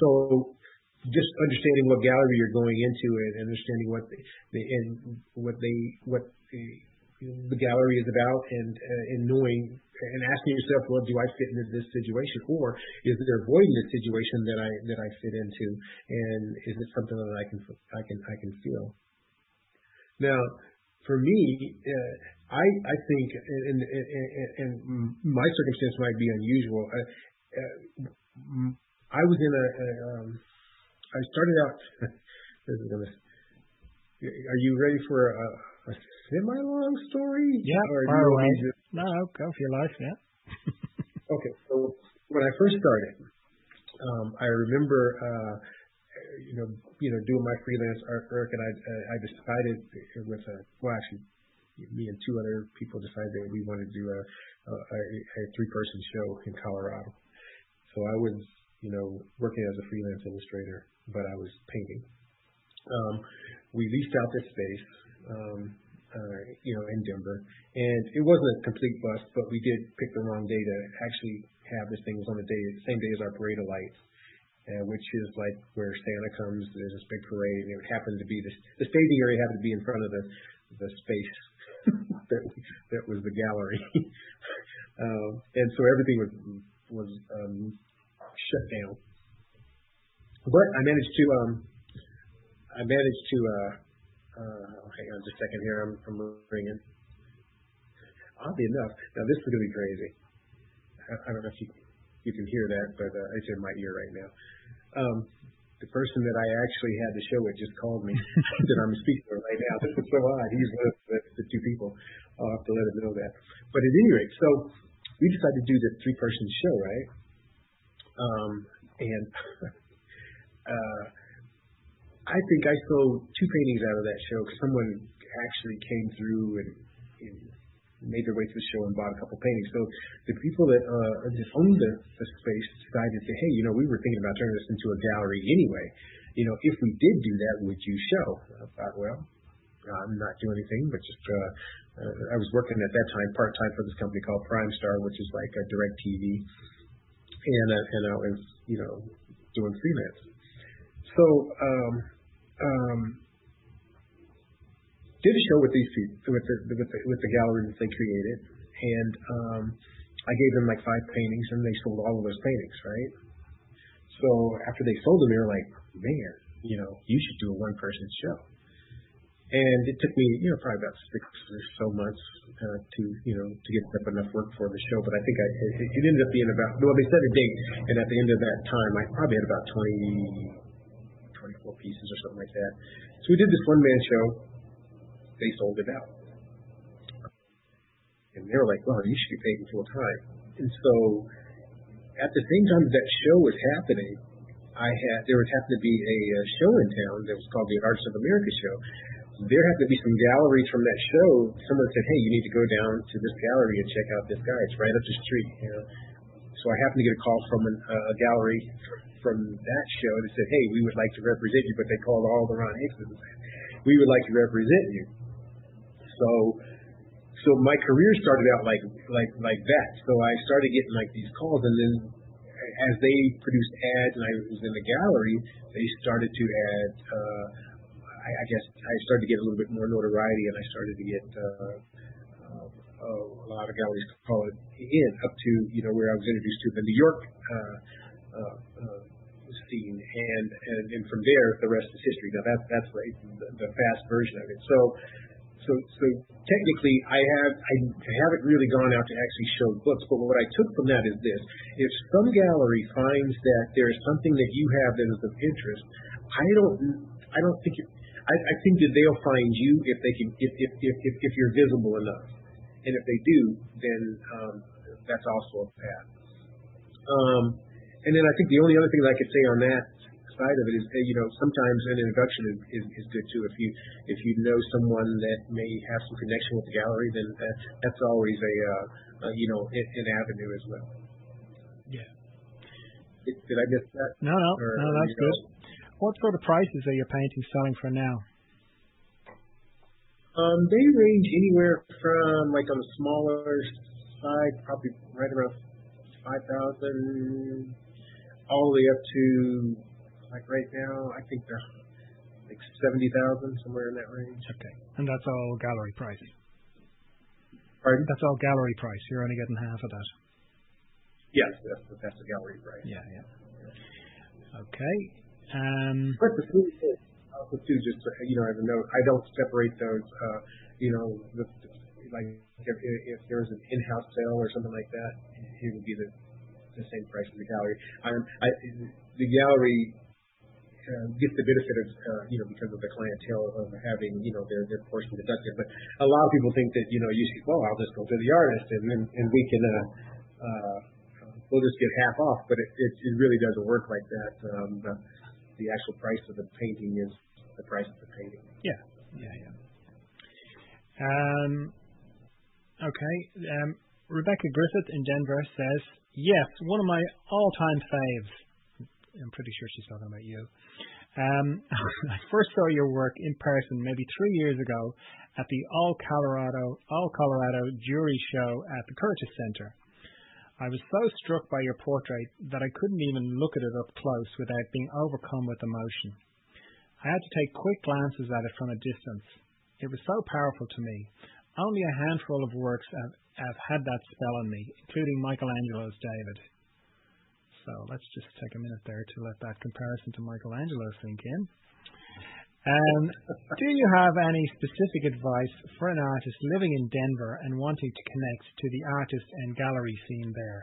So just understanding what gallery you're going into and understanding what the, the and what they what the, the gallery is about and uh, and knowing and asking yourself, well, do I fit into this situation, or is there a void in this situation that I that I fit into, and is it something that I can I can I can feel? Now, for me, uh, I I think, and, and, and, my circumstance might be unusual. Uh, uh, I was in a, um, I started out. this is gonna. Are you ready for a, a semi-long story? Yeah, far away. Just... No, go for your life. Yeah. okay, so when I first started, um, I remember, uh, you know, you know, doing my freelance artwork, and I, uh, I decided with a, well, actually, me and two other people decided that we wanted to do a, a, a three-person show in Colorado. So I was, you know, working as a freelance illustrator, but I was painting. Um, we leased out this space. Um, uh, you know, in Denver. And it wasn't a complete bust, but we did pick the wrong day to actually have this thing was on the day, same day as our parade of lights, uh, which is like where Santa comes. There's this big parade, and it happened to be this. The staging area happened to be in front of the the space that that was the gallery, um, and so everything was was um, shut down. But I managed to um, I managed to uh, uh, hang on just a second here. I'm, I'm ringing. Oddly enough, now this is going to be crazy. I, I don't know if you you can hear that, but uh, it's in my ear right now. Um, the person that I actually had the show with just called me that I'm speaking to right now. This is so odd. He's of the, the two people. I'll have to let him know that. But at any rate, so we decided to do the three-person show, right? Um, and uh, I think I sold two paintings out of that show because someone actually came through and, made their way to the show and bought a couple paintings. So the people that uh, that owned the, space decided to hey, you know, we were thinking about turning this into a gallery anyway. You know, if we did do that, would you show? I thought, well, I'm not doing anything, but just uh, uh, I was working at that time part time for this company called Prime Star, which is like a DirecTV, and and I was you know doing freelance. So um, um, did a show with these people, with the, with the, with the gallery that they created, and um, I gave them like five paintings, and they sold all of those paintings, right? So after they sold them, they were like, "Man, you know, you should do a one-person show." And it took me, you know, probably about six or so months uh, to, you know, to get up enough work for the show. But I think I, it, it ended up being about, well, they set a date, and at the end of that time, I probably had about 20, 24 pieces or something like that. So we did this one man show. They sold it out. And they were like, well, you should be paid full time. And so at the same time that show was happening, I had there was happened to be a, a show in town that was called the Arts of America show. There happened to be some galleries from that show. Someone said, "Hey, you need to go down to this gallery and check out this guy. It's right up the street." You know. So I happened to get a call from an, uh, a gallery from that show that said, "Hey, we would like to represent you," but they called all the Ron Hickses and said, "We would like to represent you." So, so my career started out like like like that. So I started getting like these calls, and then as they produced ads, and I was in the gallery, they started to add. Uh, I, I guess I started to get a little bit more notoriety, and I started to get. Uh, uh, a lot of galleries call it in up to you know where I was introduced to the New York uh, uh, uh scene, and, and and from there the rest is history. Now that's that's the, the fast version of it. So so so technically I have I haven't really gone out to actually show books, but what I took from that is this: if some gallery finds that there is something that you have that is of interest, I don't I don't think it, I, I think that they'll find you if they can if if if if, if you're visible enough, and if they do, then um, that's also a path. Um, and then I think the only other thing that I could say on that side of it is, you know, sometimes an introduction is, good too. If you if you know someone that may have some connection with the gallery, then that, that's always a, uh, you know an, an avenue as well. Yeah. Did, did I miss that? No, no, no, that's good. What sort of prices are your paintings selling for now? Um, they range anywhere from like on the smaller side, probably right around five thousand all the way up to like right now, I think they're like seventy thousand, somewhere in that range. Okay, and that's all gallery price. Pardon? That's all gallery price. You're only getting half of that. Yes, that's that's the gallery price. Yeah, yeah. Okay. Um, but the food, also too, just you know, as a note, I don't separate those. Uh, you know, like if, there's an in-house sale or something like that, it would be the the same price as the gallery. Um, I, the gallery uh, gets the benefit of, uh, you know, because of the clientele of having, you know, their, their portion deducted. But a lot of people think that, you know, you should, well, I'll just go to the artist and, we can, uh, we'll just get half off. But it, really doesn't work like that. The, the actual price of the painting is the price of the painting. Yeah, yeah, yeah. Um, okay. Um, Rebecca Griffith in Denver says, yes, one of my all-time faves. I'm pretty sure she's talking about you. Um, I first saw your work in person maybe three years ago at the All Colorado All Colorado Jury Show at the Curtis Center. I was so struck by your portrait that I couldn't even look at it up close without being overcome with emotion. I had to take quick glances at it from a distance. It was so powerful to me. Only a handful of works have, have had that spell on me, including Michelangelo's David. So let's just take a minute there to let that comparison to Michelangelo sink in. Do you have any specific advice for an artist living in Denver and wanting to connect to the artist and gallery scene there?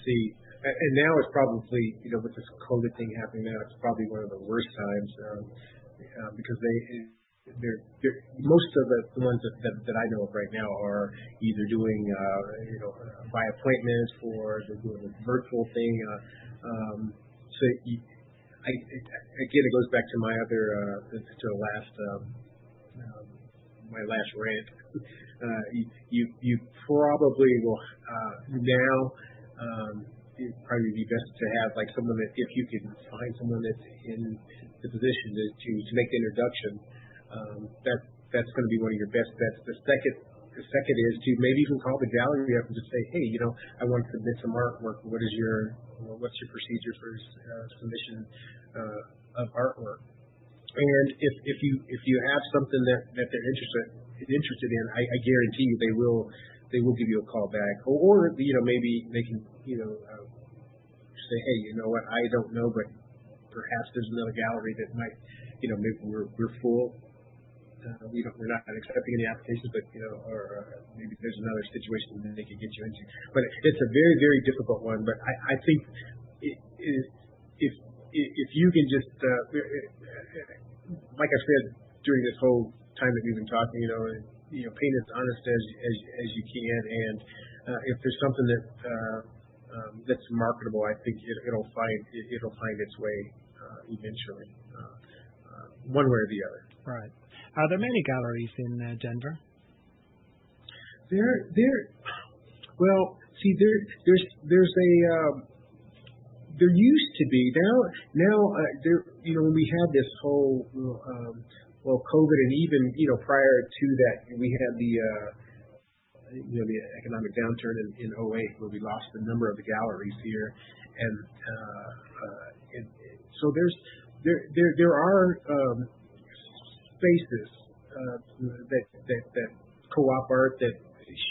See, and now it's probably, you know, with this COVID thing happening now, it's probably one of the worst times um, uh, because they they're, they're, most of the, the ones that, that, that I know of right now are either doing uh, you know by appointment or they're doing a virtual thing. Uh, um, so you, again, it goes back to my other uh, to the last um, uh, my last rant. Uh, you, you probably will uh, now. Um, it'd probably be best to have like someone that if you can find someone that's in the position to to, make the introduction um, that that's going to be one of your best bets. The second second is to maybe even call the gallery up and just say, hey, you know, I want to submit some artwork. What is your what's your procedure for uh, submission uh, of artwork? And if if you if you have something that that they're interested interested in, I, I guarantee you they will they will give you a call back, or, or you know maybe they can you know uh, say, hey, you know what, I don't know, but perhaps there's another gallery that might you know maybe we're we're full we don't, we're not accepting any applications, but you know, or uh, maybe there's another situation that they can get you into. But it's a very, very difficult one. But I, I think it, if if you can just, uh, like I said during this whole time that we've been talking, you know, you know, paint as honest as as, as you can, and uh, if there's something that uh, um, that's marketable, I think it, it'll find it, it'll find its way uh, eventually, uh, uh, one way or the other. Right. Are there many galleries in uh, Denver? There, there. Well, see, there, there's, there's a. Um, there used to be now. Now, uh, there. You know, when we had this whole, um, well, COVID, and even you know prior to that, we had the. Uh, you know the economic downturn in, in 08 where we lost a number of the galleries here and so there's there there there are um, spaces uh, that, that, that co-op art, that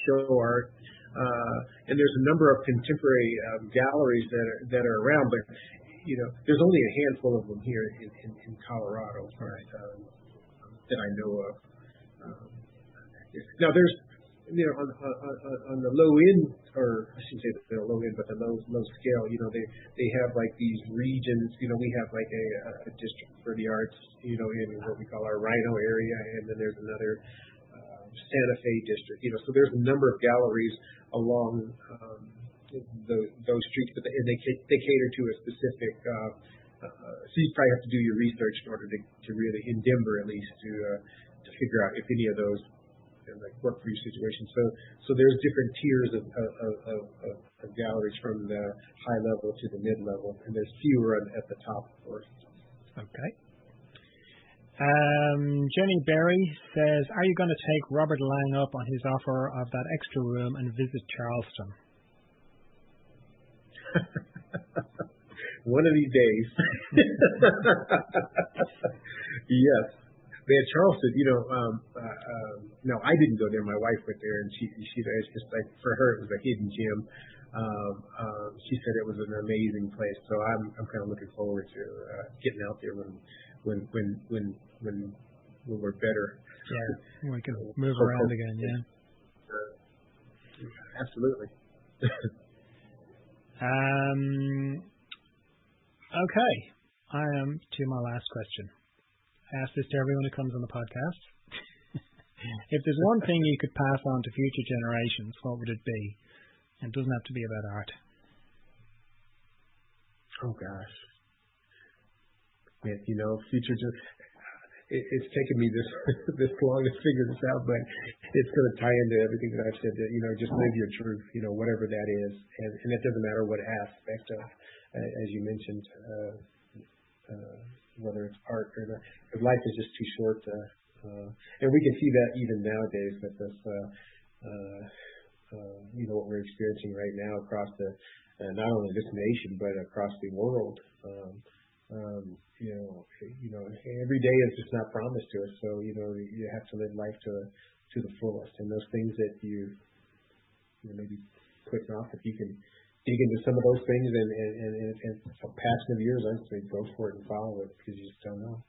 show art, uh, and there's a number of contemporary um, galleries that are that are around, but you know, there's only a handful of them here in, Colorado um, that I know of. Um, now, there's you know, on, the low end, or I shouldn't say the low end, but the low low scale, you know, they they have like these regions. You know, we have like a, a district for the arts, you know, in what we call our RiNo area, and then there's another uh, Santa Fe district. You know, so there's a number of galleries along um, the, those streets, but they, and they they cater to a specific. Uh, uh, so you probably have to do your research in order to, to really, in Denver at least, to uh, to figure out if any of those and like work for your situation. So so there's different tiers of galleries from the high level to the mid level, and there's fewer at the top, of course. Okay. Um, Jenny Berry says, "Are you going to take Robert Lange up on his offer of that extra room and visit Charleston?" One of these days. yes. Man, Charleston, you know, um, uh, uh, no, I didn't go there. My wife went there, and she, she, it's just like for her, it was a hidden gem. Um, uh, she said it was an amazing place, so I'm, I'm kind of looking forward to uh, getting out there when, when, when, when, when, when we're better. Yeah, we can move around again. Yeah. Uh, absolutely. um. Okay, I am to my last question. Ask this to everyone who comes on the podcast. if there's one thing you could pass on to future generations, what would it be? It doesn't have to be about art. Oh gosh. you know, future just it, it's taken me this this long to figure this out, but it's going to tie into everything that I've said. That you know, just live your truth, you know, whatever that is, and, and it doesn't matter what aspect of as you mentioned, uh, uh, whether it's art or not. Because life is just too short. Uh, and we can see that even nowadays with this, you know, what we're experiencing right now across the, not only this nation, but across the world. Um, um, you know, you know, every day is just not promised to us. So, you know, you have to live life to to the fullest. And those things that you, you know, maybe putting off, if you can dig into some of those things and a passion of yours, I'd say go for it and follow it because you just don't know.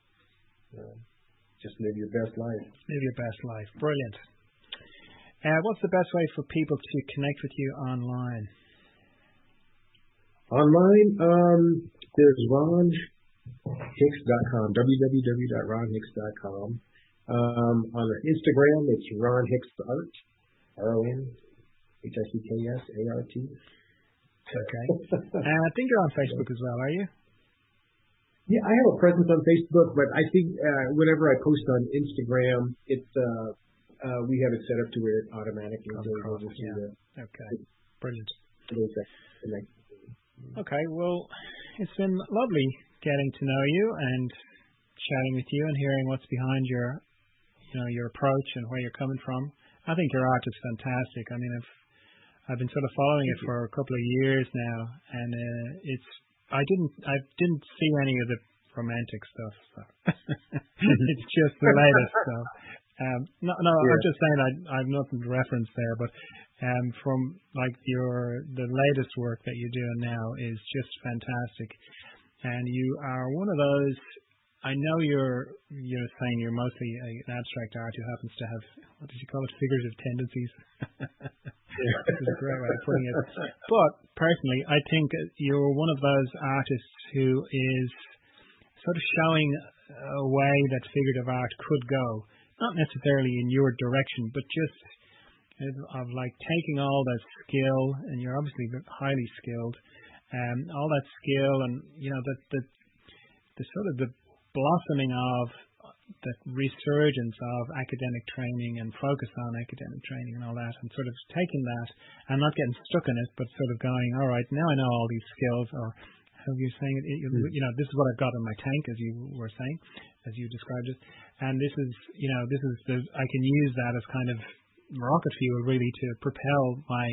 Just live your best life. Live your best life. Brilliant. Uh, what's the best way for people to connect with you online? Online, um, there's ronhicks.com, www.ronhicks.com. Um, on Instagram, it's Ron Hicks Art, R-O-N H-I-C-K-S A-R-T. Okay. and I think you're on Facebook as well, are you? Yeah, I have a presence on Facebook, but I think uh, whenever I post on Instagram, it's uh, uh, we have it set up to where it automatically goes yeah. Okay. Brilliant. Okay. Well, it's been lovely getting to know you and chatting with you and hearing what's behind your, you know, your approach and where you're coming from. I think your art is fantastic. I mean, if I've been sort of following it for a couple of years now, and uh, it's I didn't I didn't see any of the romantic stuff. So it's just the latest. So um, no, no, yeah. I'm just saying I I've nothing to reference there, but um, from like your the latest work that you're doing now is just fantastic, and you are one of those. I know you're you're saying you're mostly an abstract art who happens to have what did you call it figurative tendencies. this is a great way of putting it. But personally, I think you're one of those artists who is sort of showing a way that figurative art could go, not necessarily in your direction, but just of like taking all that skill, and you're obviously highly skilled, um, all that skill, and you know the the the sort of the blossoming of the resurgence of academic training and focus on academic training and all that, and sort of taking that and not getting stuck in it, but sort of going, all right, now I know all these skills, or how you saying it, you, mm. you know, this is what I've got in my tank, as you were saying, as you described it, and this is, you know, this is the, I can use that as kind of rocket fuel really to propel my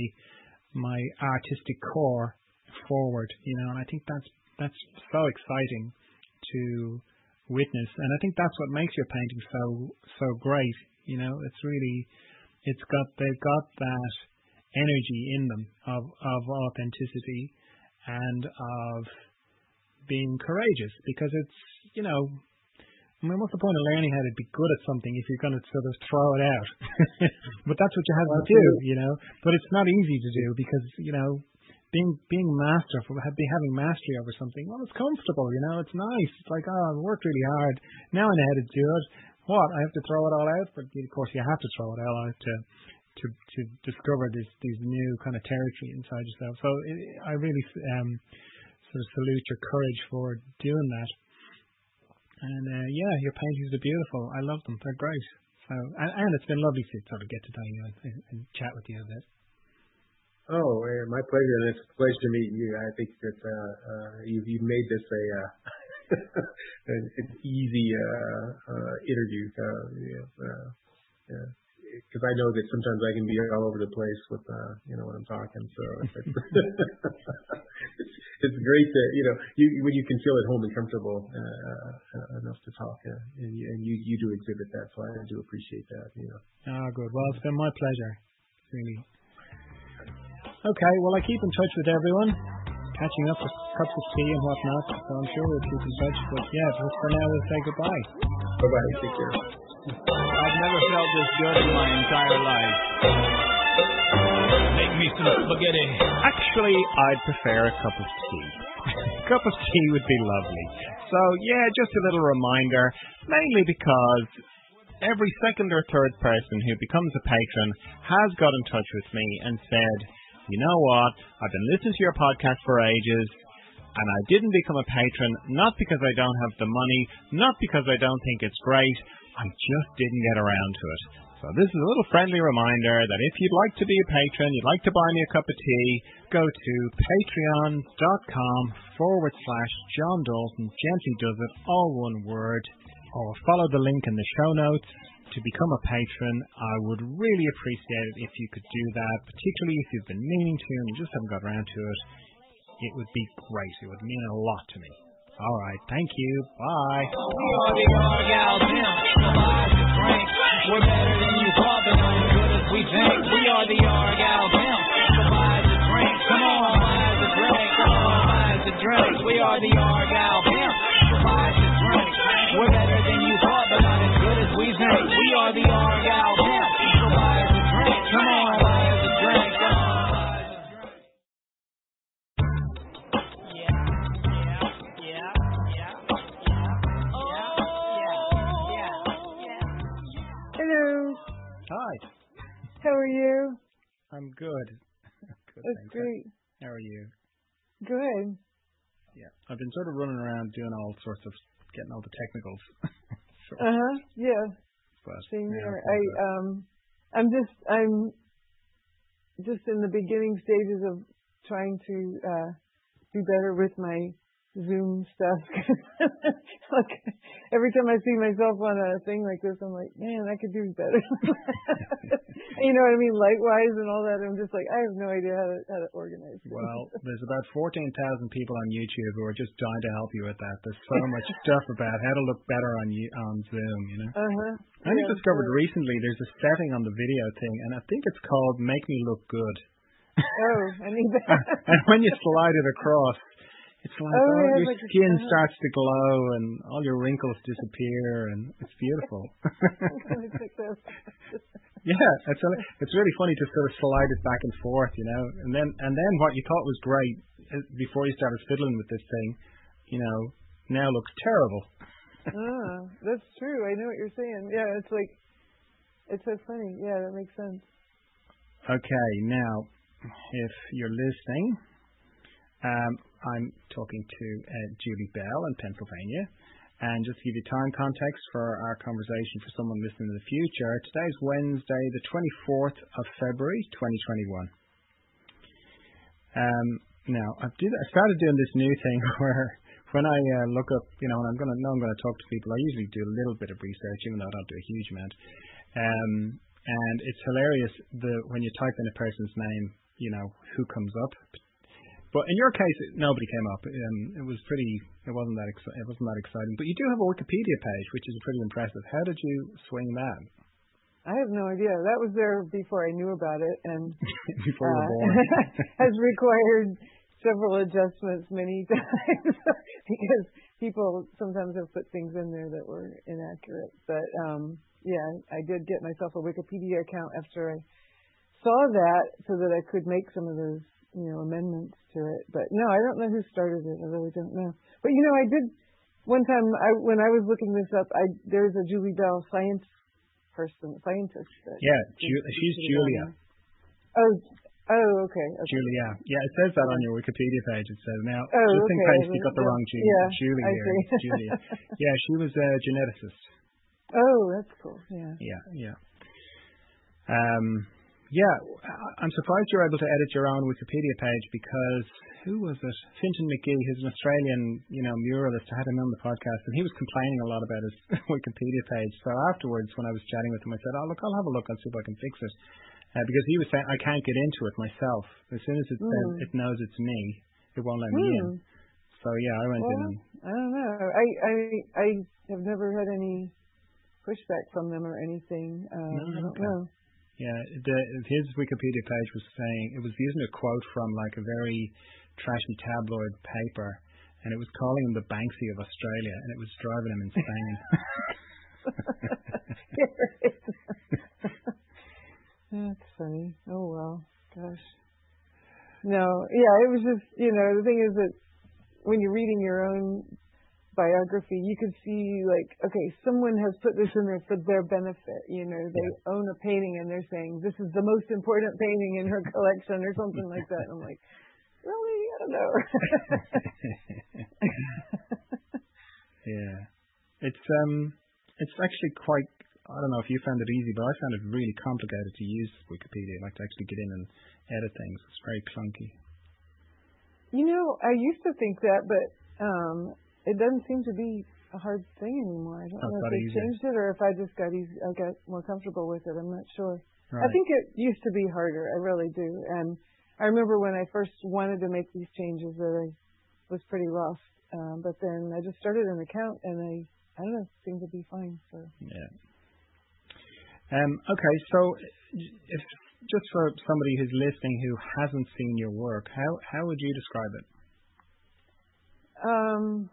my artistic core forward, you know, and I think that's that's so exciting to witness. And I think that's what makes your painting so so great. You know, it's really it's got they've got that energy in them of of authenticity and of being courageous because it's you know I mean, what's the point of learning how to be good at something if you're going to sort of throw it out? but that's what you have to do, you know. But it's not easy to do because you know being being masterful, be having mastery over something. Well, it's comfortable, you know. It's nice. It's like, oh, I worked really hard. Now I know how to do it. What? I have to throw it all out, but of course you have to throw it all out to to to discover this these new kind of territory inside yourself. So it, I really um, sort of salute your courage for doing that. And uh, yeah, your paintings are beautiful. I love them. They're great. So and, and it's been lovely to sort of get to know you and, and chat with you a bit. Oh, my pleasure. It's a pleasure to meet you. I think that uh, uh, you've, made this a uh, an, easy uh, uh, interview. Uh, because I know that sometimes I can be all over the place with you know when I'm talking. So it's, great that you know when you can feel at home and comfortable enough to talk, and, you, you do exhibit that, so I do appreciate that. Ah, good. Well, it's been my pleasure, really. Okay, well, I keep in touch with everyone, catching up with cups of tea and whatnot. So I'm sure we'll keep in touch. But yeah, just for now, we'll say goodbye. Bye bye. Take care. I've never felt this good in my entire life. Make me some spaghetti. Actually, I'd prefer a cup of tea. a cup of tea would be lovely. So, yeah, just a little reminder, mainly because every second or third person who becomes a patron has got in touch with me and said, you know what, I've been listening to your podcast for ages, and I didn't become a patron not because I don't have the money, not because I don't think it's great, I just didn't get around to it. So this is a little friendly reminder that if you'd like to be a patron, you'd like to buy me a cup of tea, go to patreon.com forward slash John Dalton, gently does it, all one word, or follow the link in the show notes to become a patron. I would really appreciate it if you could do that, particularly if you've been meaning to and you just haven't got around to it. It would be great. It would mean a lot to me. All right. Thank you. Bye. We are the Argyle Pimps. The drink. We're better as good as we are the Argyle Pimps. So buy us a drink. Come on, buy us a drink. Come on, buy us a drink. Hello. Hi. How are you? I'm good. good That's thanks. great. How are you? Good. Yeah. I've been sort of running around doing all sorts of getting all the technicals. Uh huh. Yeah. but, Same yeah, here. I um, I'm just I'm just in the beginning stages of trying to uh do better with my Zoom stuff. like every time I see myself on a thing like this, I'm like, man, I could do better. you know what I mean? Light-wise and all that. I'm just like, I have no idea how to how to organize. Well, there's about 14,000 people on YouTube who are just dying to help you with that. There's so much stuff about how to look better on you, on Zoom, you know. Uh huh. I only discovered recently there's a setting on the video thing, and I think it's called Make Me Look Good. Oh, I need that. and when you slide it across, it's like Oh, all your skin starts to glow and all your wrinkles disappear, and it's beautiful. Let me check yeah, it's a, it's really funny to sort of slide it back and forth, you know. And then and then what you thought was great uh, before you started fiddling with this thing, you know, now looks terrible. ah, that's true. I know what you're saying. Yeah, it's like it's so funny. Yeah, that makes sense. Okay, now, if you're listening, I'm talking to uh, Julie Bell in Pennsylvania. And just to give you time context for our conversation for someone listening in the future, today's Wednesday, the 24th of February, 2021. Um, now, I, started doing this new thing where when I uh, look up, you know, when I'm to know I'm to talk to people, I usually do a little bit of research, even though I don't do a huge amount. Um, and it's hilarious the when you type in a person's name, you know, who comes up. But in your case, it- nobody came up. Um, it was pretty. It wasn't that. Exci- it wasn't that exciting. But you do have a Wikipedia page, which is pretty impressive. How did you swing that I have no idea. That was there before I knew about it, and before uh, born? has required several adjustments many times because people sometimes have put things in there that were inaccurate. But um, yeah, I did get myself a Wikipedia account after I saw that, so that I could make some of those you know amendments to it. But no, I don't know who started it. I really don't know. But you know, I did one time. I when I was looking this up, I there's a Julie Bell science person, scientist. That Yeah, Ju- she's put it on Julia. Oh, oh, okay. okay. Julia. Yeah, it says that on your Wikipedia page. It says now, Oh, just in case you got the wrong Julie, yeah, Julie I here. Julia. Yeah, she was a geneticist. Oh, that's cool. Yeah. Yeah, yeah. Um, yeah, I'm surprised you're able to edit your own Wikipedia page because who was it? Fintan Magee, who's an Australian, you know, muralist. I had him on the podcast, and he was complaining a lot about his Wikipedia page. So afterwards, when I was chatting with him, I said, "Oh, look, I'll have a look. I'll see if I can fix it," uh, because he was saying I can't get into it myself. As soon as it says Mm. it knows it's me, it won't let me in. Hmm. So yeah, I went in Well, and I don't know. I I I have never had any pushback from them or anything. Uh, No, I don't okay. know. Yeah, the, his Wikipedia page was saying it was using a quote from like a very trashy tabloid paper, and it was calling him the Banksy of Australia, and it was driving him insane. That's funny. Oh well, gosh. No, yeah, it was just you know the thing is that when you're reading your own biography, you can see like okay, someone has put this in there for their benefit. You know, they own a painting and they're saying this is the most important painting in her collection or something like that. I'm like, really? I don't know. yeah, it's um, it's actually quite. I don't know if you found it easy, but I found it really complicated to use Wikipedia, like to actually get in and edit things. It's very clunky. You know, I used to think that, but um, it doesn't seem to be a hard thing anymore. I don't it's know if they easy. changed it or if I just got easy, I got more comfortable with it. I'm not sure. Right. I think it used to be harder. I really do. And I remember when I first wanted to make these changes that I was pretty lost. Um, but then I just started an account and I, I don't know, seemed to be fine. So Yeah. Um, okay, so if just for somebody who's listening who hasn't seen your work, how how would you describe it? Um,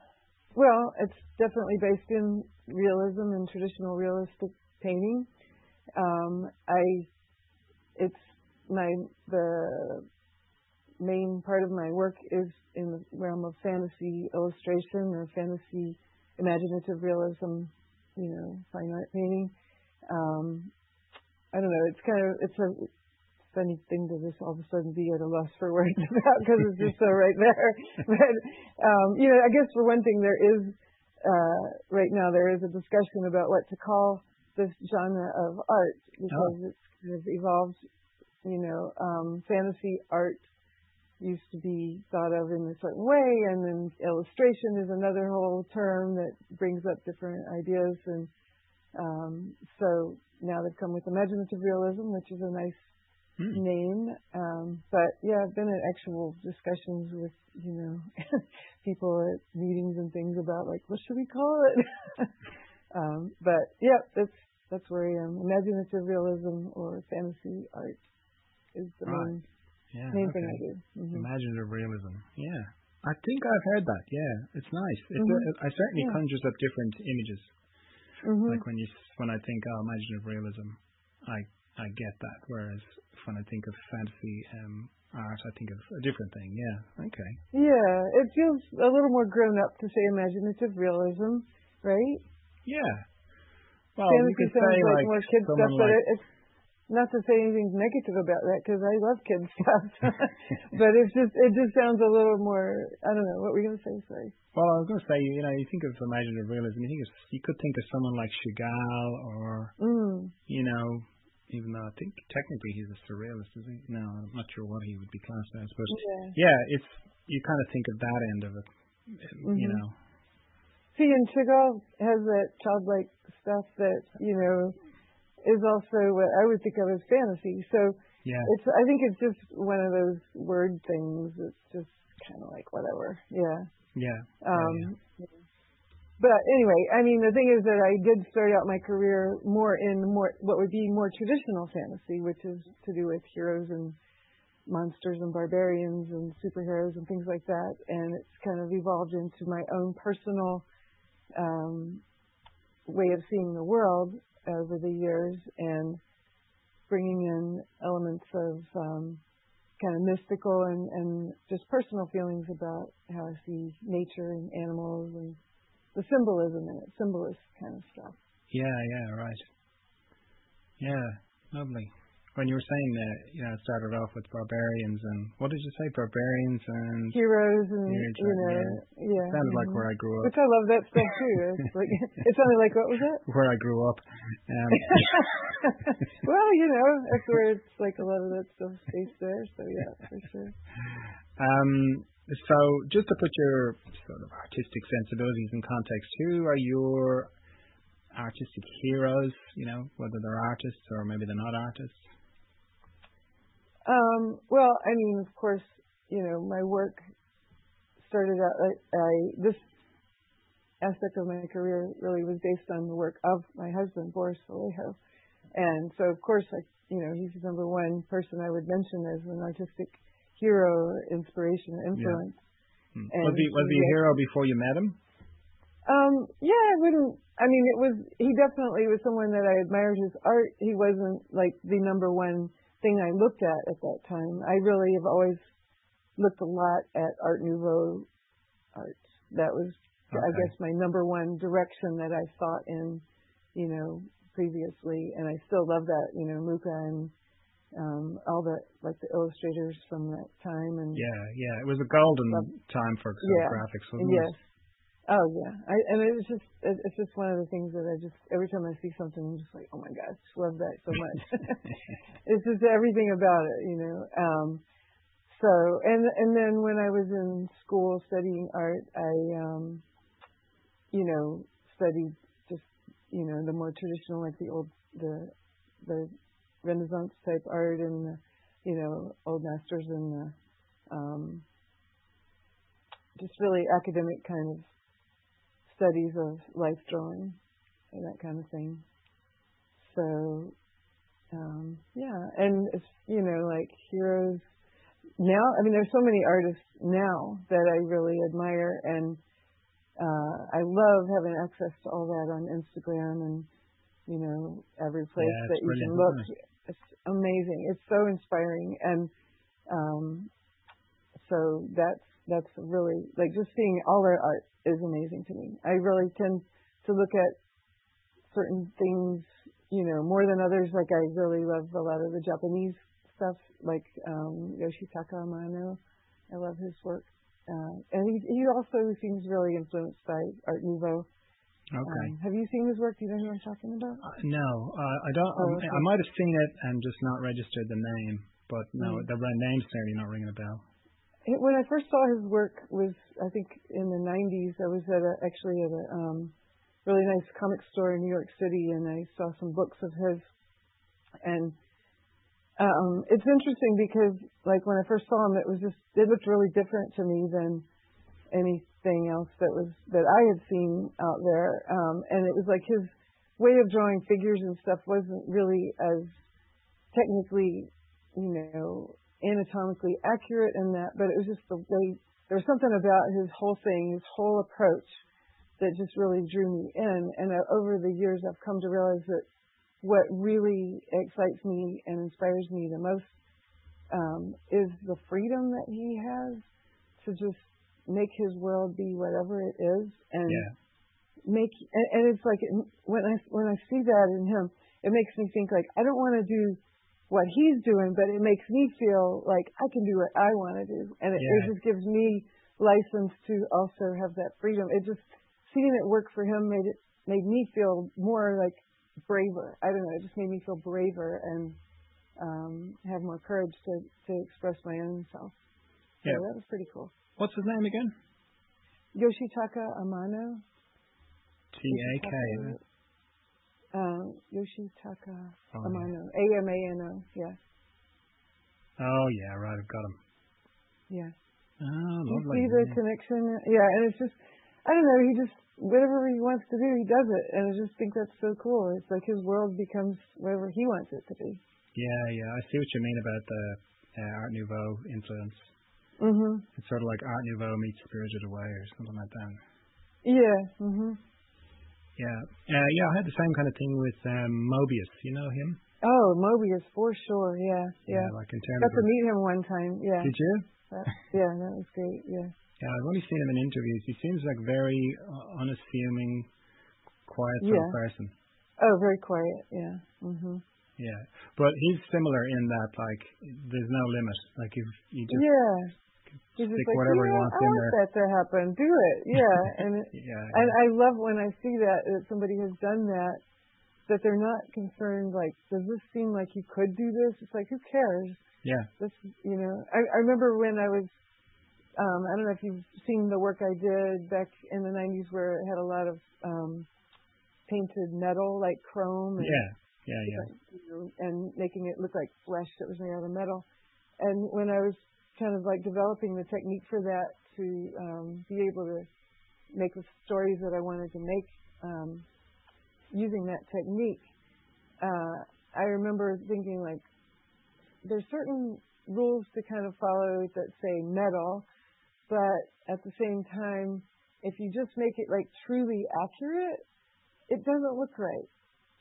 well, it's definitely based in realism and traditional realistic painting. Um, I, it's my the main part of my work is in the realm of fantasy illustration or fantasy imaginative realism, you know, fine art painting. Um, I don't know. It's kind of it's a funny thing to just all of a sudden be at a loss for words about because it's just so right there. But um, you know, I guess for one thing, there is uh, right now there is a discussion about what to call this genre of art because it's kind of evolved. You know, um, fantasy art used to be thought of in a certain way, and then illustration is another whole term that brings up different ideas, and um, so now they've come with imaginative realism, which is a nice. Name. Um, but yeah, I've been in actual discussions with, you know, people at meetings and things about like, what should we call it? um, but yeah, that's, that's where I am. Imaginative realism or fantasy art is the main, Yeah. main okay. thing I do. hmm Imaginative realism. Yeah. I think I've heard that. Yeah, it's nice. It, Mhm. it, I certainly conjures up different images. Like when you s- when I think oh imaginative realism, I I get that. Whereas when I think of fantasy um, art, I think of a different thing. Yeah. Okay. Yeah, it feels a little more grown up to say imaginative realism, right? Yeah. Well, you could sounds say like, like more kid stuff, like it, it's not to say anything negative about that because I love kid stuff. but it's just it just sounds a little more. I don't know what were you gonna say. Sorry. Well, I was going to say, you know, you think of imaginative realism, you think of, you could think of someone like Chagall or, Mm. you know, even though I think technically he's a surrealist, is he? No, I'm not sure what he would be classed as, but Yeah. yeah, it's, you kind of think of that end of it, you Mhm. know. See, and Chagall has that childlike stuff that you know is also what I would think of as fantasy. So Yeah. it's I think it's just one of those word things. It's just kind of like whatever. Yeah. Yeah. Um, But anyway, I mean, the thing is that I did start out my career more in more what would be more traditional fantasy, which is to do with heroes and monsters and barbarians and superheroes and things like that. And it's kind of evolved into my own personal um, way of seeing the world over the years and bringing in elements of um, kind of mystical and, and just personal feelings about how I see nature and animals and the symbolism in it, symbolist kind of stuff. Yeah, yeah, right. Yeah, lovely. When you were saying that, you know, it started off with barbarians and what did you say? Barbarians and Heroes and Heroes, you know, yeah. yeah. sounded like mhm. where I grew up. Which I love that stuff too. It's like it sounded like what was that? Where I grew up. Um, well, you know, that's where it's like a lot of that stuff based there. So yeah, for sure. um, so just to put your sort of artistic sensibilities in context, who are your artistic heroes? You know, whether they're artists or maybe they're not artists. Um, well, I mean, of course, you know, my work started out, I, I this aspect of my career really was based on the work of my husband, Boris Vallejo. And so, of course, I, you know, he's the number one person I would mention as an artistic hero, inspiration, influence. Hmm. Was he was he a hero before you met him? Um, yeah, I wouldn't. I mean, it was. He definitely was someone that I admired his art. He wasn't like the number one thing I looked at at that time. I really have always looked a lot at Art Nouveau art. That was, I guess, my number one direction that I thought in, you know, previously, and I still love that. You know, Mucha and um, all the like the illustrators from that time, and Yeah, yeah. It was a golden time for Yeah. graphics, wasn't Yes. it? Oh yeah, I, and it's just it- it's just one of the things that I just every time I see something, I'm just like, oh my gosh, love that so much. it's just everything about it, you know. Um, so and and then when I was in school studying art, I um, you know studied just you know the more traditional like the old the the Renaissance type art and the, you know old masters and the um, just really academic kind of studies of life drawing and that kind of thing. So, um, yeah, and it's, you know, like heroes now. I mean, there's so many artists now that I really admire, and uh, I love having access to all that on Instagram and you know every place Yeah, that you can look. It's amazing. It's so inspiring, and um, so that's that's really like just seeing all their art is amazing to me. I really tend to look at certain things, you know, more than others. Like I really love a lot of the Japanese stuff, like um, Yoshitaka Amano. I love his work, uh, and he he also seems really influenced by Art Nouveau. Okay. Um, have you seen his work? Do you know who I'm talking about? Uh, no, uh, I don't. Oh, I- okay. I might have seen it and just not registered the name, but no, Mm. the name's certainly not ringing a bell. It, when I first saw his work was I think in the 90s. I was at a, actually at a um, really nice comic store in New York City, and I saw some books of his. And um, it's interesting because like when I first saw him, it was just it looked really different to me than anything else that was that I had seen out there. Um, and it was like his way of drawing figures and stuff wasn't really as technically, you know, anatomically accurate in that, but it was just the way there was something about his whole thing, his whole approach that just really drew me in. And uh, over the years, I've come to realize that what really excites me and inspires me the most um, is the freedom that he has to just make his world be whatever it is and Yeah. make and, and it's like when I when I see that in him, it makes me think like I don't want to do what he's doing, but it makes me feel like I can do what I want to do, and it, it just gives me license to also have that freedom. It just seeing it work for him made it made me feel more like braver. I don't know. It just made me feel braver and um, have more courage to to express my own self. So Yeah. that was pretty cool. What's his name again? Yoshitaka Amano. T A K. Yoshitaka, Um, Yoshitaka Oh, Amano. A M A N O. Yeah. Oh yeah, right. I've got him. Yeah. Oh, you see the yeah. connection? Yeah, and it's just, I don't know, he just, whatever he wants to do, he does it. And I just think that's so cool. It's like his world becomes whatever he wants it to be. Yeah, yeah. I see what you mean about the uh, Art Nouveau influence. Hmm It's sort of like Art Nouveau meets Spirited Away or something like that. Yeah. hmm Yeah, uh, yeah. I had the same kind of thing with um, Moebius. You know him? Oh, Moebius, for sure. Yeah. Yeah. like in terms Got to meet him one time. Yeah. Did you? That, yeah, that was great. Yeah. Yeah, I've only seen him in interviews. He seems like very uh, unassuming, quiet sort of person. Oh, very quiet. Yeah. hmm Yeah, but he's similar in that like there's no limit. Like if you just Yeah. He's just like, whatever yeah, he wants I in want there. that to happen. Do it. Yeah. And yeah, And I love when I see that that somebody has done that, that they're not concerned like, does this seem like you could do this? It's like, who cares? yeah, This, you know. I, I remember when I was, um, I don't know if you've seen the work I did back in the '90s, where it had a lot of um, painted metal, like chrome, and, yeah, yeah, yeah. you know, and making it look like flesh that was made out of metal. And when I was kind of like developing the technique for that to um, be able to make the stories that I wanted to make um, using that technique. Uh, I remember thinking like, there's certain rules to kind of follow that say metal, but at the same time, if you just make it like truly accurate, it doesn't look right.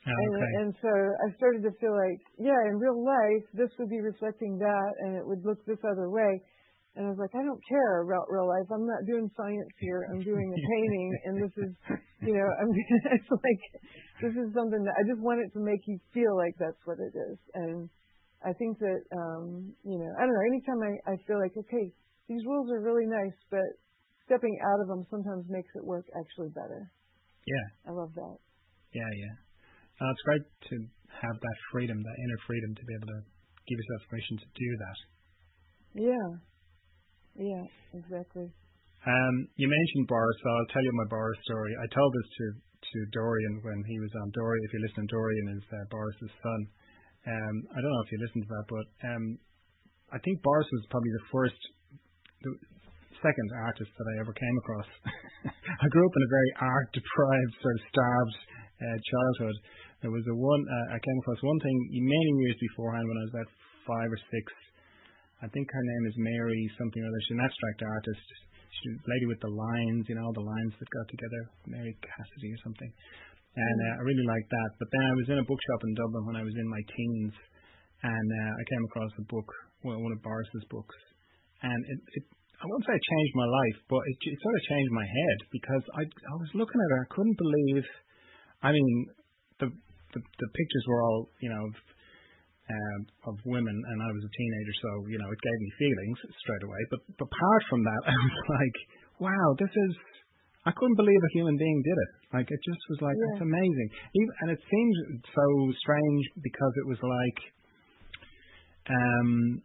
Oh, And, and so I started to feel like, yeah, in real life, this would be reflecting that, and it would look this other way. And I was like, I don't care about real life. I'm not doing science here. I'm doing a painting, and this is, you know, I'm. It's like this is something that I just want it to make you feel like that's what it is. And I think that, um, you know, I don't know. Anytime I, I feel like, okay, these rules are really nice, but stepping out of them sometimes makes it work actually better. yeah, I love that. yeah, yeah. Uh, it's great to have that freedom, that inner freedom, to be able to give yourself permission to do that. Yeah. Yeah, exactly. Um, you mentioned Boris, so I'll tell you my Boris story. I told this to to Dorian when he was on Dorian. If you listen, to Dorian is uh, Boris's son. Um, I don't know if you listened to that, but um, I think Boris was probably the first, the second artist that I ever came across. I grew up in a very art-deprived, sort of starved uh, childhood. There was a one uh, I came across one thing many years beforehand when I was about five or six. I think her name is Mary something or other. She's an abstract artist. She's a lady with the lines, you know, all the lines that got together. Mary Cassidy or something. And uh, I really liked that. But then I was in a bookshop in Dublin when I was in my teens, and uh, I came across a book, well, one of Boris's books, and it, it I won't say it changed my life, but it, it sort of changed my head because I I was looking at her, I couldn't believe. I mean, the the, pictures were all you know um, of women, and I was a teenager, so you know it gave me feelings straight away. But, but apart from that, I was like, wow, this is. I couldn't believe a human being did it. Like it just was like Yeah. it's amazing, Even, and it seemed so strange because it was like, um,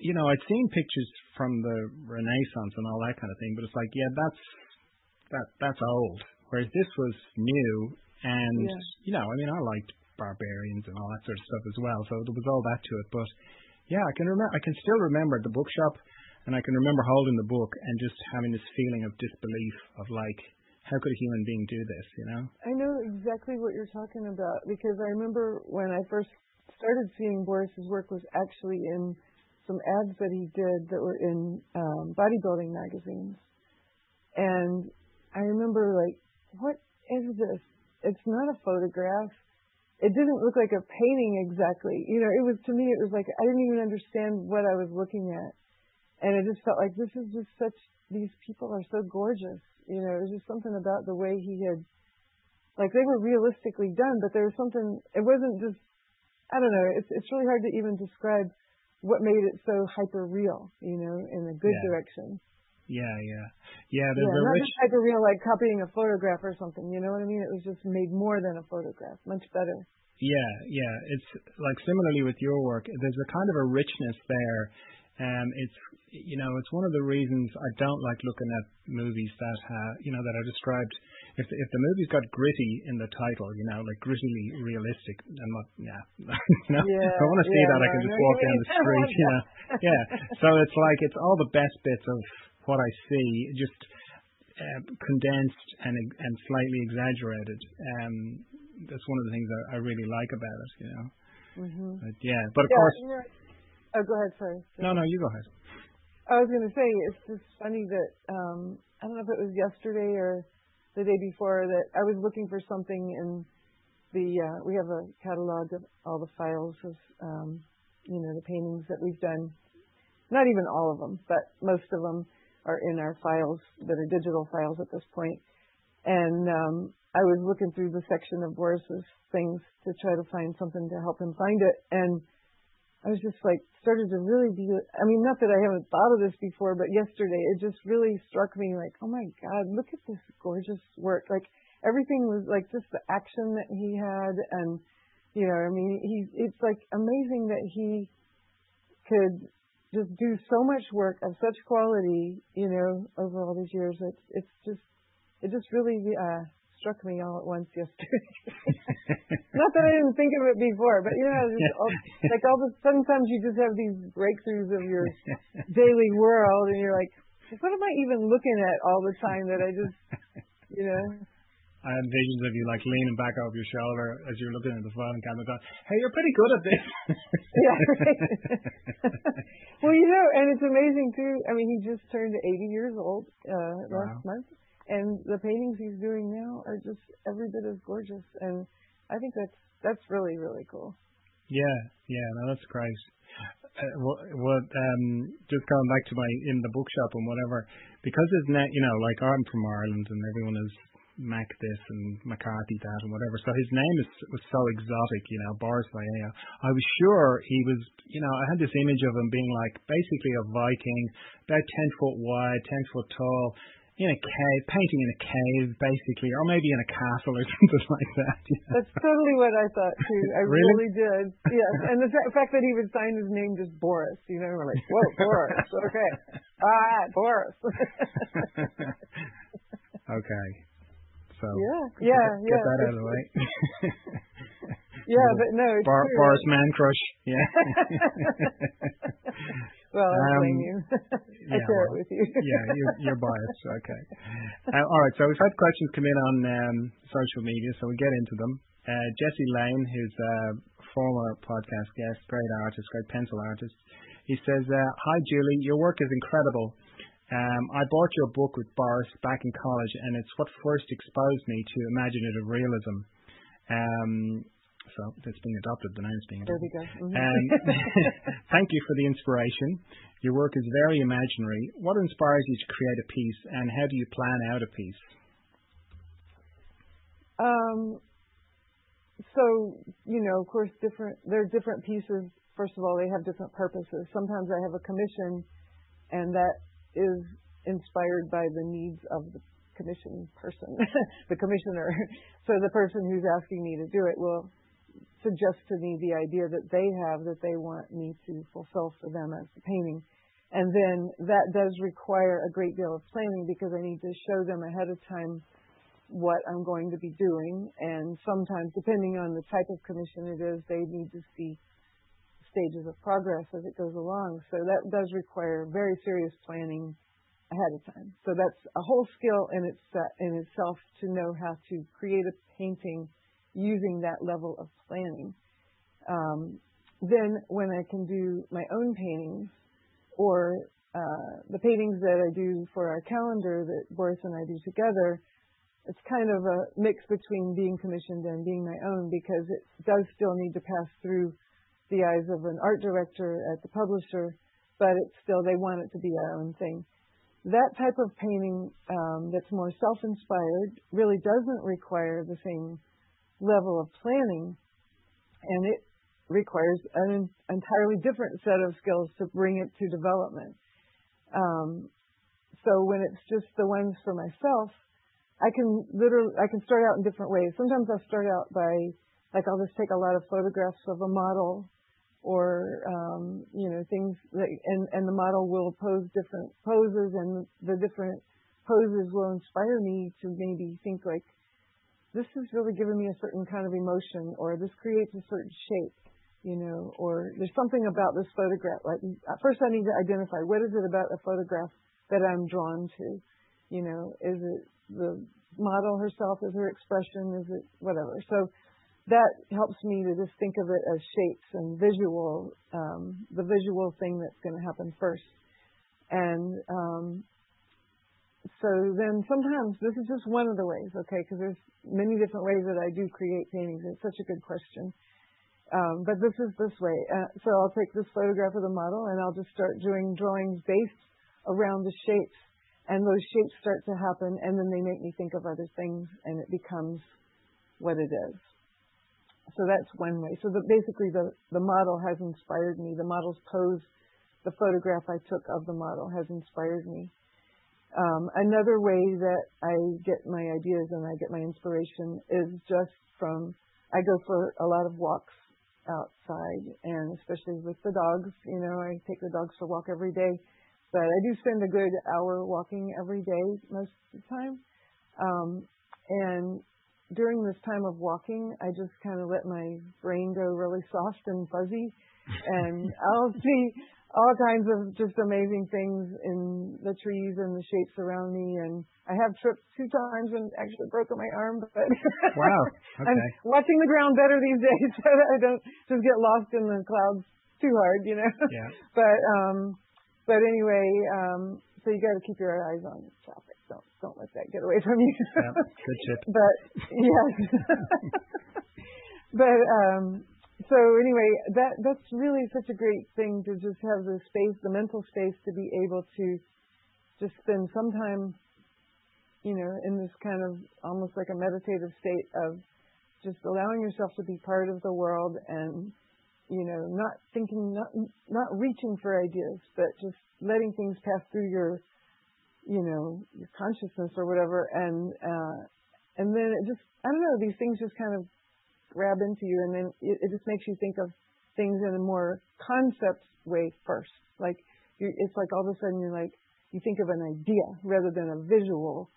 you know, I'd seen pictures from the Renaissance and all that kind of thing, but it's like, yeah, that's that that's old. Whereas this was new, and Yeah. you know, I mean, I liked barbarians and all that sort of stuff as well, so there was all that to it. But yeah, I can remember, I can still remember the bookshop, and I can remember holding the book and just having this feeling of disbelief of like, how could a human being do this? You know? I know exactly what you're talking about because I remember when I first started seeing Boris's work was actually in some ads that he did that were in um, bodybuilding magazines, and I remember like, what is this? It's not a photograph. It didn't look like a painting exactly. You know, it was to me. It was like I didn't even understand what I was looking at, and it just felt like this is just such. These people are so gorgeous. You know, it was just something about the way he had like they were realistically done, but there was something. It wasn't just. I don't know. It's it's really hard to even describe what made it so hyper real. You know, in a good Yeah. direction. Yeah, yeah, yeah. Yeah, There's a not rich. just hyper real like copying a photograph or something. You know what I mean? It was just made more than a photograph. Much better. Yeah, yeah. It's like similarly with your work. There's a kind of a richness there. Um, it's you know, it's one of the reasons I don't like looking at movies that uh, you know that are described. If the, if the movie's got gritty in the title, you know, like grittily realistic, I'm not. Yeah, you know, Yeah, if I want to see yeah, that, I can just no, walk you down the street. You know, yeah. So it's like it's all the best bits of what I see, just uh, condensed and and slightly exaggerated. Um, that's one of the things I, I really like about it. You know. hmm But yeah, but of course, oh, go ahead. Sorry. no, no, you go ahead. I was going to say it's just funny that um, I don't know if it was yesterday or the day before that I was looking for something in the uh, we have a catalog of all the files of um, you know the paintings that we've done. Not even all of them, but most of them are in our files that are digital files at this point. And um, I was looking through the section of Boris's things to try to find something to help him find it, and I was just like started to really be I mean not that I haven't thought of this before but yesterday it just really struck me like oh my god look at this gorgeous work. Like everything was like just the action that he had. And you know I mean he's, it's like amazing that he could just do so much work of such quality you know over all these years it's it's just it just really uh struck me all at once yesterday not that I didn't think of it before, but you know, just all, like all the sometimes you just have these breakthroughs of your daily world, and you're like, what am I even looking at all the time that I just, you know? I had visions of you like leaning back over your shoulder as you're looking at the phone camera going, hey, you're pretty good at this. yeah. well, you know, and it's amazing too. I mean, he just turned 80 years old uh, last month, and the paintings he's doing now are just every bit as gorgeous. And I think that's that's really really cool. Yeah, yeah, no, that's great. Uh, what, what um, just going back to my in the bookshop and whatever, because it's net, you know, like I'm from Ireland and everyone is Mac this and McCarthy that and whatever. So his name is was so exotic, you know, Boris Vallejo. I was sure he was, you know, I had this image of him being like basically a Viking, about ten foot wide, ten foot tall, in a cave, painting in a cave, basically, or maybe in a castle or something like that. You know? That's totally what I thought too. I really? really did. Yes, and the fact that he would sign his name just Boris, you know, we're like, whoa, Boris, okay, all right, ah, Boris. okay. So yeah, yeah, get, yeah. Get that out of the way. yeah, but no, it's Bar, true. Boris Man Crush. Yeah. well, I Um, blame you. I yeah, share well, it with you. yeah, you're, you're biased. Okay. Uh, all right. So we've had questions come in on um, social media, so we get into them. Uh, Jesse Lane, who's a former podcast guest, great artist, great pencil artist, he says, uh, "Hi Julie, your work is incredible. Um, I bought your book with Boris back in college, and it's what first exposed me to imaginative realism. Um, so that's being adopted. The name's being adopted. There we go. Mhm. Um, thank you for the inspiration. Your work is very imaginary. What inspires you to create a piece, and how do you plan out a piece? Um, so you know, of course, different. There are different pieces. First of all, they have different purposes. Sometimes I have a commission, and that is inspired by the needs of the commission person, the commissioner. So the person who's asking me to do it will suggest to me the idea that they have that they want me to fulfill for them as the painting. And then that does require a great deal of planning because I need to show them ahead of time what I'm going to be doing. And sometimes, depending on the type of commission it is, they need to see stages of progress as it goes along. So that does require very serious planning ahead of time. So that's a whole skill in, its, in itself to know how to create a painting using that level of planning. Um, then when I can do my own paintings or uh, the paintings that I do for our calendar that Boris and I do together, it's kind of a mix between being commissioned and being my own because it does still need to pass through the eyes of an art director at the publisher, but it's still they want it to be our own thing. That type of painting um, that's more self-inspired really doesn't require the same level of planning, and it requires an entirely different set of skills to bring it to development. Um, so when it's just the ones for myself, I can literally I can start out in different ways. Sometimes I'll start out by like I'll just take a lot of photographs of a model or um, you know things that, and and the model will pose different poses and the different poses will inspire me to maybe think like this has really given me a certain kind of emotion or this creates a certain shape you know or there's something about this photograph like first I need to identify what is it about a photograph that I'm drawn to you know is it the model herself is her expression is it whatever. So that helps me to just think of it as shapes and visual, um, the visual thing that's going to happen first. And um, so then sometimes this is just one of the ways, okay, because there's many different ways that I do create paintings. It's such a good question. Um, but this is this way. Uh, so I'll take this photograph of the model and I'll just start doing drawings based around the shapes. And those shapes start to happen and then they make me think of other things and it becomes what it is. So that's one way. So the, basically, the, the model has inspired me. The model's pose, the photograph I took of the model has inspired me. Um, another way that I get my ideas and I get my inspiration is just from, I go for a lot of walks outside and especially with the dogs. You know, I take the dogs for a walk every day. But I do spend a good hour walking every day most of the time. Um, and during this time of walking, I just kind of let my brain go really soft and fuzzy, and I'll see all kinds of just amazing things in the trees and the shapes around me. And I have tripped two times and actually broken my arm, but wow, okay. I'm watching the ground better these days so that I don't just get lost in the clouds too hard, you know. Yeah. but um, but anyway, um, so you got to keep your eyes on traffic. Don't don't let that get away from you. yeah, good tip. but yes. but um so anyway, that that's really such a great thing to just have the space, the mental space to be able to just spend some time, you know, in this kind of almost like a meditative state of just allowing yourself to be part of the world and you know, not thinking, not not reaching for ideas, but just letting things pass through your, you know, your consciousness or whatever, and uh, and then it just, I don't know, these things just kind of grab into you, and then it, it just makes you think of things in a more concept way first. Like you're, it's like all of a sudden you're like you think of an idea rather than a visual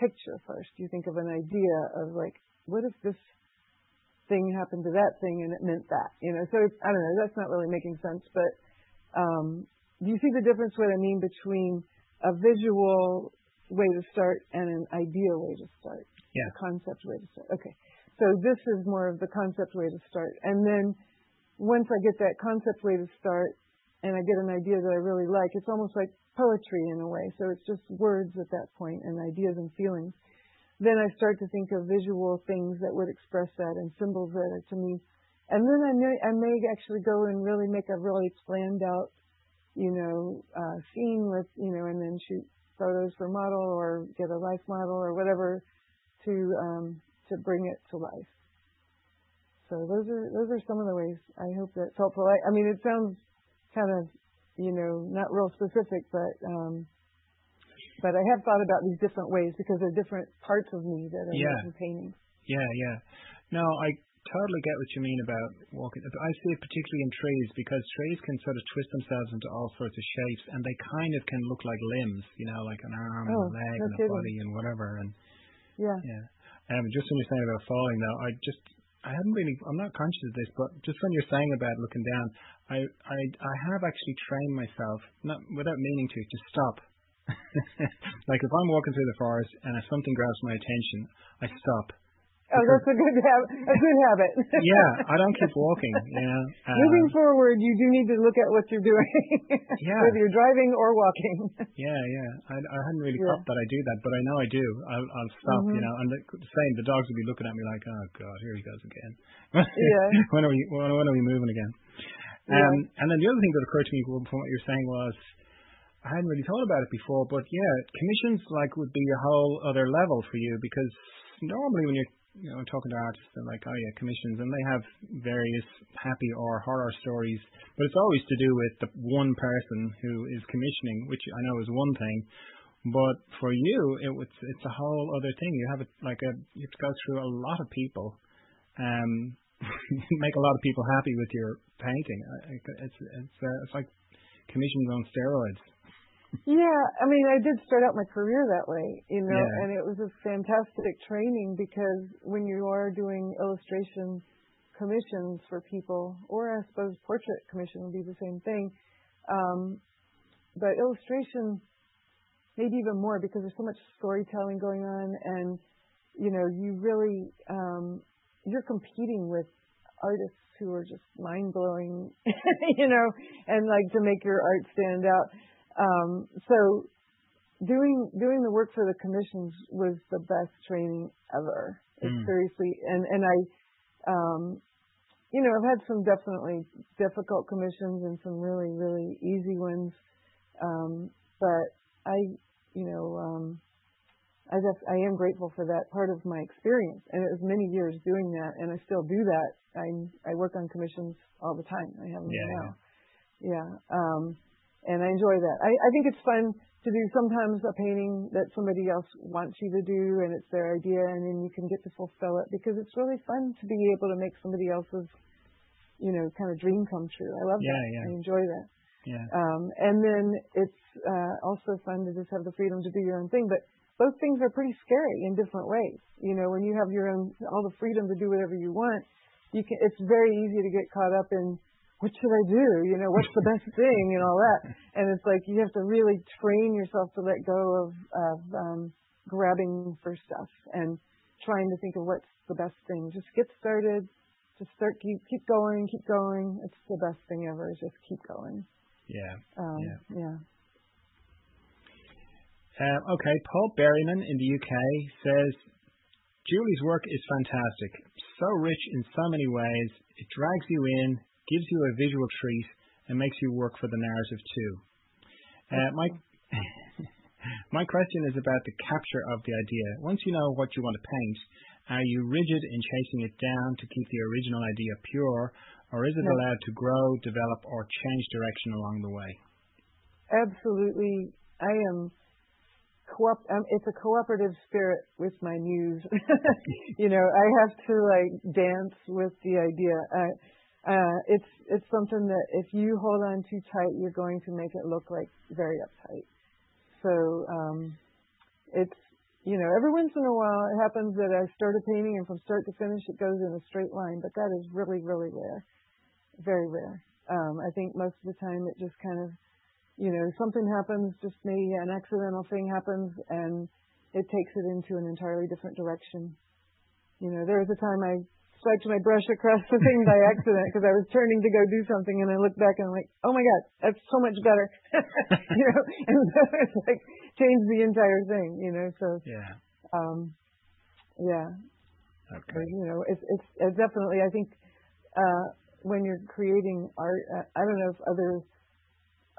picture first. You think of an idea of like, what if this thing happened to that thing and it meant that, you know? So it's, I don't know. That's not really making sense, but um, do you see the difference? What I mean between a visual way to start and an idea way to start, yeah, a concept way to start. Okay. So this is more of the concept way to start. And then once I get that concept way to start and I get an idea that I really like, it's almost like poetry in a way. So it's just words at that point and ideas and feelings. Then I start to think of visual things that would express that and symbols that are to me. And then I may, I may actually go and really make a really planned out, you know, uh, scene with, you know, and then shoot photos for model or get a life model or whatever to um, to bring it to life. So those are those are some of the ways. I hope that's helpful. I, I mean, it sounds kind of you know not real specific, but um, but I have thought about these different ways because they're different parts of me that are yeah. making paintings. Yeah, yeah. No, I totally get what you mean about walking. I see it particularly in trees because trees can sort of twist themselves into all sorts of shapes, and they kind of can look like limbs, you know, like an arm oh, and a leg no and a kidding. body and whatever. And Yeah. yeah, um, just when you're saying about falling, though, I just I hadn't really I'm not conscious of this, but just when you're saying about looking down, I I I have actually trained myself, not without meaning to, to stop. like if I'm walking through the forest and if something grabs my attention, I stop. Oh, that's a good habit. A good habit. yeah, I don't keep walking. You know, um, Moving forward, you do need to look at what you're doing, Yeah. whether you're driving or walking. Yeah, yeah. I, I hadn't really Yeah. caught that I do that, but I know I do. I'll, I'll stop, Mhm. you know, and the same, the dogs will be looking at me like, oh god, here he goes again. Yeah. when are we? When, when are we moving again? Yeah. Um, and then the other thing that occurred to me from what you're saying was, I hadn't really thought about it before, but yeah, commissions like would be a whole other level for you because normally when you're you know I'm talking to artists, they're like, oh yeah, commissions, and they have various happy or horror stories, but it's always to do with the one person who is commissioning, which I know is one thing. But for you, it, it's it's a whole other thing. You have it like a you have to go through a lot of people, um, make a lot of people happy with your painting. It's it's uh, it's like commissions on steroids. Yeah, I mean, I did start out my career that way, you know, Yeah. and it was a fantastic training because when you are doing illustration commissions for people, or I suppose portrait commission would be the same thing, um, but illustration maybe even more because there's so much storytelling going on, and you know, you really um, you're competing with artists who are just mind blowing, you know, and like to make your art stand out. Um, so doing doing the work for the commissions was the best training ever. Mm. seriously and and I um you know, I've had some definitely difficult commissions and some really, really easy ones. Um, but I you know, um I just I am grateful for that part of my experience. And it was many years doing that and I still do that. I I work on commissions all the time. I have them Yeah, now. Yeah. And I enjoy that. I, I think it's fun to do sometimes a painting that somebody else wants you to do and it's their idea and then you can get to fulfill it because it's really fun to be able to make somebody else's, you know, kind of dream come true. I love Yeah, that. yeah. I enjoy that. Yeah. Um, and then it's uh, also fun to just have the freedom to do your own thing. But both things are pretty scary in different ways. You know, when you have your own all the freedom to do whatever you want, you can. It's very easy to get caught up in what should I do? You know, what's the best thing and all that. And it's like you have to really train yourself to let go of, of um, grabbing for stuff and trying to think of what's the best thing. Just get started. Just start, keep, keep going, keep going. It's the best thing ever. Is just keep going. Yeah. Um, yeah. yeah. Uh, okay, Paul Berryman in the UK says Julie's work is fantastic, so rich in so many ways. It drags you in, gives you a visual treat, and makes you work for the narrative too. Uh, my my question is about the capture of the idea. Once you know what you want to paint, are you rigid in chasing it down to keep the original idea pure, or is it allowed to grow, develop, or change direction along the way? absolutely i am co-op um, it's a cooperative spirit with my muse you know i have to like dance with the idea it's it's something that if you hold on too tight you're going to make it look like very uptight. So um it's you know every once in a while it happens that i start a painting and from start to finish it goes in a straight line but that is really really rare. Very rare. Um i think most of the time it just kind of you know, something happens, just maybe an accidental thing happens, and it takes it into an entirely different direction. You know, there was a time I swiped my brush across the thing by accident because I was turning to go do something, and I looked back and I'm like, oh my god, that's so much better. you know, and so it's like changed the entire thing. You know, so Yeah. um, yeah, Okay. but, you know, it's it's, it's definitely. I think uh, when you're creating art, uh, I don't know if other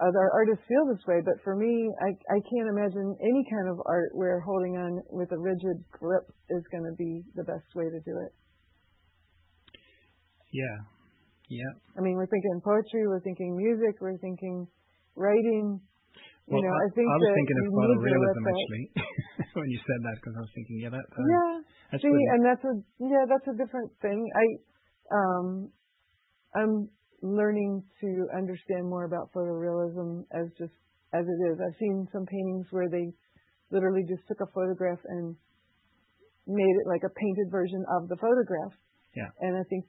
other artists feel this way, but for me, I I can't imagine any kind of art where holding on with a rigid grip is going to be the best way to do it. Yeah. Yeah. I mean, we're thinking poetry, we're thinking music, we're thinking writing. You Well, know, I, I think I was thinking of you need to let photorealism actually when you said that because I was thinking, yeah, that. that Yeah. That's See, pretty- and that's a yeah, that's a different thing. I um I'm learning to understand more about photorealism as just as it is. I've seen some paintings where they literally just took a photograph and made it like a painted version of the photograph. Yeah. And I think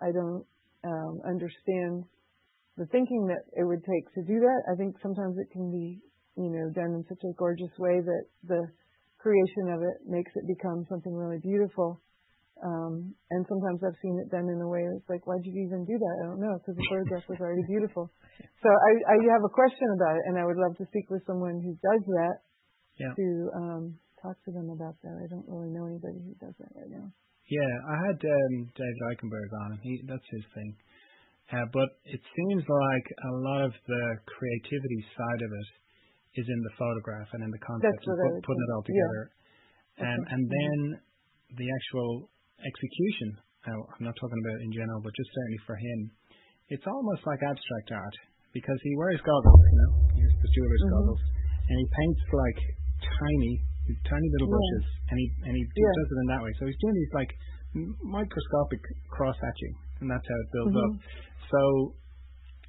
I don't um understand the thinking that it would take to do that. I think sometimes it can be, you know, done in such a gorgeous way that the creation of it makes it become something really beautiful. Um, and sometimes I've seen it done in a way that's like, why'd you even do that? I don't know, because the photograph was already beautiful. So I, I have a question about it, and I would love to speak with someone who does that to um, talk to them about that. I don't really know anybody who does that right now. Yeah, I had um, David Eichenberg on, and he that's his thing. Uh, but it seems like a lot of the creativity side of it is in the photograph and in the concept That's and what I put, putting it all Yeah. together. Um, and then the actual execution. Now, I'm not talking about in general, but just certainly for him, it's almost like abstract art because he wears goggles, you know, here's the jeweler's Mhm. goggles, and he paints like tiny, tiny little Yeah. brushes, and he and he Yeah. does it in that way. So he's doing these like microscopic cross hatching, and that's how it builds Mhm. up. So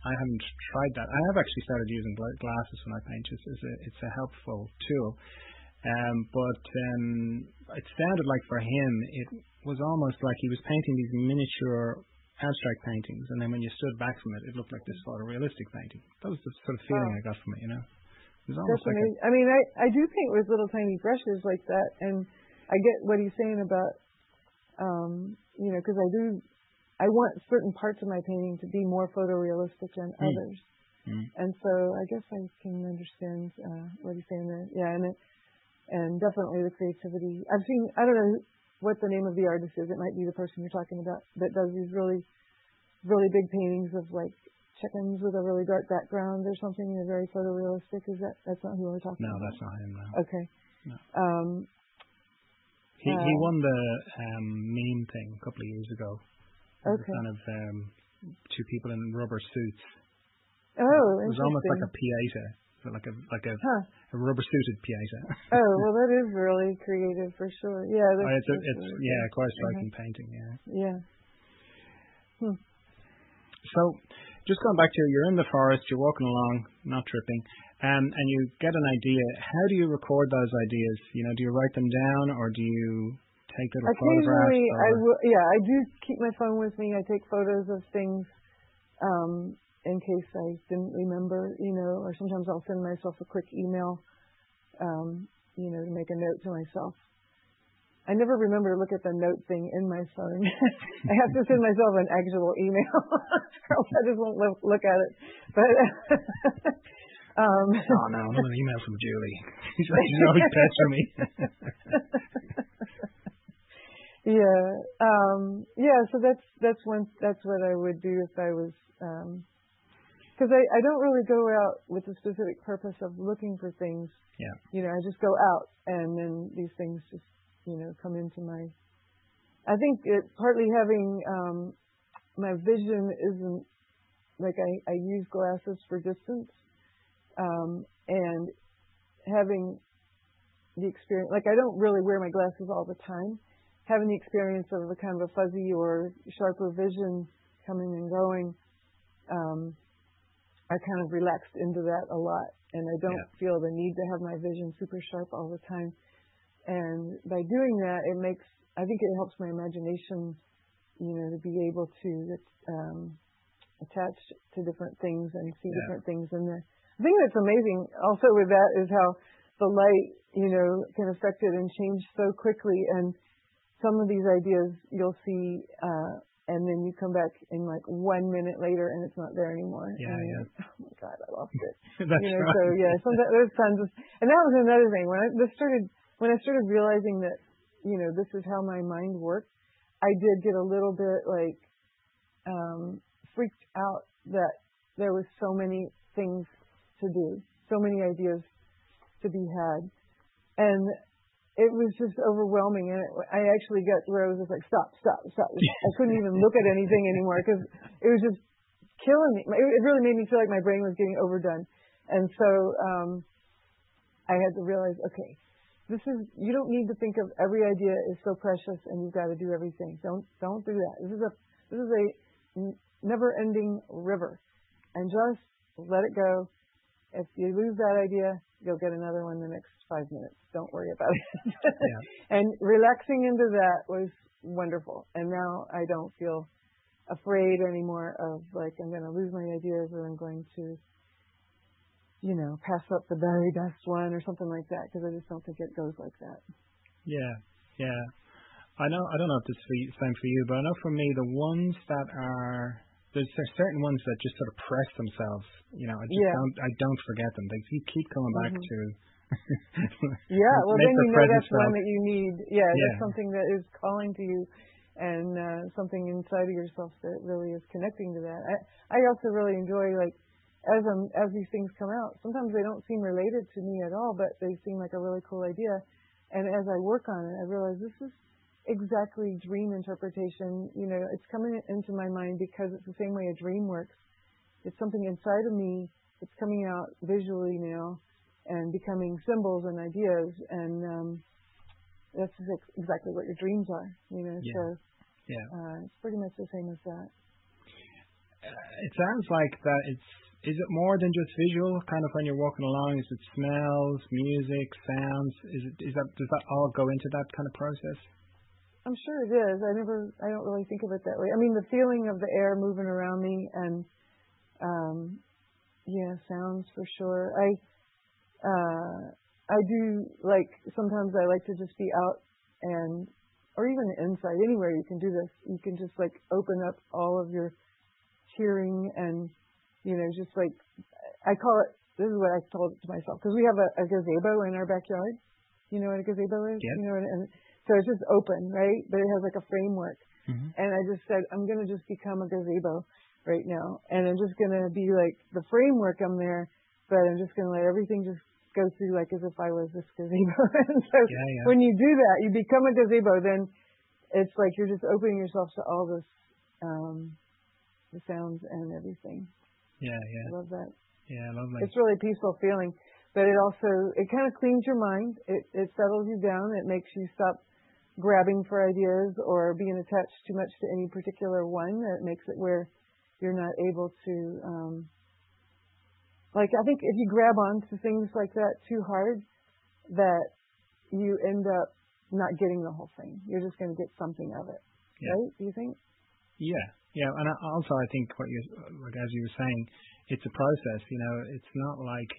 I haven't tried that. I have actually started using gla- glasses when I paint. It's, it's a it's a helpful tool. Um, but um, it sounded like for him it was almost like he was painting these miniature abstract paintings, and then when you stood back from it, it looked like this photorealistic painting. That was the sort of feeling Wow. I got from it. You know, it was That's almost like a. I mean, I I do paint with little tiny brushes like that, and I get what he's saying about, um, you know, because I do, I want certain parts of my painting to be more photorealistic than Mm. others, Mm. and so I guess I can understand uh, what he's saying there. Yeah, and it, and definitely the creativity. I've seen. I don't know what the name of the artist is. It might be the person you're talking about that does these really, really big paintings of like chickens with a really dark background or something. They're very photorealistic. Is that that's not who we're talking no, about? No, that's not him. No. Okay. No. Um, He he uh, won the um, meme thing a couple of years ago. Okay. Kind of um, two people in rubber suits. oh, It was almost like a pieta, so like a like a, Huh. a rubber suited pieta. Oh, well, that is really creative for sure. Yeah. Oh, That's, it's a, it's really yeah, quite a striking painting. Yeah. Yeah. Hmm. So, just going back to you're in the forest, you're walking along, not tripping, um, and you get an idea. How do you record those ideas? You know, do you write them down or do you take little photographs? Occasionally, I will. Yeah, I do keep my phone with me. I take photos of things um, in case I didn't remember, you know, or sometimes I'll send myself a quick email, um, you know, to make a note to myself. I never remember to look at the note thing in my phone. I have to send myself an actual email, or else I just won't look, at it. But um, oh no, another email from Julie. She's always pestering me. yeah, um, yeah. So that's that's one. That's what I would do if I was. because I, I don't really go out with the specific purpose of looking for things. Yeah. You know, I just go out and then these things just you know, come into my. I think it partly having um, my vision isn't like I, I use glasses for distance, um, and having the experience, like I don't really wear my glasses all the time. Having the experience of a kind of a fuzzy or sharper vision coming and going, um, I kind of relaxed into that a lot, and I don't yeah. feel the need to have my vision super sharp all the time. And by doing that, it makes, I think it helps my imagination, you know, to be able to um, attach to different things and see yeah. different things. And the thing that's amazing also with that is how the light, you know, can affect it and change so quickly. And some of these ideas you'll see, uh, and then you come back in like one minute later and it's not there anymore. Yeah, and yeah. Like, oh my god, I lost it. That's you know, right. so yeah, sometimes there's tons of, and that was another thing when I this started when I started realizing that, you know, this is how my mind works, I did get a little bit like um, freaked out that there was so many things to do, so many ideas to be had, and it was just overwhelming. And it, I actually got where I was just like, stop, stop, stop. I couldn't even look at anything anymore because it was just killing me. It really made me feel like my brain was getting overdone, and so um, I had to realize, okay, this is you don't need to think of every idea is so precious and you've got to do everything. Don't don't do that. This is a this is a never ending river, and just let it go. If you lose that idea, you'll get another one in the next five minutes. Don't worry about it. yeah. And relaxing into that was wonderful. And now I don't feel afraid anymore of like I'm going to lose my ideas or I'm going to you know, pass up the very best one or something like that because I just don't think it goes like that. Yeah, yeah. I know. I don't know if this is the same for you, but I know for me, the ones that are there's, there's certain ones that just sort of press themselves. You know, I just Yeah. don't I don't forget them. They keep keep coming back Mhm. to. Yeah, well then you know that's one that you need. Yeah, Yeah. that's something that is calling to you and uh, something inside of yourself that really is connecting to that. I I also really enjoy like as um as these things come out, sometimes they don't seem related to me at all, but they seem like a really cool idea. And as I work on it, I realize this is exactly dream interpretation. You know, it's coming into my mind because it's the same way a dream works. It's something inside of me that's coming out visually now and becoming symbols and ideas. And um, that's ex- exactly what your dreams are. You know, Yeah. so Yeah. uh, it's pretty much the same as that. Uh, it sounds like that. It's is it more than just visual? Kind of when you're walking along, is it smells, music, sounds? Is it is that does that all go into that kind of process? I'm sure it is. I never, I don't really think of it that way. I mean, the feeling of the air moving around me and, um, yeah, sounds for sure. I, uh, I do like, sometimes I like to just be out and, or even inside, anywhere you can do this. You can just like open up all of your hearing and, you know, just like, I call it, this is what I told it to myself, because we have a, a gazebo in our backyard. You know what a gazebo is? Yep. You know, and, and so it's just open, right? But it has like a framework. Mm-hmm. And I just said, I'm going to just become a gazebo right now. And I'm just going to be like the framework I'm there, but I'm just going to let everything just go through like as if I was this gazebo. and so Yeah, yeah. when you do that, you become a gazebo, then it's like you're just opening yourself to all this, um, the sounds and everything. Yeah, yeah. I love that. yeah. Lovely. It's really peaceful feeling, but it also, it kind of cleans your mind. It, it settles you down. It makes you stop grabbing for ideas or being attached too much to any particular one. It makes it where you're not able to, um, like, I think if you grab onto things like that too hard, that you end up not getting the whole thing. You're just going to get something of it. Yeah. Right? Do you think? Yeah, yeah, and also I think what you like as you were saying, it's a process. You know, it's not like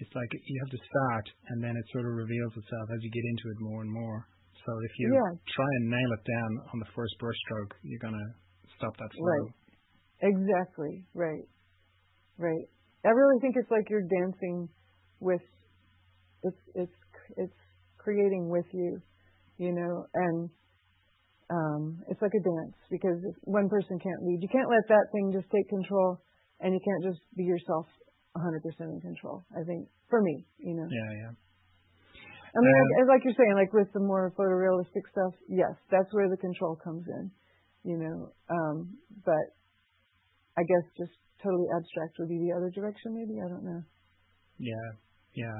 it's like you have to start and then it sort of reveals itself as you get into it more and more. So if you yeah. try and nail it down on the first brushstroke, you're gonna stop that flow. Right. Exactly. Right. Right. I really think it's like you're dancing with it's it's it's creating with you, you know, and it's like a dance because if one person can't lead, you can't let that thing just take control, and you can't just be yourself 100% in control. I think for me, you know. Yeah, yeah. I mean, um, like, like you're saying, like with the more photorealistic stuff, yes, that's where the control comes in, you know. Um, but I guess just totally abstract would be the other direction, maybe. I don't know. Yeah, yeah,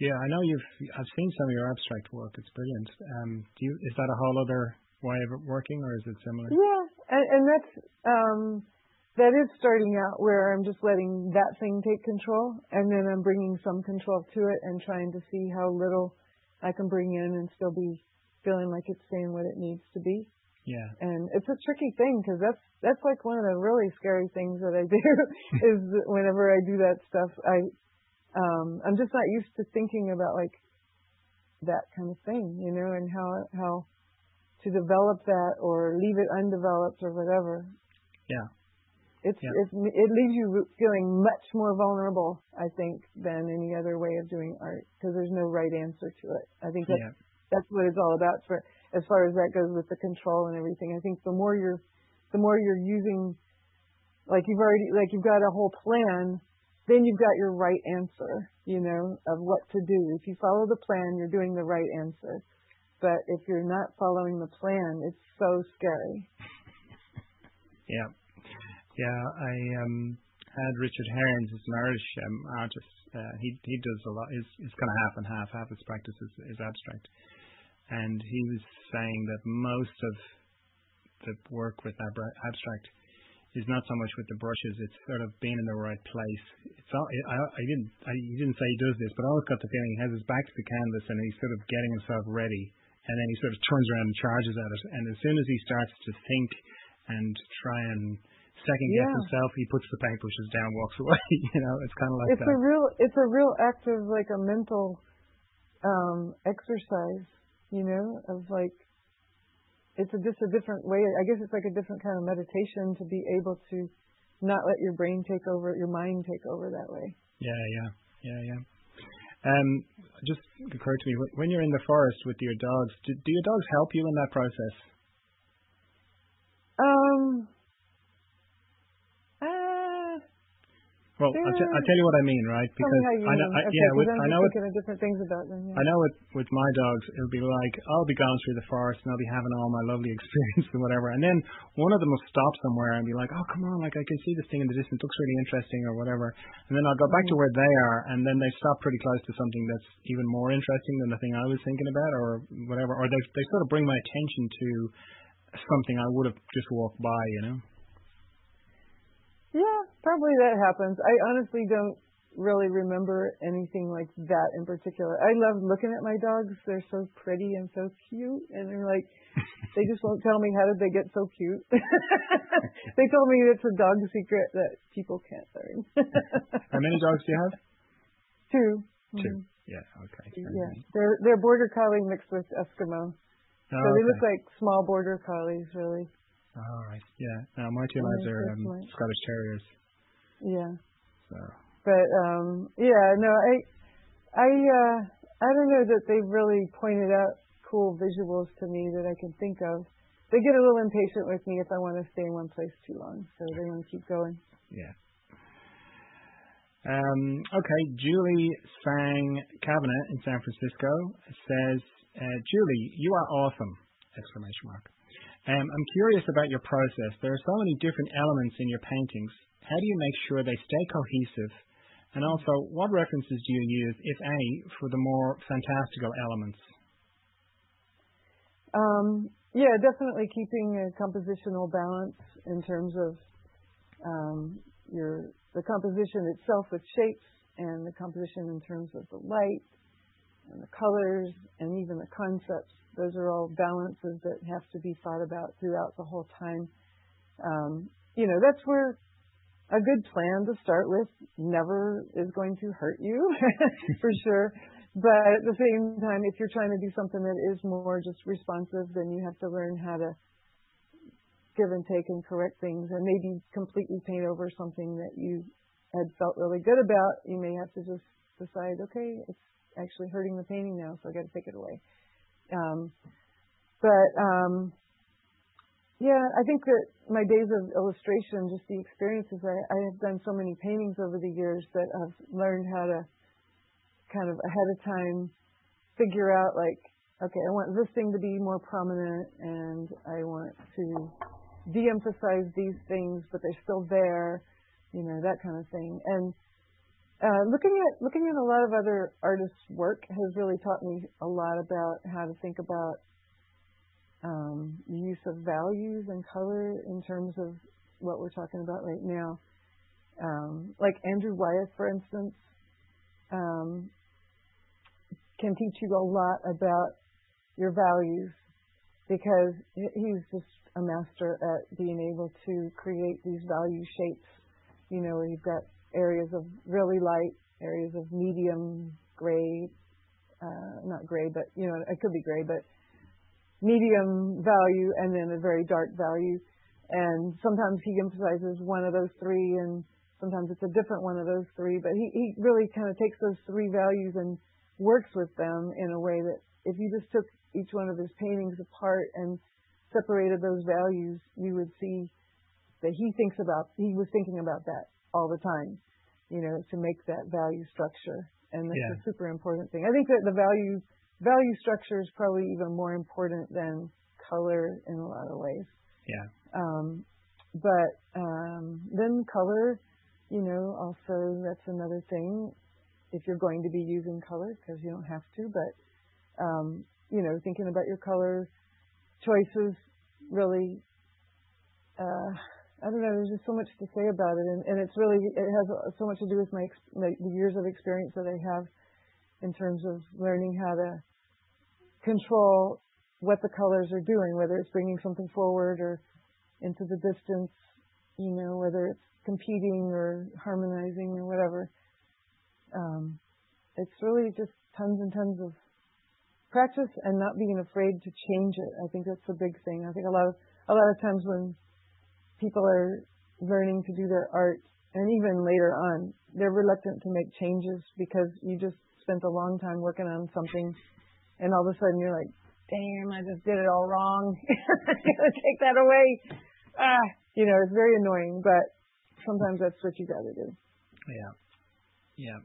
yeah. I know you've. I've seen some of your abstract work. It's brilliant. Um, do you? Is that a whole other way of working, or is it similar? Yeah, and, and that's um, that is starting out where I'm just letting that thing take control, and then I'm bringing some control to it and trying to see how little I can bring in and still be feeling like it's saying what it needs to be. Yeah. And it's a tricky thing because that's that's like one of the really scary things that I do is whenever I do that stuff, I um I'm just not used to thinking about like that kind of thing, you know, and how how to develop that or leave it undeveloped or whatever. Yeah. It's, yeah. it's it leaves you feeling much more vulnerable, I think, than any other way of doing art because there's no right answer to it. I think that's yeah. that's what it's all about for as far as that goes with the control and everything. I think the more you're, the more you're using, like you've already, like you've got a whole plan, then you've got your right answer, you know, of what to do. If you follow the plan, you're doing the right answer. But if you're not following the plan, it's so scary. Yeah. Yeah, I um had Richard Herons, who's an Irish um, artist. Uh, he he does a lot. Is kind of half and half. Half his practice is, is abstract, and he was saying that most of the work with abstract is not so much with the brushes; it's sort of being in the right place. It's all, I, I didn't I, he didn't say he does this, but I always got the feeling he has his back to the canvas and he's sort of getting himself ready, and then he sort of turns around and charges at it. And as soon as he starts to think and try and second guess yeah. himself, he puts the paintbrushes down, walks away. you know, it's kind of like it's that. a real it's a real act of like a mental um exercise you know, of like, it's a, just a different way. I guess it's like a different kind of meditation to be able to not let your brain take over, your mind take over that way. Yeah, yeah, yeah, yeah. Um, just occurred to me when you're in the forest with your dogs, do, do your dogs help you in that process? Um, Well, I'll, t- I'll, tell you what I mean, right? Because I know, I, okay, yeah, with, I know with, different things about them. Yeah. I know with with my dogs, it'll be like I'll be going through the forest and I'll be having all my lovely experience and whatever, and then one of them will stop somewhere and be like, "Oh, come on! Like I can see this thing in the distance, looks really interesting or whatever," and then I'll go back mm-hmm. to where they are, and then they stop pretty close to something that's even more interesting than the thing I was thinking about or whatever, or they they sort of bring my attention to something I would have just walked by, you know. Yeah, probably that happens. I honestly don't really remember anything like that in particular. I love looking at my dogs. They're so pretty and so cute, and they're like, they just won't tell me how did they get so cute. they told me it's a dog secret that people can't learn. how many dogs do you have? Two. 2 mm-hmm. Yeah. Okay. Yeah, they're they're border collie mixed with Eskimo. Oh, so they okay. look like small border collies, really. All right. Yeah. Now my two lads are um, Scottish Terriers. Yeah. So. But um, yeah, no, I, I, uh, I don't know that they've really pointed out cool visuals to me that I can think of. They get a little impatient with me if I want to stay in one place too long, so they want to keep going. Yeah. Um, okay, Julie Sang Kavanagh in San Francisco says, uh, Julie, you are awesome! Exclamation mark. Um, I'm curious about your process. There are so many different elements in your paintings. How do you make sure they stay cohesive? And also, what references do you use, if any, for the more fantastical elements? Um, yeah, definitely keeping a compositional balance in terms of um, your the composition itself with shapes and the composition in terms of the light and the colors and even the concepts. Those are all balances that have to be thought about throughout the whole time. um, you know, that's where a good plan to start with never is going to hurt you for sure. But at the same time, if you're trying to do something that is more just responsive, then you have to learn how to give and take and correct things and maybe completely paint over something that you had felt really good about. You may have to just decide, okay, it's actually hurting the painting now, so I got to take it away. Um, but um, yeah, I think that my days of illustration, just the experiences, I, have done so many paintings over the years that I've learned how to kind of ahead of time figure out like, okay, I want this thing to be more prominent and I want to de-emphasize these things, but they're still there, you know, that kind of thing. And looking at looking at a lot of other artists' work has really taught me a lot about how to think about um, use of values and color in terms of what we're talking about right now. Um, like Andrew Wyeth, for instance, um, can teach you a lot about your values because he's just a master at being able to create these value shapes. You know, where you've got areas of really light, areas of medium gray, uh, not gray, but you know, it could be gray, but medium value and then a very dark value. And sometimes he emphasizes one of those three and sometimes it's a different one of those three. But he, he really kind of takes those three values and works with them in a way that if you just took each one of his paintings apart and separated those values, you would see that he thinks about, he was thinking about that all the time, you know, to make that value structure. And that's yeah. a super important thing. I think that the value value structure is probably even more important than color in a lot of ways. Yeah. Um, but um, then color, you know, also that's another thing. If you're going to be using color, because you don't have to, but um, you know, thinking about your color choices really. Uh, I don't know. There's just so much to say about it, and, and it's really it has so much to do with my, the years of experience that I have in terms of learning how to control what the colors are doing, whether it's bringing something forward or into the distance, you know, whether it's competing or harmonizing or whatever. Um, it's really just tons and tons of practice and not being afraid to change it. I think that's a big thing. I think a lot of a lot of times when people are learning to do their art and even later on, they're reluctant to make changes because you just spent a long time working on something and all of a sudden you're like, damn, I just did it all wrong. Gonna take that away. Ah, you know, it's very annoying, but sometimes that's what you got to do. Yeah, yeah.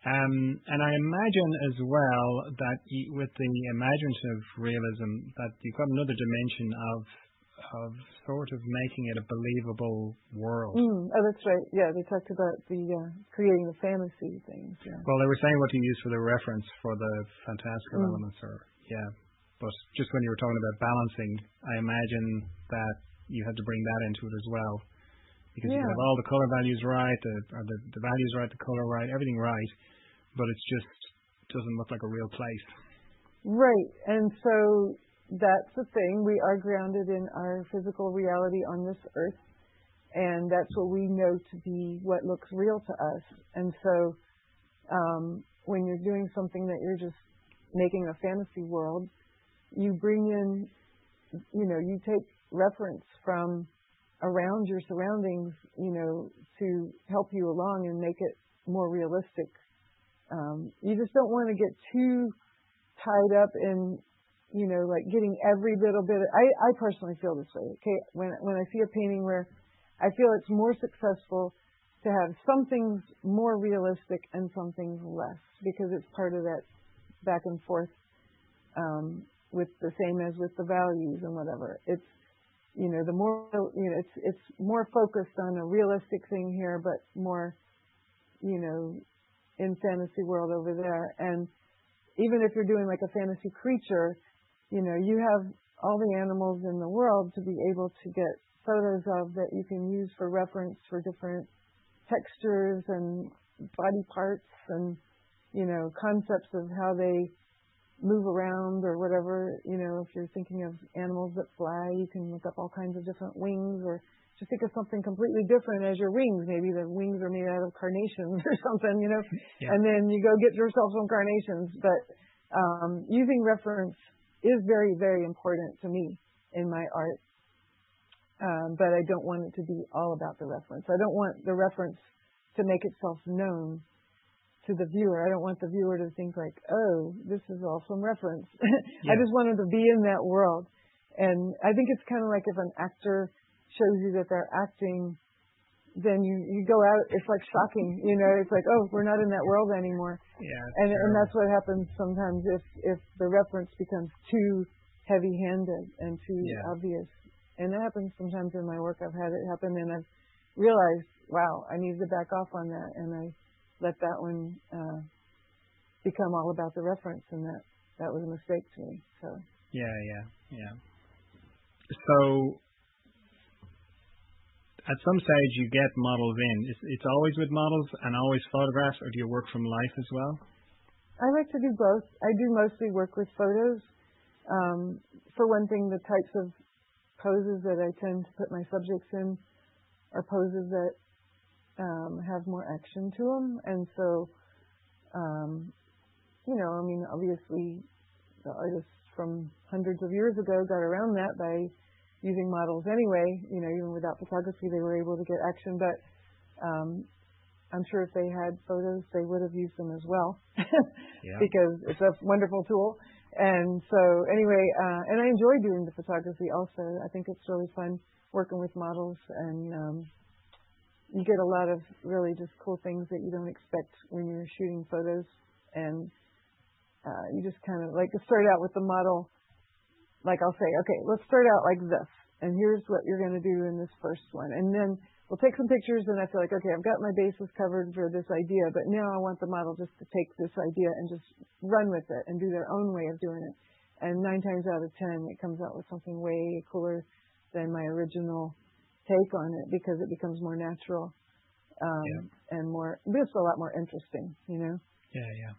Um, and I imagine as well that with the imaginative realism, that you've got another dimension of of sort of making it a believable world. Mm, oh, that's right. Yeah, they talked about the uh, creating the fantasy things. Yeah. Well, they were saying what to use for the reference for the fantastical mm. elements, or yeah. But just when you were talking about balancing, I imagine that you had to bring that into it as well, because yeah. you have all the color values right, the the, the values right, the color right, everything right, but it's just doesn't look like a real place. Right, and so that's the thing. We are grounded in our physical reality on this earth, and that's what we know to be what looks real to us. And so, um, when you're doing something that you're just making a fantasy world, you bring in, you know, you take reference from around your surroundings, you know, to help you along and make it more realistic. Um, you just don't want to get too tied up in you know, like getting every little bit. Of, I I personally feel this way. Okay, when when I see a painting where I feel it's more successful to have some things more realistic and some things less because it's part of that back and forth um, with the same as with the values and whatever. It's you know the more you know it's it's more focused on a realistic thing here, but more you know in fantasy world over there and even if you're doing like a fantasy creature you know, you have all the animals in the world to be able to get photos of that you can use for reference for different textures and body parts and you know concepts of how they move around or whatever. You know, if you're thinking of animals that fly, you can look up all kinds of different wings or just think of something completely different as your wings. Maybe the wings are made out of carnations or something, you know, Yeah. and then you go get yourself some carnations. But um, using reference is very, very important to me in my art. Um, but I don't want it to be all about the reference. I don't want the reference to make itself known to the viewer. I don't want the viewer to think like, oh, this is all from reference. I just want them to be in that world. And I think it's kind of like if an actor shows you that they're acting, then you, you go out, it's like shocking, you know, it's like, oh, we're not in that world anymore. Yeah. And, and that's what happens sometimes if, if the reference becomes too heavy handed and too Yeah. obvious. And that happens sometimes in my work. I've had it happen and I've realized, wow, I need to back off on that. And I let that one, uh, become all about the reference and that, that was a mistake to me. So. Yeah, yeah, yeah. So, at some stage, you get models in. It's, always with models and always photographs, or do you work from life as well? I like to do both. I do mostly work with photos. Um, for one thing, the types of poses that I tend to put my subjects in are poses that um, have more action to them, and so, um, you know, I mean, obviously, the artists from hundreds of years ago got around that by using models anyway. You know, even without photography, they were able to get action, but um, I'm sure if they had photos, they would have used them as well. Yeah. because it's a wonderful tool. And so anyway, uh, and I enjoy doing the photography also. I think it's really fun working with models and, um, you get a lot of really just cool things that you don't expect when you're shooting photos. And, uh, you just kind of like start out with the model. Like I'll say, okay, let's start out like this. And here's what you're going to do in this first one. And then we'll take some pictures and I feel like, okay, I've got my bases covered for this idea, but now I want the model just to take this idea and just run with it and do their own way of doing it. And nine times out of ten, it comes out with something way cooler than my original take on it because it becomes more natural, um, and more, just a lot more interesting, you know? Yeah, yeah.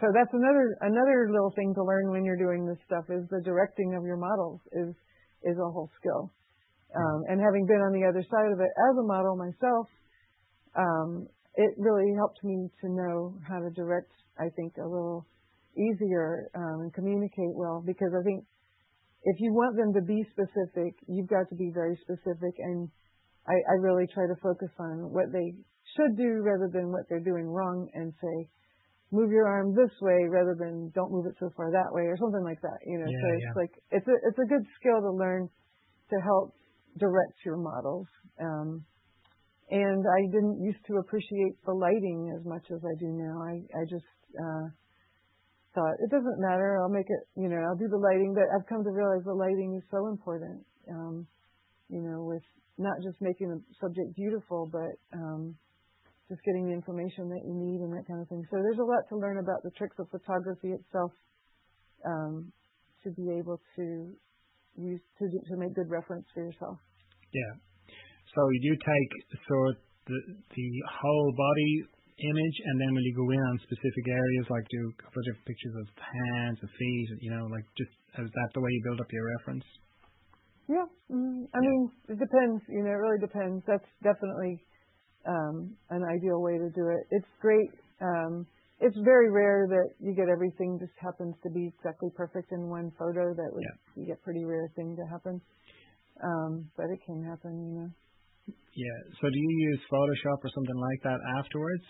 So that's another, another little thing to learn when you're doing this stuff is the directing of your models is, is a whole skill. Um, and having been on the other side of it as a model myself, um, it really helped me to know how to direct, I think, a little easier um, and communicate well because I think if you want them to be specific, you've got to be very specific. And I, I really try to focus on what they should do rather than what they're doing wrong and say, move your arm this way rather than don't move it so far that way or something like that. You know, Yeah, so it's yeah. like, it's a, it's a good skill to learn to help direct your models. Um, and I didn't used to appreciate the lighting as much as I do now. I, I just, uh, thought it doesn't matter. I'll make it, you know, I'll do the lighting, but I've come to realize the lighting is so important. Um, you know, with not just making the subject beautiful, but, um, just getting the information that you need and that kind of thing. So there's a lot to learn about the tricks of photography itself, um, to be able to use to to make good reference for yourself. Yeah. So you do take sort the the whole body image, and then will you go in on specific areas, like do a bunch of pictures of hands, of feet, you know, like just is that the way you build up your reference? Yeah, mm, I mean, it depends. You know, it really depends. That's definitely an ideal way to do it. It's great. Um, it's very rare that you get everything just happens to be exactly perfect in one photo. That would be a pretty rare thing to happen. Um, but it can happen, you know. Yeah. So do you use Photoshop or something like that afterwards?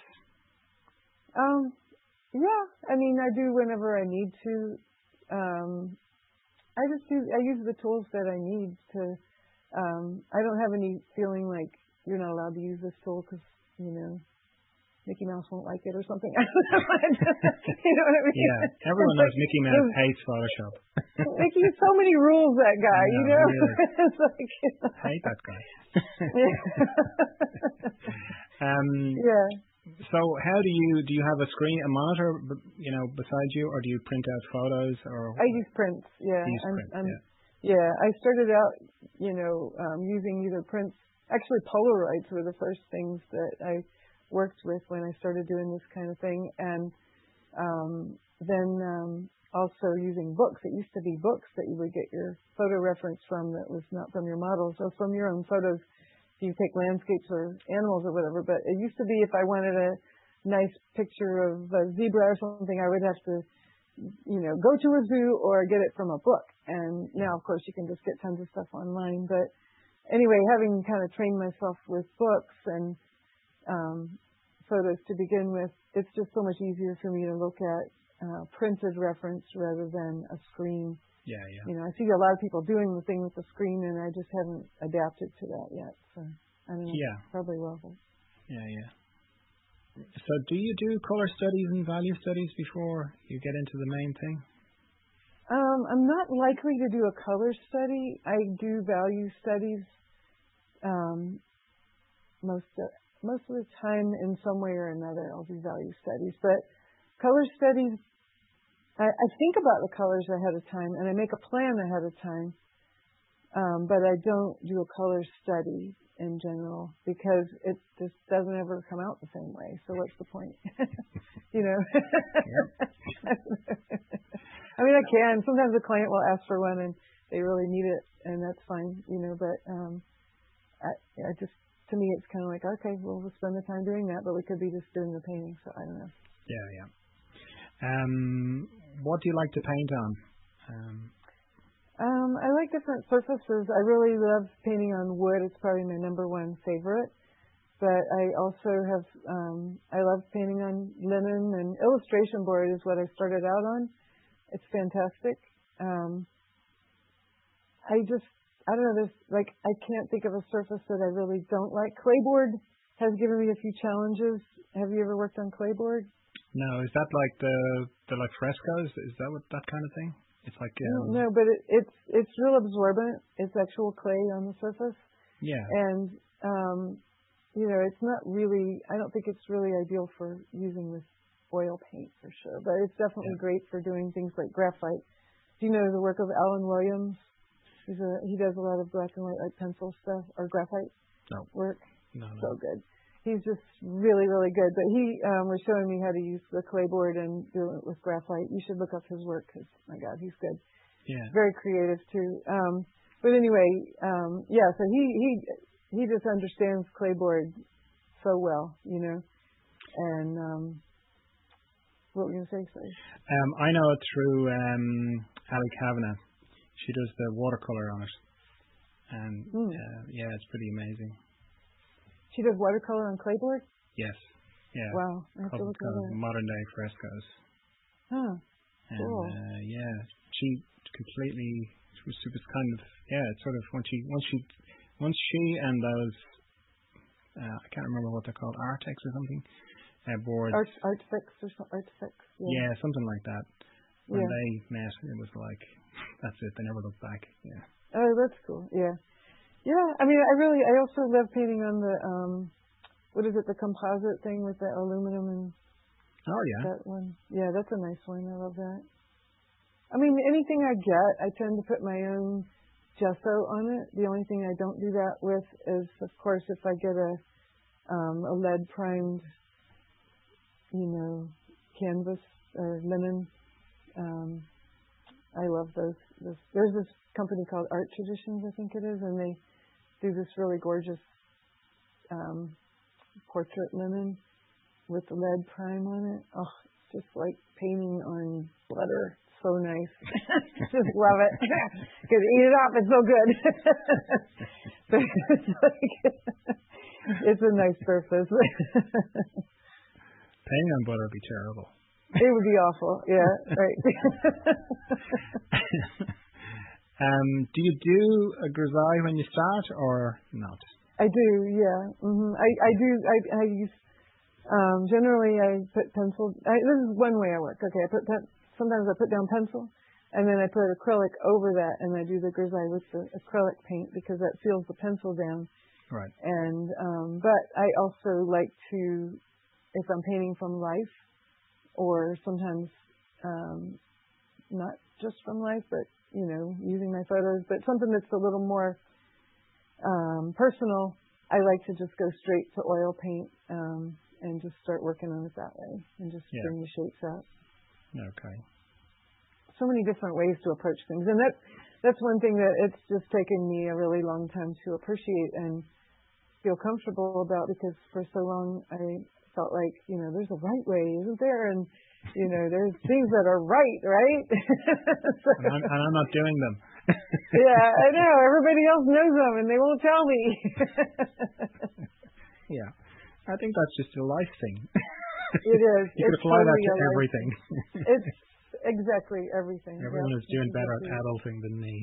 Um, yeah, I mean, I do whenever I need to. Um, I just use I use the tools that I need to. Um, I don't have any feeling like you're not allowed to use this tool because you know Mickey Mouse won't like it or something. you know what I mean? Yeah. Everyone knows like, Mickey Mouse hates Photoshop. Mickey has so many rules. That guy, I you know, know. really. it's like, hate that guy. yeah. um, yeah. So how do you do? You have a screen, a monitor, b- you know, beside you, or do you print out photos? Or I use prints. Yeah. You use I'm, prints, I'm, yeah. yeah. I started out, you know, um, using either prints. Actually, Polaroids were the first things that I worked with when I started doing this kind of thing, and um, then um, also using books. It used to be books that you would get your photo reference from that was not from your models or from your own photos. You take landscapes or animals or whatever. But it used to be if I wanted a nice picture of a zebra or something, I would have to, you know, go to a zoo or get it from a book. And now, of course, you can just get tons of stuff online. But anyway, having kind of trained myself with books and um, photos to begin with, it's just so much easier for me to look at uh, printed reference rather than a screen. Yeah, yeah. You know, I see a lot of people doing the thing with the screen, and I just haven't adapted to that yet. So I don't know. Yeah. Probably will. Yeah, yeah. So, do you do color studies and value studies before you get into the main thing? Um, I'm not likely to do a color study. I do value studies most of, most of the time in some way or another. I'll do value studies, but color studies. I, I think about the colors ahead of time, and I make a plan ahead of time. Um, but I don't do a color study in general because it just doesn't ever come out the same way. So what's the point? you know. I mean, I can. Sometimes a client will ask for one and they really need it, and that's fine. You know, but um, I, I just to me it's kind of like okay, well we'll spend the time doing that, but we could be just doing the painting. So I don't know. Yeah, yeah. Um, what do you like to paint on? Um, um, I like different surfaces. I really love painting on wood. It's probably my number one favorite. But I also have, um, I love painting on linen and illustration board is what I started out on. It's fantastic. Um, I just, I don't know, there's like, I can't think of a surface that I really don't like. Clayboard has given me a few challenges. Have you ever worked on clayboard? No, is that like the, the like frescoes? Is that what, that kind of thing? It's like um, no, but it, it's it's real absorbent. It's actual clay on the surface. Yeah. And um, you know, it's not really. I don't think it's really ideal for using with oil paint for sure. But it's definitely Yeah. great for doing things like graphite. Do you know the work of Alan Williams? He's a he does a lot of black and white like pencil stuff or graphite No. work. No, no. So good. He's just really, really good. But he um, was showing me how to use the clayboard and do it with graphite. You should look up his work because, my God, he's good. Yeah. Very creative too. Um, but anyway, um, yeah. So he he he just understands clayboard so well, you know. And um, what were you gonna say? Sorry. Um, I know it through um, Ali Cavanaugh. She does the watercolor on it, and Hmm. uh, yeah, it's pretty amazing. She does watercolor on clayboard. Yes. Yeah. Wow, I have to look kind at of that. modern day frescoes. Huh. And Cool. uh, yeah, she completely it was, it was kind of yeah, it's sort of once she once she once she and those uh, I can't remember what they're called, Artex or something, uh, boards. Art art fix or something. Art. Yeah. yeah, something like that. When Yeah. they met, it was like that's it. They never looked back. Yeah. Oh, that's cool. Yeah. Yeah. I mean, I really, I also love painting on the, um, what is it, the composite thing with the aluminum and Oh yeah. that one. Yeah, that's a nice one. I love that. I mean, anything I get, I tend to put my own gesso on it. The only thing I don't do that with is, of course, if I get a, um, a lead primed, you know, canvas or linen. Um, I love those. This, there's this company called Art Traditions, I think it is, and they do this really gorgeous um, portrait linen with lead prime on it. Oh, just like painting on butter. So nice. just love it. Because eat it up. It's so good. but it's like, it's a nice surface. Painting on butter would be terrible. It would be awful. Yeah, right. um, do you do a grisaille when you start or not? I do, yeah. hmm I I do. I I use. Um, generally, I put pencil. I, this is one way I work. Okay, I put pen, sometimes I put down pencil, and then I put acrylic over that, and I do the grisaille with the acrylic paint because that seals the pencil down. Right. And um, but I also like to, if I'm painting from life, or sometimes um, not just from life, but you know, using my photos, but something that's a little more um, personal. I like to just go straight to oil paint um, and just start working on it that way, and just bring the shapes out. Okay. So many different ways to approach things, and that that's one thing that it's just taken me a really long time to appreciate and feel comfortable about because for so long I felt like you know there's a right way, isn't there? And you know there's things that are right, right? so, and, I'm, and I'm not doing them. yeah, I know. Everybody else knows them, and they won't tell me. yeah, I think that's just a life thing. It is. you could apply totally that to everything. it's exactly everything. Everyone yep, is doing better at adulting than me.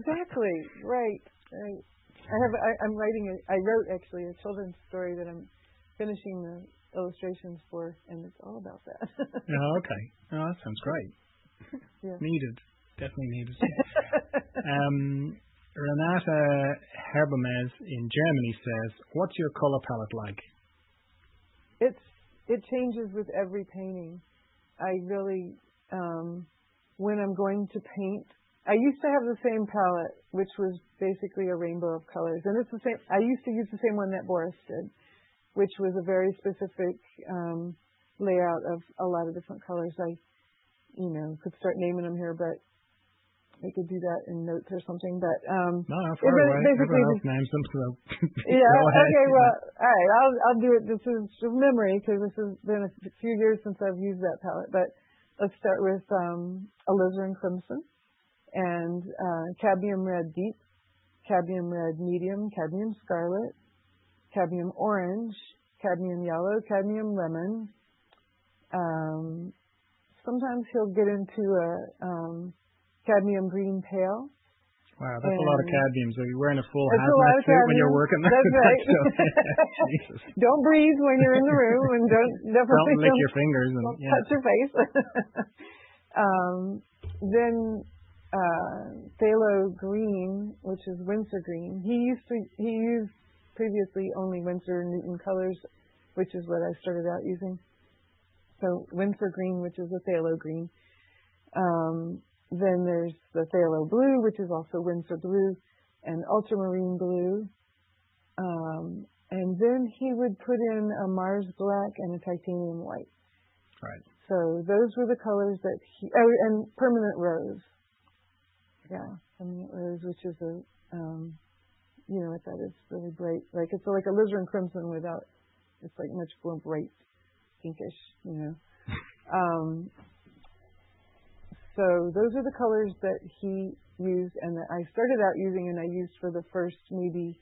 exactly. Right. Right. I have. I, I'm writing. A, I wrote actually a children's story that I'm finishing the illustrations for, and it's all about that. oh, okay. Oh, that sounds great. Yeah. Needed. Definitely needed. um, Renata Herbemes in Germany says, "What's your color palette like?" It's it changes with every painting. I really, um, when I'm going to paint, I used to have the same palette, which was basically a rainbow of colors, and it's the same. I used to use the same one that Boris did, which was a very specific um, layout of a lot of different colors. I, you know, could start naming them here, but we could do that in notes or something. But um, no, away. Everyone else names them, so yeah. okay, well, all right. I'll I'll do it. This is from memory because this has been a few years since I've used that palette. But let's start with um, alizarin crimson and uh, cadmium red deep, cadmium red medium, cadmium scarlet, cadmium orange, cadmium yellow, cadmium lemon. Um, sometimes he'll get into a um, cadmium green pale. Wow, that's a lot of cadmium. So you're wearing a full hazmat suit when you're working. That's right. don't breathe when you're in the room, and don't definitely don't lick your fingers and yeah. touch your face. um, then uh, phthalo green, which is Winsor green. He used to he used previously only Winsor Newton colors, which is what I started out using. So Winsor green, which is a phthalo green. Um, then there's the phthalo blue, which is also Winsor blue, and ultramarine blue. Um, and then he would put in a Mars black and a titanium white. Right. So those were the colors that he. Oh, and permanent rose. Yeah, permanent rose, which is a, um, you know what that is, really bright. Like it's like a alizarin crimson without. It's like much more bright, pinkish. You know. Um, so those are the colors that he used and that I started out using and I used for the first maybe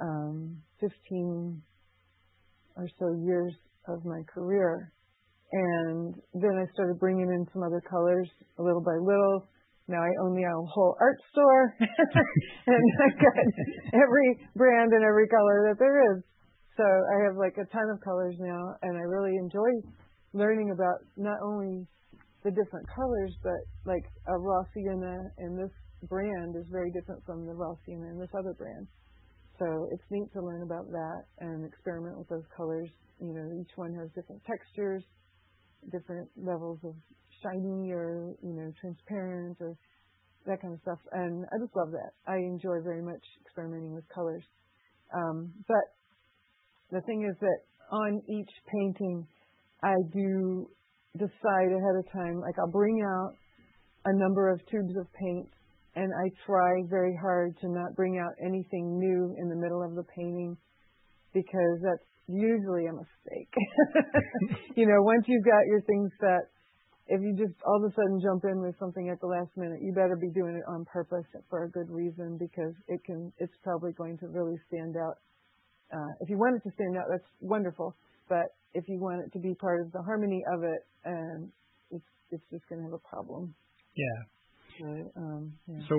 um, 15 or so years of my career. And then I started bringing in some other colors a little by little. Now I own the whole art store and I've got every brand and every color that there is. So I have like a ton of colors now and I really enjoy learning about not only the different colors, but like a raw sienna in this brand is very different from the raw sienna in this other brand. So it's neat to learn about that and experiment with those colors. You know, each one has different textures, different levels of shiny or, you know, transparent or that kind of stuff. And I just love that. I enjoy very much experimenting with colors. Um, but the thing is that on each painting, I do decide ahead of time. Like I'll bring out a number of tubes of paint and I try very hard to not bring out anything new in the middle of the painting because that's usually a mistake. you know, once you've got your things set, if you just all of a sudden jump in with something at the last minute, you better be doing it on purpose for a good reason because it can it's probably going to really stand out. Uh, if you want it to stand out, that's wonderful. But if you want it to be part of the harmony of it, and it's it's just going to have a problem. Yeah. So, um, yeah. so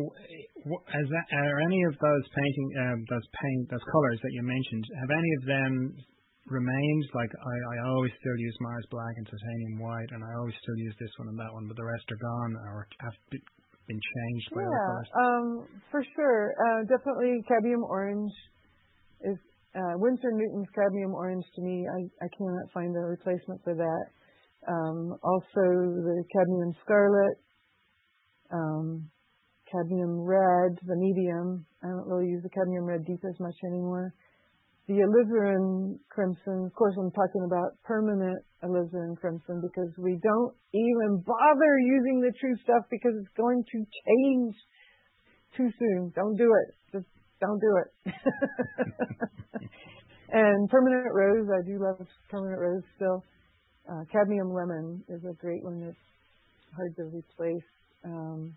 as that, are any of those painting, um, those paint, those colors that you mentioned, have any of them remained? Like I, I always still use Mars Black and Titanium White, and I always still use this one and that one, but the rest are gone or have been changed by yeah, um, for sure. Uh, definitely cadmium orange is uh, Winsor Newton's cadmium orange to me, I, I cannot find a replacement for that. Um, also the cadmium scarlet, um, cadmium red, the medium. I don't really use the cadmium red deep as much anymore. The alizarin crimson, of course, I'm talking about permanent alizarin crimson because we don't even bother using the true stuff because it's going to change too soon. Don't do it. Just don't do it. and permanent rose, I do love permanent rose still. Uh, cadmium lemon is a great one that's hard to replace. Um,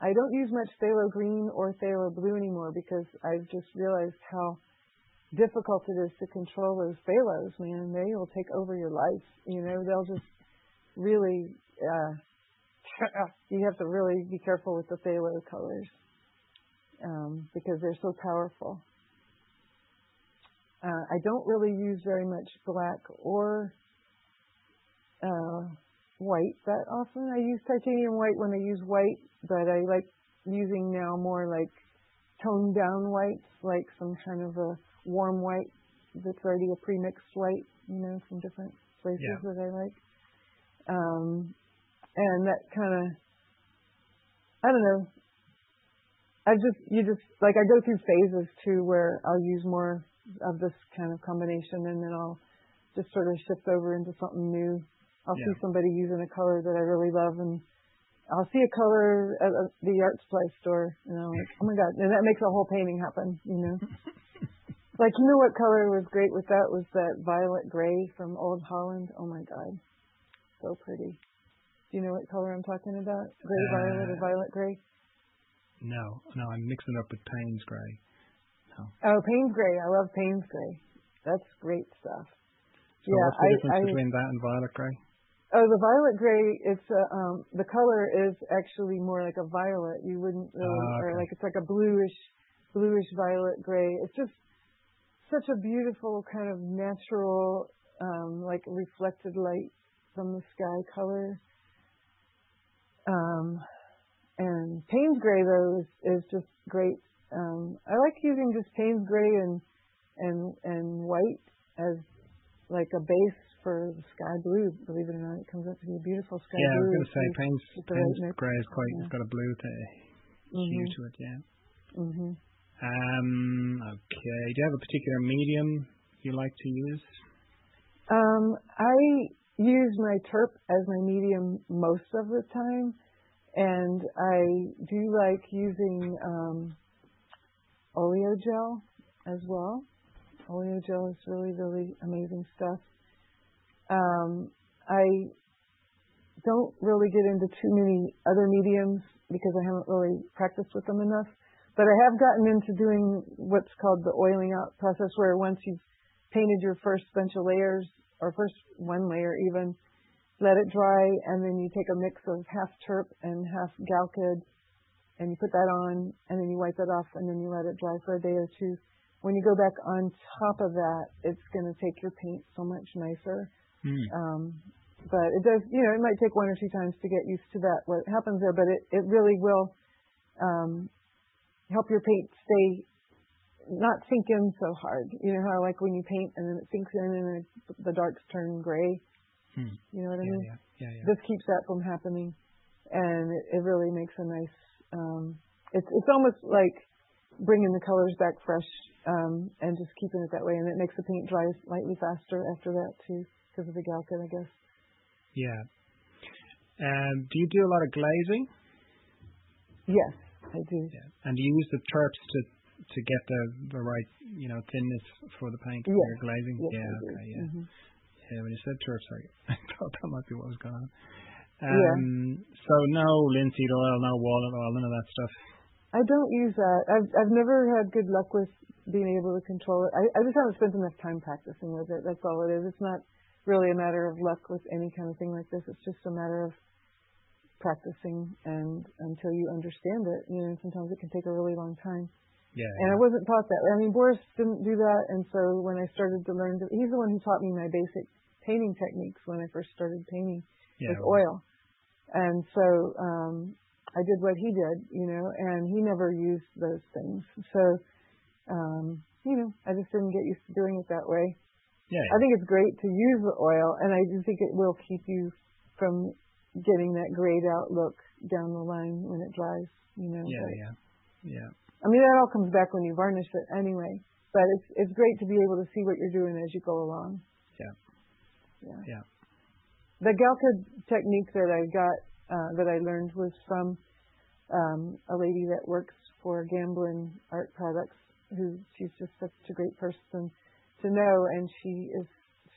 I don't use much phthalo green or phthalo blue anymore because I've just realized how difficult it is to control those phthalos, man. They will take over your life. You know, they'll just really, uh, you have to really be careful with the phthalo colors um, because they're so powerful. Uh, I don't really use very much black or uh, white that often. I use titanium white when I use white, but I like using now more like toned down whites, like some kind of a warm white that's already a pre-mixed white, you know, from different places yeah. that I like. Um, and that kind of, I don't know. I just, you just, like I go through phases too where I'll use more of this kind of combination and then I'll just sort of shift over into something new. I'll yeah. see somebody using a color that I really love and I'll see a color at the art supply store and I'm like, oh my God. And that makes a whole painting happen, you know? Like, you know what color was great with that was that violet gray from Old Holland. Oh my God. So pretty. Do you know what color I'm talking about? Gray uh, violet or violet gray? No, no, I'm mixing up with Payne's gray. No. Oh, Payne's gray. I love Payne's gray. That's great stuff. So yeah, what's the difference I, between that and violet gray? Oh, the violet gray. It's a, um, the color is actually more like a violet. You wouldn't really, oh, okay. or like it's like a bluish, bluish violet gray. It's just such a beautiful kind of natural, um, like reflected light from the sky color. Um, and Payne's gray though is, is just great. Um, I like using just Payne's gray and and and white as like a base for the sky blue. Believe it or not, it comes up to be a beautiful sky yeah, blue. Yeah, I was going to say Payne's, Payne's gray is quite. Yeah. It's got a blue to mm-hmm. hue to it. Yeah. Mhm. Um, okay. Do you have a particular medium you like to use? Um, I use my terp as my medium most of the time, and I do like using um, oleo gel as well. Oleo gel is really, really amazing stuff. I don't really get into too many other mediums because I haven't really practiced with them enough. But I have gotten into doing what's called the oiling out process, where once you've painted your first bunch of layers, or first one layer even, let it dry, and then you take a mix of half terp and half galkyd, and you put that on, and then you wipe it off, and then you let it dry for a day or two. When you go back on top of that, it's going to take your paint so much nicer. Mm. Um, but it does, you know, it might take one or two times to get used to that, what happens there, but it, it really will um, help your paint stay not sink in so hard. You know how like when you paint and then it sinks in and the darks turn gray. Hmm. You know what I yeah, mean? Yeah, yeah, yeah. This keeps that from happening, and it, it really makes a nice. Um, it's it's almost like bringing the colors back fresh um, and just keeping it that way, and it makes the paint dry slightly faster after that too because of the galkyd, I guess. Yeah. Um, do you do a lot of glazing? Yes. I do. Yeah. And you use the terps to to get the the right you know thinness for the paint yes. for your glazing. Yes, yeah. Okay. Yeah. Mm-hmm. Yeah. When you said terps, I, I thought that might be what was going on. Um, yeah. So no linseed oil, no walnut oil, none of that stuff. I don't use that. I've I've never had good luck with being able to control it. I, I just haven't spent enough time practicing with it. That's all it is. It's not really a matter of luck with any kind of thing like this. It's just a matter of practicing and until you understand it. You know, sometimes it can take a really long time. Yeah. And I wasn't taught that. I mean, Boris didn't do that, and so when I started to learn, to, he's the one who taught me my basic painting techniques when I first started painting yeah, with oil. And so um, I did what he did, you know, and he never used those things. So, um, you know, I just didn't get used to doing it that way. Yeah, yeah. I think it's great to use the oil, and I do think it will keep you from getting that grayed out look down the line when it dries, you know. Yeah, but, yeah, yeah. I mean, that all comes back when you varnish it anyway. but it's it's great to be able to see what you're doing as you go along. Yeah. Yeah. Yeah. The Galkyd technique that I got uh, that I learned was from um, a lady that works for Gamblin Art Products, who she's just such a great person to know, and she is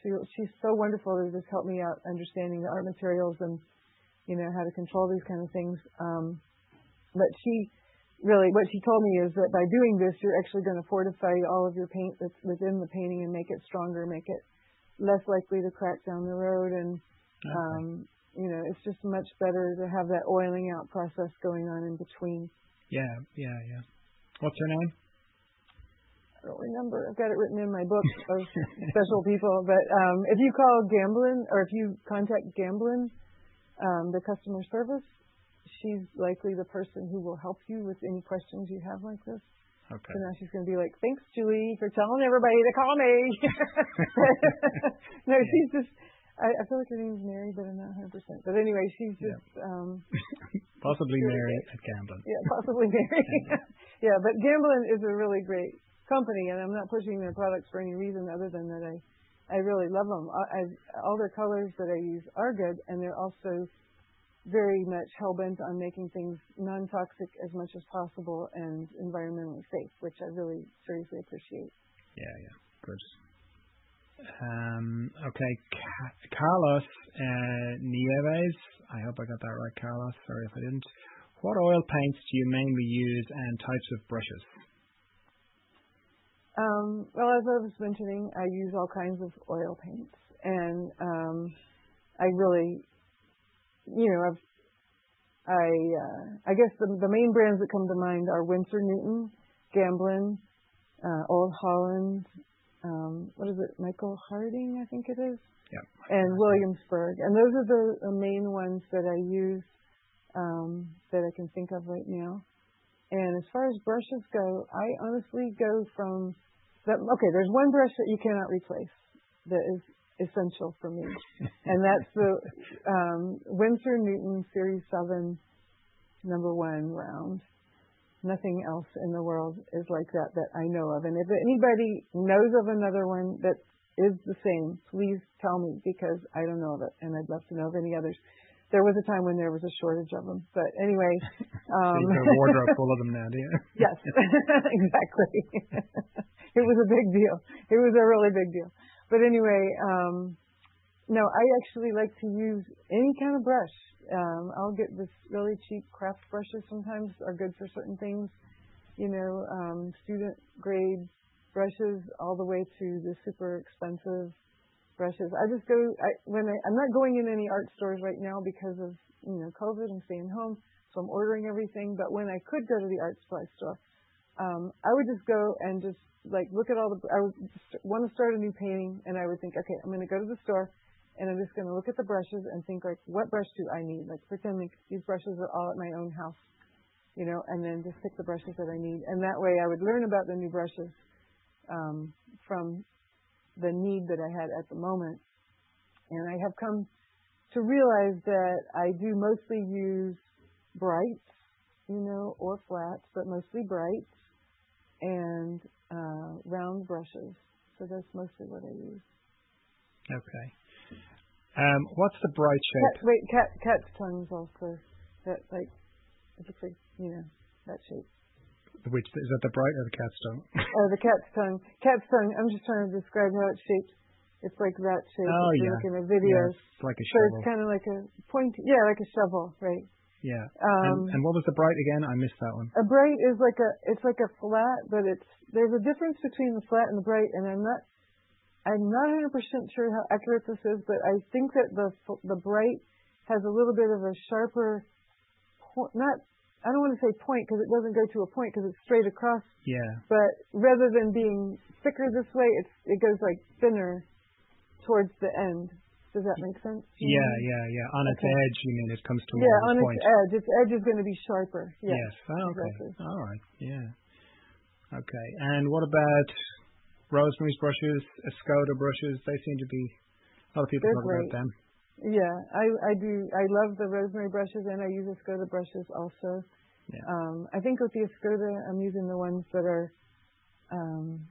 she, she's so wonderful to just help me out understanding the art materials and you know how to control these kind of things. Um, but she really what she told me is that by doing this, you're actually going to fortify all of your paint that's within the painting and make it stronger, make it less likely to crack down the road, and um, you know it's just much better to have that oiling out process going on in between. Yeah, yeah, yeah. What's her name? I don't remember. I've got it written in my book of special people. But um, if you call Gamblin or if you contact Gamblin, the customer service, she's likely the person who will help you with any questions you have like this. Okay. So now she's going to be like, "Thanks, Julie, for telling everybody to call me." no, she's just. I, I feel like her name's Mary, but I'm not 100. percent But anyway, she's just. Um, Possibly Mary at Gamblin. yeah, possibly Mary. yeah, but Gamblin is a really great company, and I'm not pushing their products for any reason other than that I, I really love them. All their colors that I use are good, and they're also very much hell bent on making things non-toxic as much as possible and environmentally safe, which I really seriously appreciate. Yeah, yeah. Good. Um, okay, Ca- Carlos uh, Nieves. I hope I got that right, Carlos. Sorry if I didn't. What oil paints do you mainly use and types of brushes? Um, well, as I was mentioning, I use all kinds of oil paints, and um, I really, you know, I've, I, uh, I guess the the main brands that come to mind are Winsor Newton, Gamblin, uh, Old Holland, um, what is it, Michael Harding, I think it is, Yeah. and Williamsburg, and those are the, the main ones that I use um, that I can think of right now. And as far as brushes go, I honestly go from that. Okay, there's one brush that you cannot replace that is essential for me, and that's the um, Winsor Newton Series Seven Number One round. Nothing else in the world is like that that I know of. And if anybody knows of another one that is the same, please tell me because I don't know of it, and I'd love to know of any others. There was a time when there was a shortage of them, but anyway. Um, you've got a wardrobe full of them now, do you? Yes, exactly. it was a big deal. It was a really big deal. But anyway, um, no, I actually like to use any kind of brush. Um, I'll get this really cheap craft brushes. Sometimes are good for certain things. You know, um, student grade brushes all the way to the super expensive brushes. I just go I, when I, I'm not going in any art stores right now because of you know COVID and staying home, so I'm ordering everything. But when I could go to the art supply store, um, I would just go and just like look at all the. I would want to start a new painting, and I would think, okay, I'm going to go to the store, and I'm just going to look at the brushes and think like, what brush do I need? Like pretend like these brushes are all at my own house, you know, and then just pick the brushes that I need, and that way I would learn about the new brushes um, from the need that I had at the moment, and I have come to realize that I do mostly use brights, you know, or flats, but mostly brights and uh, round brushes. So that's mostly what I use. Okay. Um, what's the bright Cat, shape? wait, cat cat's tongues also. That like it looks like you know that shape. Which is that the bright or the cat's tongue? Oh, the cat's tongue. Cat's tongue. I'm just trying to describe how it's shaped. It's like that shape. Oh, if yeah. looking at yeah, it's like a shovel. So it's kind of like a point. Yeah, like a shovel, right? Yeah. Um, and, and what was the bright again? I missed that one. A bright is like a it's like a flat, but it's there's a difference between the flat and the bright, and I'm not I'm not 100 percent sure how accurate this is, but I think that the the bright has a little bit of a sharper point. Not I don't want to say point because it doesn't go to a point because it's straight across, Yeah. but rather than being thicker this way, it's it goes like thinner towards the end. Does that make sense? Yeah, yeah, yeah. On its edge, you mean it comes to a point. Yeah, on a its edge. Its edge is going to be sharper. Yes. Yes. Oh, okay. exactly. All right. Yeah. Okay. And what about Rosemary's brushes, Escoda brushes? They seem to be a lot of people They're talk great. about them. Yeah, I I do. I love the rosemary brushes, and I use Escoda brushes also. Yeah. Um, I think with the Escoda, I'm using the ones that are um,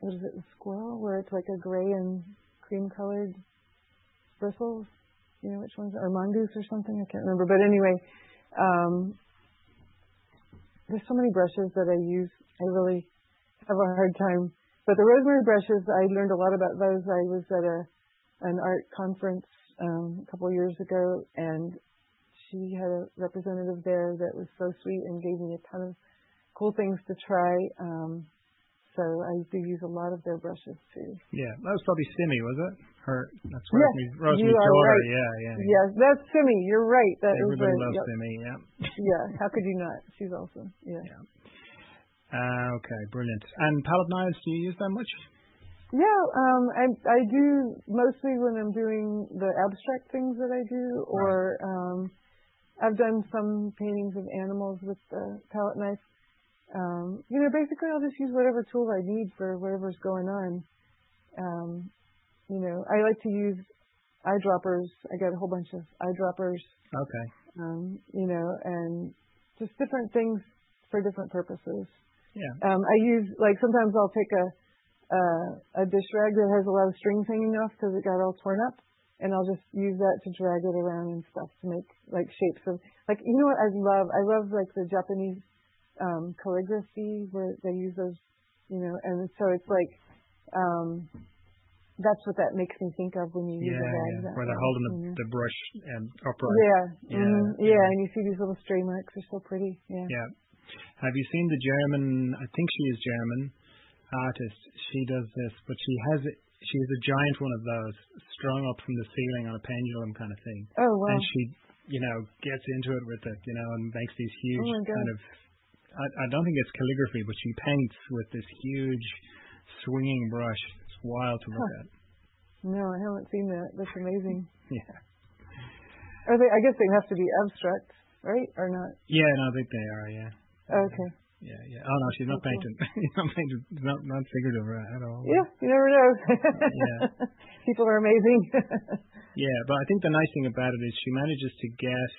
what is it, the squirrel, where it's like a gray and cream colored bristles. You know which ones? Or mongoose or something? I can't remember. But anyway, um, there's so many brushes that I use. I really have a hard time. But the rosemary brushes, I learned a lot about those. I was at a an art conference um, a couple of years ago, and she had a representative there that was so sweet and gave me a ton of cool things to try. Um, so I do use a lot of their brushes too. Yeah, that was probably Simi, was it? Her, that's yes, are daughter. right. Yeah, yeah. Yes, that's Simi. You're right. That Everybody is loves yep. Simi. Yeah. yeah. How could you not? She's awesome. Yeah. Yeah. Uh, okay, brilliant. And palette knives, do you use them much? Yeah, um, I I do mostly when I'm doing the abstract things that I do, or um, I've done some paintings of animals with the palette knife. Um, you know, basically I'll just use whatever tool I need for whatever's going on. Um, you know, I like to use eyedroppers. I got a whole bunch of eyedroppers. Okay. Um, you know, and just different things for different purposes. Yeah. Um, I use like sometimes I'll take a a dish rag that has a lot of strings hanging off because it got all torn up, and I'll just use that to drag it around and stuff to make like shapes of like you know what I love I love like the Japanese um, calligraphy where they use those you know and so it's like um, that's what that makes me think of when you use Yeah, a rag yeah. Where they're holding the, know. the brush um, upright. yeah Yeah, mhm, yeah. yeah and you see these little stray marks are so pretty yeah Yeah. Have you seen the German? I think she is German artist. She does this, but she has it. She has a giant one of those strung up from the ceiling on a pendulum kind of thing, oh wow and she, you know, gets into it with it, you know, and makes these huge Oh, kind of. I, I don't think it's calligraphy, but she paints with this huge swinging brush. It's wild to look Huh. at. no I haven't seen that that's amazing Yeah. are they I guess they have to be abstract right or not Yeah, no, I think they are. Yeah. okay Yeah, yeah. Oh no, she's not painting. she's not painting. Not not figurative at all. Yeah, you never know. Yeah. People are amazing. Yeah, but I think the nice thing about it is she manages to get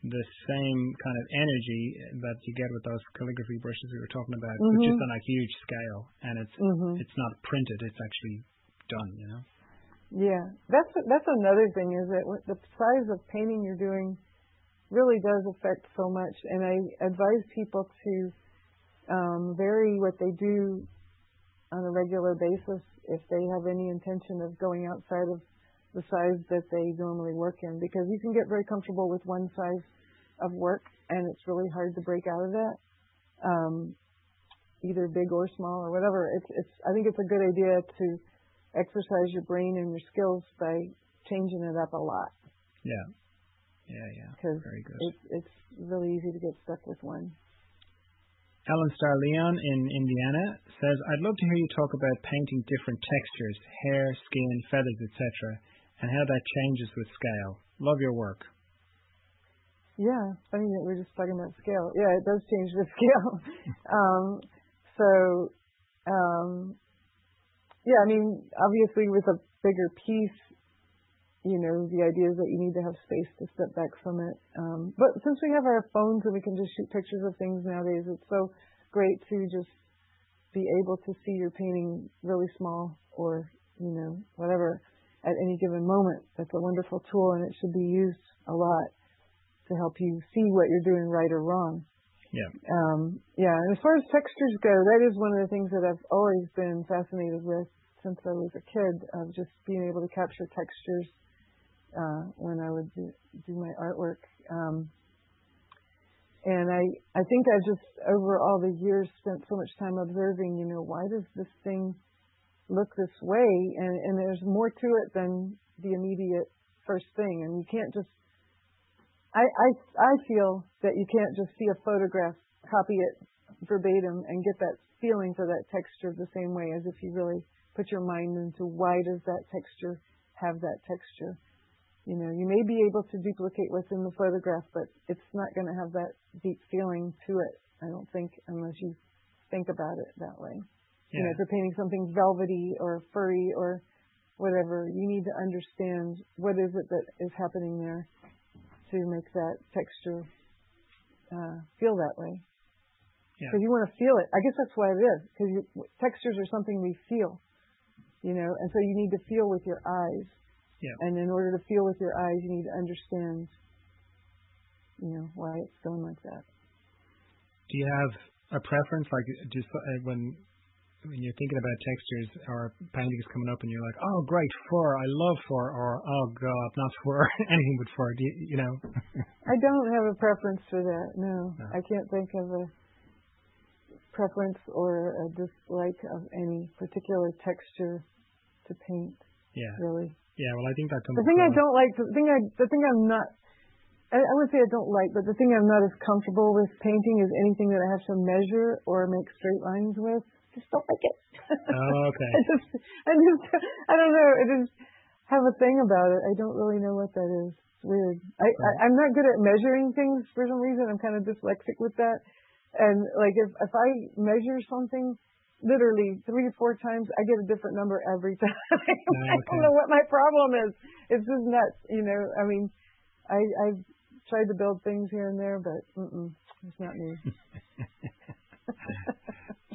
the same kind of energy that you get with those calligraphy brushes we were talking about, but just on a huge scale, and it's mhm. it's not printed; it's actually done. You know. Yeah, that's that's another thing is that the size of painting you're doing really does affect so much, and I advise people to um, vary what they do on a regular basis if they have any intention of going outside of the size that they normally work in, because you can get very comfortable with one size of work, and it's really hard to break out of that. Um, either big or small or whatever. It's it's I think it's a good idea to exercise your brain and your skills by changing it up a lot Yeah. Yeah, yeah. because Very good. it's it's really easy to get stuck with one. Ellen Star Leon in Indiana says, "I'd love to hear you talk about painting different textures, hair, skin, feathers, etc., and how that changes with scale. Love your work." Yeah, funny that we're just talking about scale. Yeah, it does change the scale. um, so, um, yeah, I mean, obviously with a bigger piece, you know, the idea is that you need to have space to step back from it. Um, but since we have our phones and we can just shoot pictures of things nowadays, it's so great to just be able to see your painting really small or, you know, whatever at any given moment. That's a wonderful tool and it should be used a lot to help you see what you're doing right or wrong. Yeah. Um, yeah, and as far as textures go, that is one of the things that I've always been fascinated with since I was a kid, of just being able to capture textures uh, when I would do, do my artwork. Um, and I, I think I've just over all the years spent so much time observing, you know, why does this thing look this way? And, and there's more to it than the immediate first thing. And you can't just I, I I feel that you can't just see a photograph, copy it verbatim, and get that feeling for that texture the same way as if you really put your mind into why does that texture have that texture. You know, you may be able to duplicate what's in the photograph, but it's not going to have that deep feeling to it. I don't think unless you think about it that way. You know, if you're painting something velvety or furry or whatever, you need to understand what is it that is happening there to make that texture uh, feel that way. Yeah. Because you want to feel it. I guess that's why it is. Because textures are something we feel, you know, and so you need to feel with your eyes. Yeah. And in order to feel with your eyes, you need to understand, you know, why it's going like that. Do you have a preference, like just uh, when when you're thinking about textures or paintings coming up, and you're like, oh, great fur, I love fur, or oh god, not fur, anything but fur. Do you, you know? I don't have a preference for that. No, No. I can't think of a preference or a dislike of any particular texture to paint. yeah. Really, Yeah. Well, I think that comes. the thing I don't like, the thing I, the thing I'm not. I, I would say I don't like, but the thing I'm not as comfortable with painting is anything that I have to measure or make straight lines with. Just don't like it. Oh, okay. I just, I just, I don't know. I just have a thing about it. I don't really know what that is. It's weird. I, I I'm not good at measuring things for some reason. I'm kind of dyslexic with that. And like if if I measure something, literally three to four times, I get a different number every time. I don't know what my problem is. It's just nuts. You know. I mean, I I've tried to build things here and there, but mm-mm, it's not me.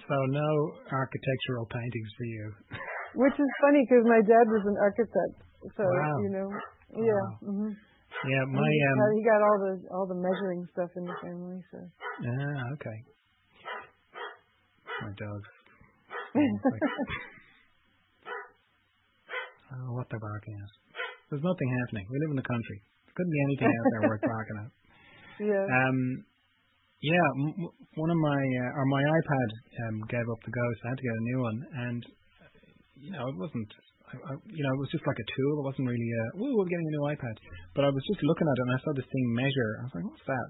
So no architectural paintings for you. Which is funny because my dad was an architect, so Wow. you know, yeah. Wow. hmm Yeah, my he, um. got, he got all the all the measuring stuff in the family, so Ah, okay. My dogs. Oh, what they're barking at. There's nothing happening. We live in the country. There couldn't be anything out there worth barking at. yeah. Um, yeah, m- one of my uh, or my iPad um, gave up the ghost. I had to get a new one, and uh, you know it wasn't. I, I, you know, it was just like a tool. It wasn't really a, "Ooh, we're getting a new iPad." But I was just looking at it, and I saw this thing measure. I was like, "What's that?"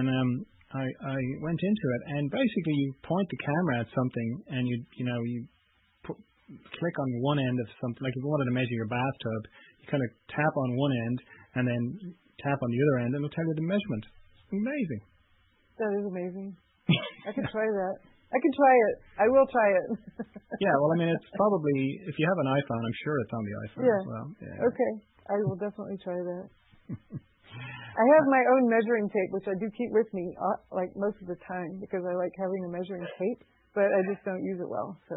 And um, I I went into it, and basically you point the camera at something, and you you know you put, click on one end of something. Like if you wanted to measure your bathtub, you kind of tap on one end, and then tap on the other end, and it'll tell you the measurement. It's amazing. That is amazing. I could try that. I could try it. I will try it. Yeah, well, I mean, it's probably if you have an iPhone, I'm sure it's on the iPhone Yeah. as well. Yeah. okay. I will definitely try that. I have my own measuring tape, which I do keep with me, uh, like most of the time, because I like having a measuring tape, but I just don't use it well. So,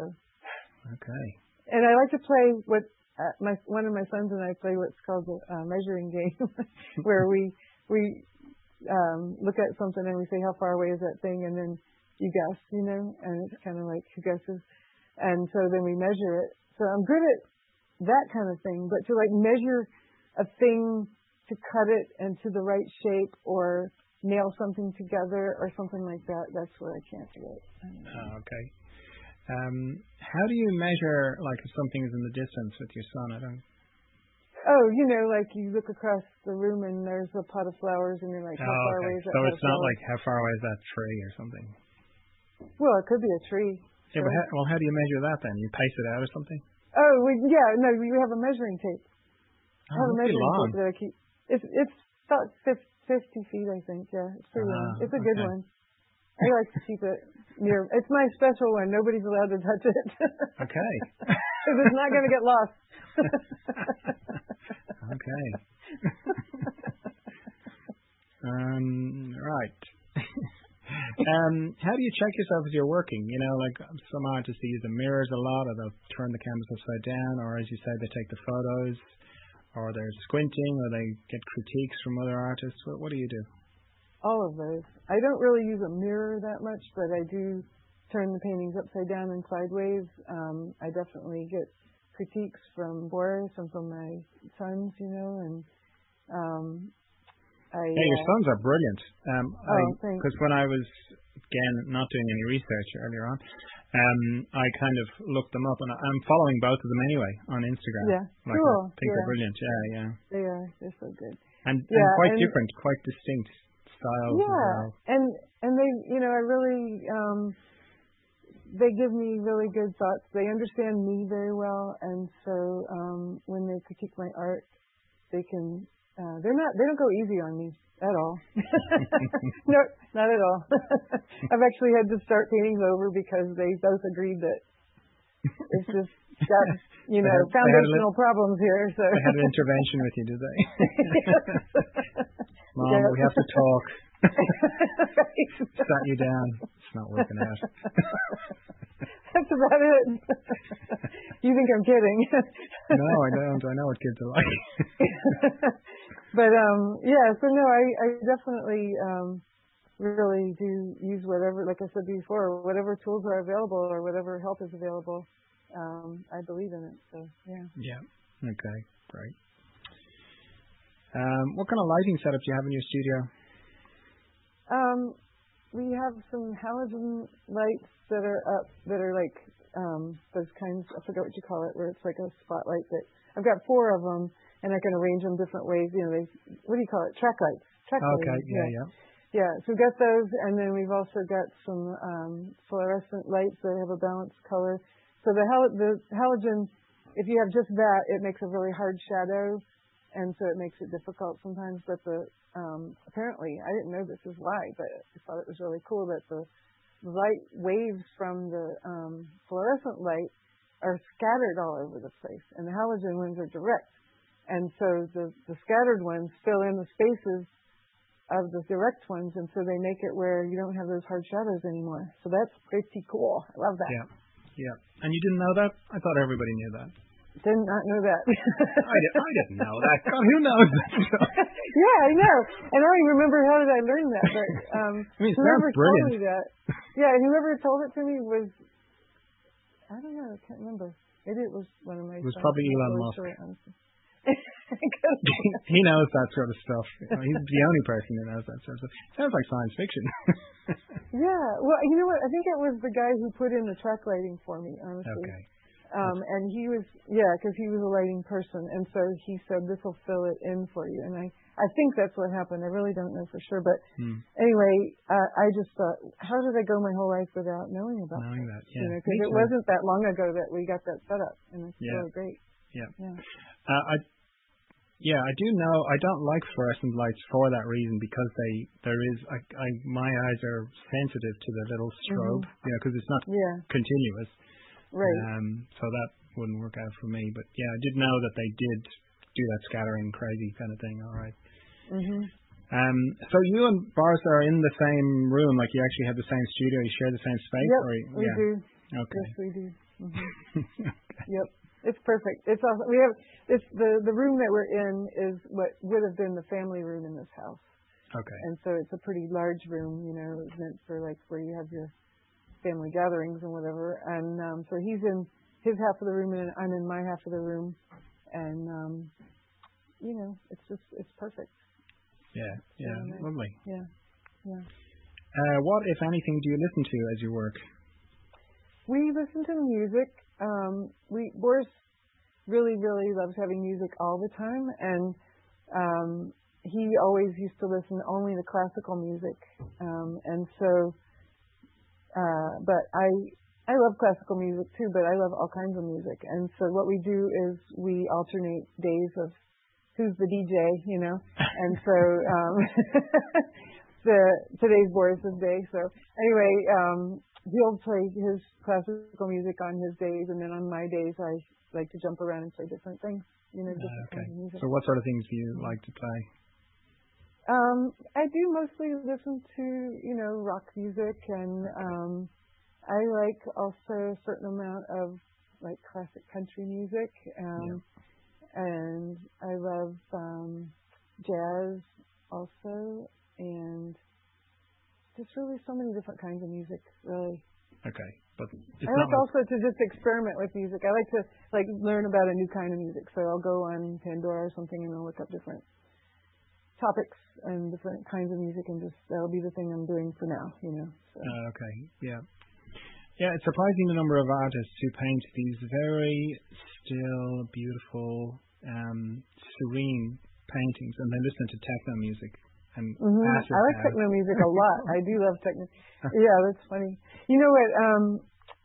Okay. and I like to play what uh, my one of my sons and I play what's called the uh, measuring game, where we we um, look at something and we say how far away is that thing, and then you guess, you know, and it's kind of like who guesses, and so then we measure it. So I'm good at that kind of thing, but to like measure a thing to cut it into the right shape or nail something together or something like that, that's where I can't do it. Oh, okay. Um, how do you measure, like, if something is in the distance with your son? I don't. Oh, you know, like you look across the room and there's a pot of flowers and you're like, how oh, far away is that So it's not flowers? like how far away is that tree or something. Well, it could be a tree. Yeah, but how, well, how do you measure that then? You pace it out or something? Oh, we, yeah, no, we have a measuring tape. Oh, I have a be measuring long. tape that I keep. It's it's about fif- fifty feet, I think. Yeah, it's pretty long. Ah, It's a good one. I like to keep it near. It's my special one. Nobody's allowed to touch it. Okay. Because it's not going to get lost. okay. um, right. um, how do you check yourself as you're working? You know, like some artists they use the mirrors a lot, or they'll turn the canvas upside down, or as you say, they take the photos, or they're squinting, or they get critiques from other artists. What, what do you do? All of those. I don't really use a mirror that much, but I do turn the paintings upside down and sideways. Um, I definitely get critiques from Boris and from my sons, you know, and um, I. Hey, your uh, sons are brilliant. Um, Oh. Because when I was again not doing any research earlier on, I kind of looked them up, and I- I'm following both of them anyway on Instagram. Yeah, like, cool, I think yeah. they're brilliant. Yeah, yeah, They are. They're so good. and, and quite and- different, quite distinct styles yeah, well. and and they, you know, I really, um, they give me really good thoughts. They understand me very well, and so um, when they critique my art, they can. Uh, they're not. They don't go easy on me at all. no, not at all. I've actually had to start paintings over because they both agreed that it's just got you know had- a li- foundational problems here. So They had an intervention with you, did they? Mom, Yeah. we have to talk. Right. Sat you down, It's not working out. That's about it. you think I'm kidding? no, I don't. I know what kids are like. But um, yeah. So no, I, I definitely um, really do use whatever, like I said before, whatever tools are available or whatever help is available. Um, I believe in it. So yeah. Yeah. Okay. Great. Um, what kind of lighting setup do you have in your studio? Um, we have some halogen lights that are up that are like um, those kinds. I forget what you call it, where it's like a spotlight. That I've got four of them, and I can arrange them different ways. You know, they what do you call it? Track lights. Track lights. Okay. lighting. Yeah. Yeah. Yeah, so we've got those, and then we've also got some um, fluorescent lights that have a balanced color. So the, hal- the halogen, if you have just that, it makes a really hard shadow, and so it makes it difficult sometimes. But the um, apparently, I didn't know this is why, but I thought it was really cool that the light waves from the um, fluorescent light are scattered all over the place, and the halogen ones are direct. And so the, the scattered ones fill in the spaces of the direct ones, and so they make it where you don't have those hard shadows anymore. So that's pretty cool. I love that. Yeah. Yeah. And you didn't know that? I thought everybody knew that. Did not know that. I, di- I didn't know that. God, who knows that yeah, I know. And I don't even remember how did I learn that, but um, I mean, whoever told brilliant. me that, yeah, whoever told it to me was, I don't know, I can't remember. Maybe it was one of my. It was probably Elon Musk. Sure, honestly. Because- he knows that sort of stuff. He's the only person who knows that sort of stuff. Sounds like science fiction. yeah, well, you know what? I think it was the guy who put in the track lighting for me. Honestly, okay. Um, and he was, yeah, because he was a lighting person, and so he said this will fill it in for you. And I, I think that's what happened. I really don't know for sure, but Hmm. anyway, uh, I just thought, how did I go my whole life without knowing about that? Knowing that? that, yeah. You know, because it wasn't that long ago that we got that set up, and it's Yeah. really great. Yeah. Yeah. Uh, I, yeah, I do know. I don't like fluorescent lights for that reason because they there is. I, I my eyes are sensitive to the little strobe. You know, because it's not Yeah. continuous. Right. Um, so that wouldn't work out for me. But yeah, I did know that they did do that scattering crazy kind of thing. All right. mhm. Um, so you and Boris are in the same room, like you actually have the same studio, you share the same space, Yep. or we yeah, do. okay, Yes, we do. hmm Yep. It's perfect. It's awesome. We have it's the the room that we're in is what would have been the family room in this house. okay, and so it's a pretty large room, you know, it's meant for like where you have your family gatherings and whatever. And um, so he's in his half of the room, and I'm in my half of the room, and um, you know, it's just it's perfect. yeah, yeah, lovely. Yeah, yeah. Uh, what, if anything, do you listen to as you work? We listen to music. Um, we Boris really, really loves having music all the time, and um, he always used to listen only to classical music. Um, and so, uh, but I I love classical music too, but I love all kinds of music. And so what we do is we alternate days of who's the DJ, you know. And so um, the today's Boris's day. So anyway, he'll play his classical music on his days, and then on my days I like to jump around and play different things, you know, different Uh, okay. kinds of music. So what sort of things do you like to play? Um, I do mostly listen to, you know, rock music and um I like also a certain amount of like classic country music. Um and I love um jazz also and just really so many different kinds of music, really. Okay, but it's I like also to just experiment with music. I like to like learn about a new kind of music. So I'll go on Pandora or something and I'll look up different topics and different kinds of music and just that'll be the thing I'm doing for now, you know. So. Uh, okay, yeah. Yeah, it's surprising the number of artists who paint these very still, beautiful, um, serene paintings, and they listen to techno music and hmm I like techno music a lot. I do love techno. Yeah, that's funny. You know what? Um,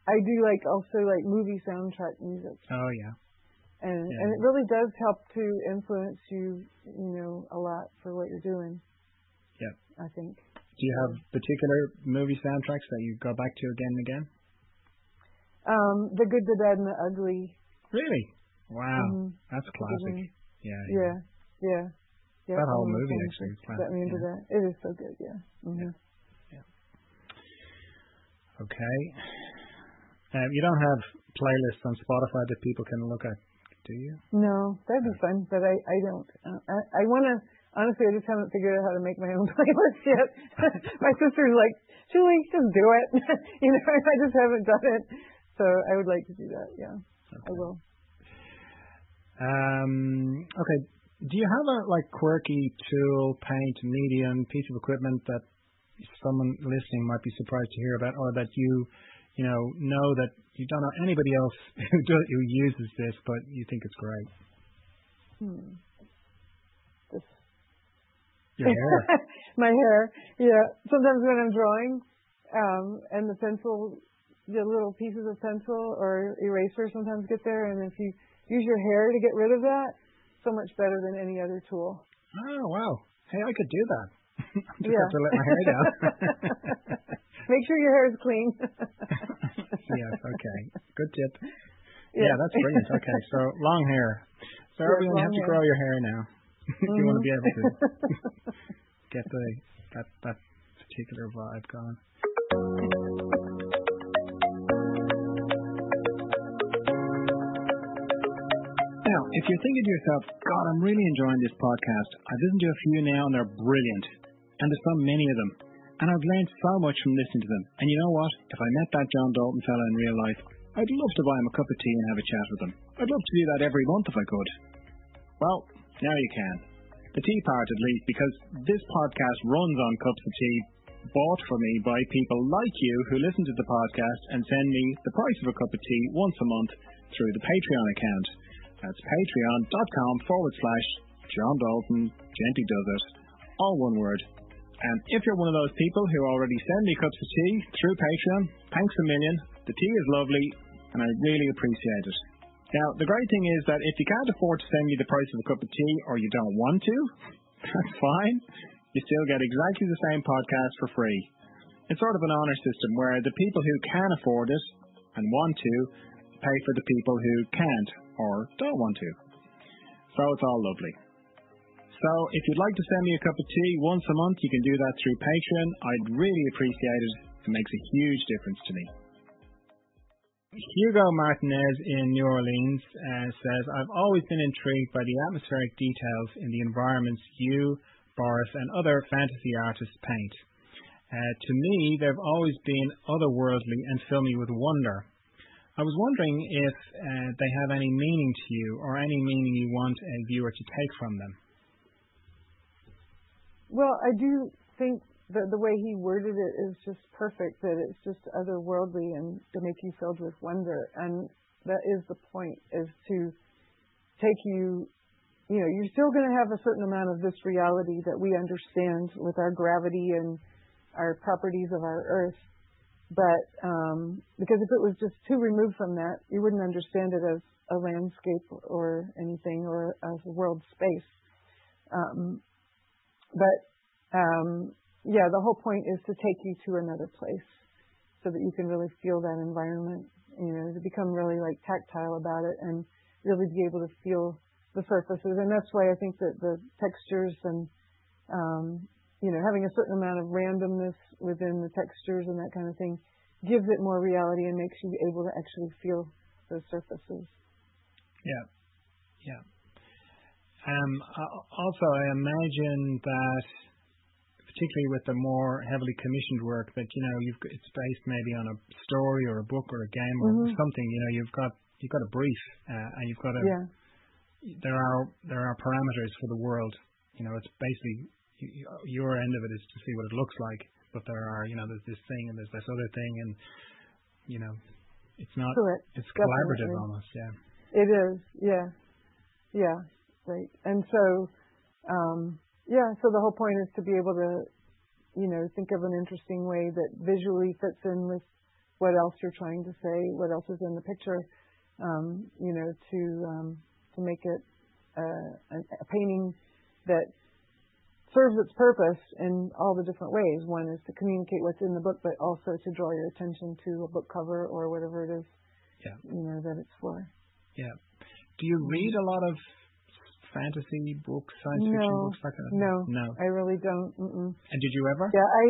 I do like also like movie soundtrack music, Oh yeah, and Yeah. and it really does help to influence you, you know, a lot for what you're doing. Yeah. I think. Do you have particular movie soundtracks that you go back to again and again? Um, the good, the bad, and the ugly. Really? Wow, Mhm. that's classic. Mhm. Yeah, Yeah, yeah. yeah That whole one of the movie things actually is that got me into yeah. that. It is so good. Yeah. hmm Okay. Um, you don't have playlists on Spotify that people can look at, do you? No, that'd be fun, but I I don't. Uh, I I want to. Honestly, I just haven't figured out how to make my own playlist yet. my sister's like, Julie, just do it. you know, I just haven't done it. So I would like to do that. Yeah, okay. I will. Um, okay. Do you have a like quirky tool, paint, medium, piece of equipment that someone listening might be surprised to hear about, or that you, you know, know that you don't know anybody else who does, who uses this, but you think it's great? Hmm. This. Your hair. My hair. Yeah. Sometimes when I'm drawing, um, and the pencil, the little pieces of pencil or eraser sometimes get there, and if you use your hair to get rid of that, so much better than any other tool. Oh wow! Hey, I could do that. Just yeah. have to let my hair down. Make sure your hair is clean. yes. Okay. Good tip. Yeah, yeah that's brilliant. Okay, so long hair. So Yeah, everyone, you have to hair. grow your hair now if you want to be able to get the that that particular vibe going. Now, if you're thinking to yourself, God, I'm really enjoying this podcast. I've listened to a few now and they're brilliant. And there's so many of them. And I've learned so much from listening to them. And you know what? If I met that John Dalton fella in real life, I'd love to buy him a cup of tea and have a chat with him. I'd love to do that every month if I could. Well, now you can. The tea part at least, because this podcast runs on cups of tea bought for me by people like you who listen to the podcast and send me the price of a cup of tea once a month through the Patreon account. That's patreon.com forward slash John Dalton Gently Does It. All one word. And if you're one of those people who already send me cups of tea through Patreon, thanks a million. The tea is lovely and I really appreciate it. Now, the great thing is that if you can't afford to send me the price of a cup of tea or you don't want to, that's fine. You still get exactly the same podcast for free. It's sort of an honor system where the people who can afford it and want to pay for the people who can't or don't want to. So it's all lovely. So if you'd like to send me a cup of tea once a month, you can do that through Patreon. I'd really appreciate it. It makes a huge difference to me. Hugo Martinez in New Orleans uh, says, I've always been intrigued by the atmospheric details in the environments you, Boris, and other fantasy artists paint. Uh, to me, they've always been otherworldly and fill me with wonder. I was wondering if uh, they have any meaning to you or any meaning you want a viewer to take from them. Well, I do think that the way he worded it is just perfect, that it's just otherworldly and to make you filled with wonder. And that is the point, is to take you, you know, you're still going to have a certain amount of this reality that we understand with our gravity and our properties of our earth. But um, because if it was just too removed from that, you wouldn't understand it as a landscape or anything or as a world space. Um, but um, yeah, the whole point is to take you to another place so that you can really feel that environment, you know, to become really like tactile about it and really be able to feel the surfaces. And that's why I think that the textures and, um, you know, having a certain amount of randomness within the textures and that kind of thing gives it more reality and makes you able to actually feel those surfaces. Yeah, yeah. Um, also, I imagine that, particularly with the more heavily commissioned work, that you know you've it's based maybe on a story or a book or a game or Mhm. something. You know, you've got you've got a brief uh, and you've got a Yeah. there are there are parameters for the world. You know, it's basically your end of it is to see what it looks like, but there are you know there's this thing and there's this other thing, and you know, it's not Correct. it's Definitely. collaborative almost. Yeah. It is, yeah, yeah, right. And so, um, yeah, so the whole point is to be able to, you know, think of an interesting way that visually fits in with what else you're trying to say, what else is in the picture, um, you know, to um, to make it uh, a, a painting that serves its purpose in all the different ways. One is to communicate what's in the book, but also to draw your attention to a book cover or whatever it is, Yeah. you know, that it's for. Yeah. Do you read a lot of fantasy books, science fiction No, books, that kind of no? No. I really don't. Mm-mm. And did you ever? Yeah, I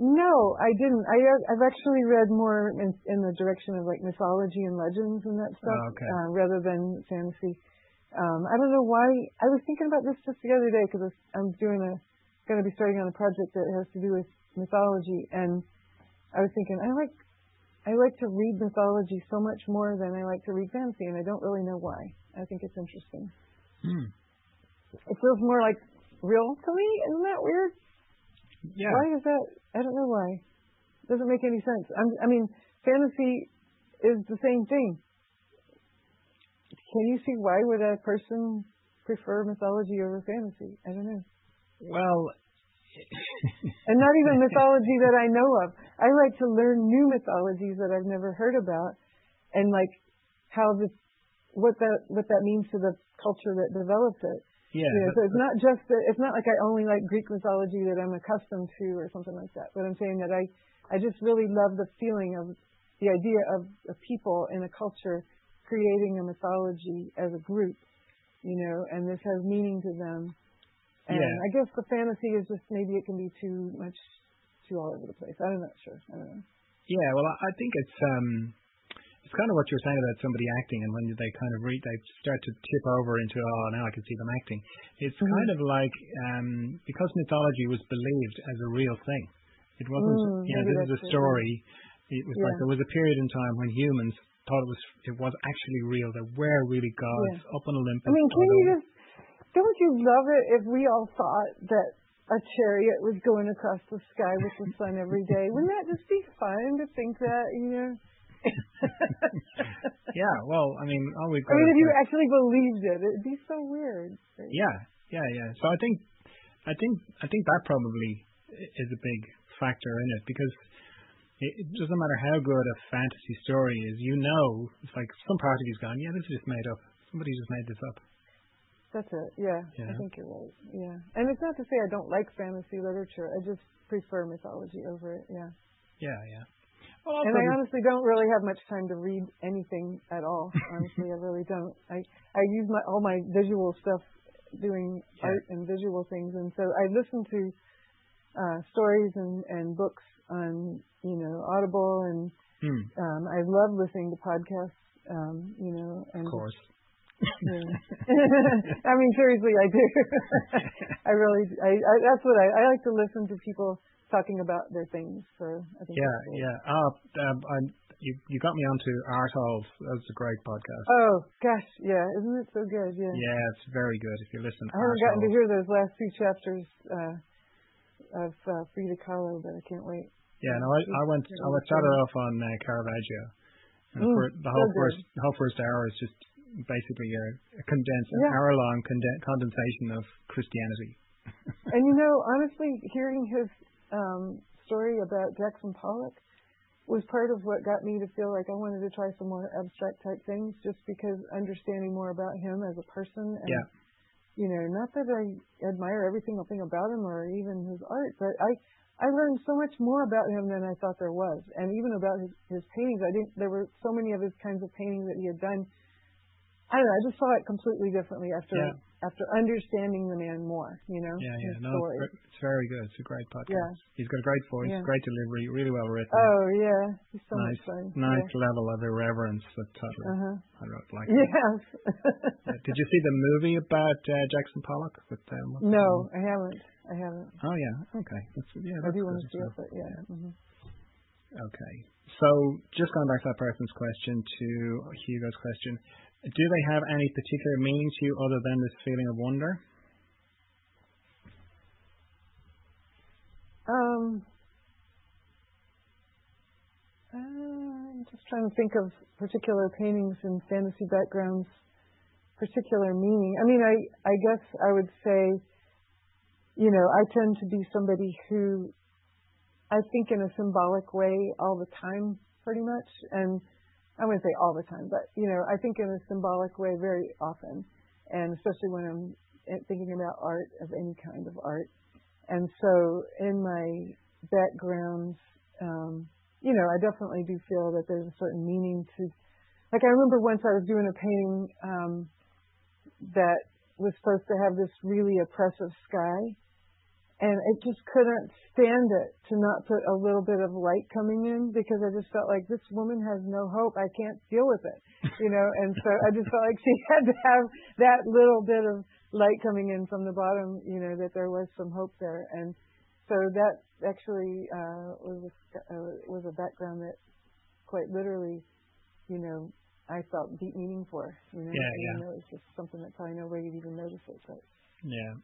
No, I didn't. I I've actually read more in, in the direction of like mythology and legends and that stuff, Oh, okay. uh, rather than fantasy. Um, I don't know why. I was thinking about this just the other day because I'm doing a going to be starting on a project that has to do with mythology, and I was thinking I like I like to read mythology so much more than I like to read fantasy, and I don't really know why. I think it's interesting. Hmm. It feels more like real to me. Isn't that weird? Yeah. Why is that? I don't know why. Doesn't make any sense. I'm, I mean, fantasy is the same thing. Can you see why would a person prefer mythology over fantasy? I don't know. Well, And not even mythology that I know of. I like to learn new mythologies that I've never heard about, and like how the what that what that means to the culture that developed it. yeah. Yeah, but- so it's not just that it's not like I only like Greek mythology that I'm accustomed to or something like that. But I'm saying that I I just really love the feeling of the idea of a people in a culture creating a mythology as a group, you know, and this has meaning to them. And Yeah. I guess the fantasy is just maybe it can be too much too all over the place. I'm not sure. I don't know. Yeah, well, I I think it's um, it's kind of what you're saying about somebody acting, and when they kind of read, they start to tip over into, oh, now I can see them acting. It's Mhm. kind of like um, because mythology was believed as a real thing. It wasn't, Mm, you know, this is a story. It was like there was a period in time when humans thought it was it was actually real. There were really gods up on Olympus. I mean, can you just don't you love it if we all thought that a chariot was going across the sky with the sun every day? Wouldn't that just be fun to think that, you know? Yeah, well, I mean, all we've I mean, if you that- actually believed it, it'd be so weird. Yeah, yeah, yeah. So I think, I think, I think that probably is a big factor in it because it, doesn't matter how good a fantasy story is. You know, it's like some part of you's gone. Yeah, this is just made up. Somebody just made this up. That's it. Yeah, Yeah. I think you're right. Yeah, and it's not to say I don't like fantasy literature. I just prefer mythology over it. Yeah. Yeah, yeah. Well, And I honestly don't really have much time to read anything at all. Honestly, I really don't. I I use my all my visual stuff doing Yeah. art and visual things, and so I listen to uh, stories and and books on you know Audible, and Hmm, um, I love listening to podcasts. Um, you know, and of course. yeah. I mean, seriously, I do. I really, I, I that's what I, I like to listen to people talking about their things. So I think. Yeah, cool. yeah. Oh, um, I, you you got me onto Art Halls. That's a great podcast. Oh gosh, yeah, isn't it so good? Yeah. Yeah, it's very good. If you listen, I haven't gotten to hear those last two chapters uh, of uh, Frida Kahlo, but I can't wait. Yeah, no, I, I went. I went started off on uh, Caravaggio. And the Mm, fir- the whole good. first the whole first hour is just basically a, a condensed, an Yeah. hour long conden- condensation of Christianity. And you know, honestly, hearing his um, story about Jackson Pollock was part of what got me to feel like I wanted to try some more abstract type things, just because understanding more about him as a person. And, Yeah. You know, not that I admire every single thing about him or even his art, but I I learned so much more about him than I thought there was, and even about his his paintings. I didn't. There were so many of his kinds of paintings that he had done. I don't know. I just saw it completely differently after Yeah. after understanding the man more. You know, Yeah, his yeah. No, story. it's, very good. It's a great podcast. Yeah. He's got a great voice, Yeah. great delivery, really well written. Oh yeah, he's so nice, much fun. nice level of irreverence that totally. Uh huh. I don't like. Yes. Uh, Did you see the movie about uh, Jackson Pollock with um, no. I haven't. I haven't. Oh yeah. Okay. That's, yeah. I That's do want to see it, but yeah. hmm Okay. So just going back to that person's question to Hugo's question, do they have any particular meaning to you other than this feeling of wonder? Um. uh, I'm just trying to think of particular paintings and fantasy backgrounds, particular meaning. I mean, I I guess I would say, you know, I tend to be somebody who I think in a symbolic way all the time, pretty much, and I wouldn't say all the time, but you know, I think in a symbolic way very often, and especially when I'm thinking about art of any kind of art. And so in my backgrounds, um, you know, I definitely do feel that there's a certain meaning to, like I remember once I was doing a painting um, that was supposed to have this really oppressive sky, and I just couldn't stand it to not put a little bit of light coming in because I just felt like this woman has no hope. I can't deal with it, you know. And so I just felt like she had to have that little bit of light coming in from the bottom, you know, that there was some hope there. And so that actually uh, was a, uh, was a background that quite literally, you know, I felt deep meaning for. You know, Yeah, yeah. you know, it's just something that probably nobody would even notice it, but Yeah.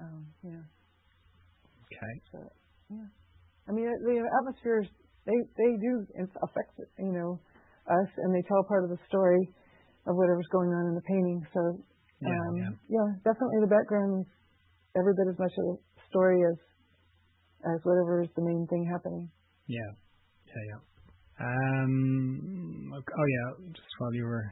um, yeah. Okay. So yeah, I mean the atmospheres they they do affect you know us, and they tell part of the story of whatever's going on in the painting. So Yeah, um, yeah. definitely the background is every bit as much of the story as as whatever is the main thing happening. Yeah. Yeah, yeah. Um, oh yeah, just while you were,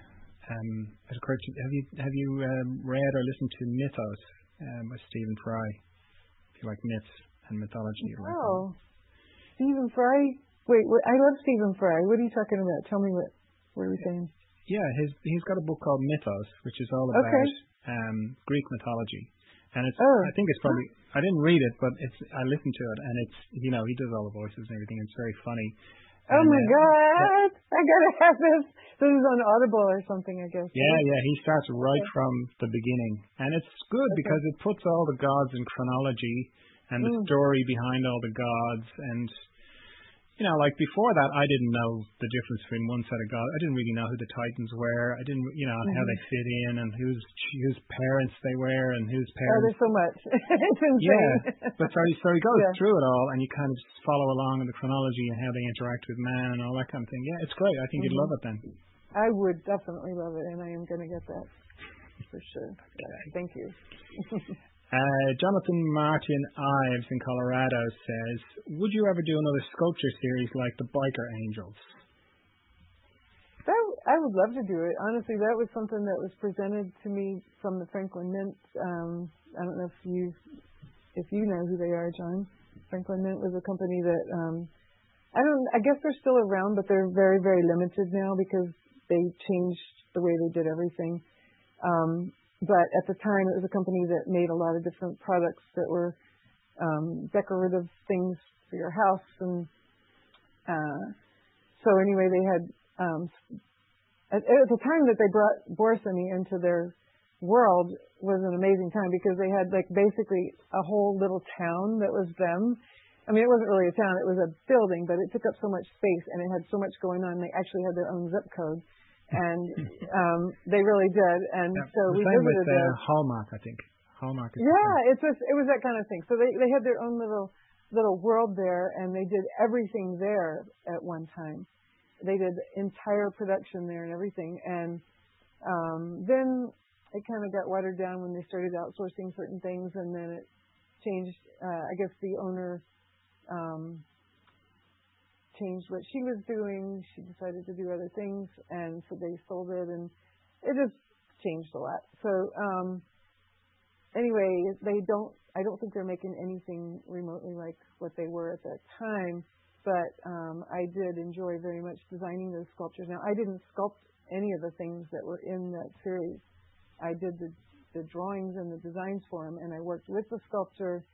um, it occurred to have you, have you um, read or listened to Mythos um, by Stephen Fry? If you like myths and mythology. Oh, Stephen Fry. Wait, wait, I love Stephen Fry. What are you talking about? Tell me what what are we saying? Yeah, his he's got a book called Mythos, which is all about Okay. um, Greek mythology, and it's Oh. I think it's probably I didn't read it, but it's I listened to it, and it's you know he does all the voices and everything. It's very funny. Oh And, my uh, God! I gotta have this. This is on Audible or something, I guess. Yeah, yeah, he starts right Okay. from the beginning, and it's good Okay. because it puts all the gods in chronology and the Mm. story behind all the gods, and you know, like before that, I didn't know the difference between one set of gods. I didn't really know who the Titans were. I didn't, you know, how Mhm. they fit in and whose whose parents they were and whose parents. Oh, there's so much. it's insane. Yeah, but so, so he goes Yeah. through it all, and you kind of just follow along in the chronology and how they interact with man and all that kind of thing. Yeah, it's great. I think you'd Mhm. love it then. I would definitely love it, and I am gonna get that for sure. Thank you. Uh, Jonathan Martin Ives in Colorado says, "Would you ever do another sculpture series like the Biker Angels?" I would love to do it. Honestly, that was something that was presented to me from the Franklin Mint. Um, I don't know if you if you know who they are, John. Franklin Mint was a company that um, I don't. I guess they're still around, but they're very very limited now because they changed the way they did everything. Um, but at the time, it was a company that made a lot of different products that were um, decorative things for your house, and uh, so anyway, they had um, at, at the time that they brought Borsony into their world was an amazing time because they had like basically a whole little town that was them. I mean, it wasn't really a town; it was a building, but it took up so much space and it had so much going on. They actually had their own zip code, and um, they really did. And Yeah, so the we same visited with there. uh, Hallmark, I think. Hallmark. Is Yeah, it's just it was that kind of thing. So they they had their own little little world there, and they did everything there at one time. They did entire production there and everything, and um, then it kind of got watered down when they started outsourcing certain things, and then it changed. Uh, I guess the owner um, changed what she was doing. She decided to do other things, and so they sold it, and it just changed a lot. So. Um, anyway, they don't. I don't think they're making anything remotely like what they were at that time. But um, I did enjoy very much designing those sculptures. Now, I didn't sculpt any of the things that were in that series. I did the the drawings and the designs for them, and I worked with the sculptor.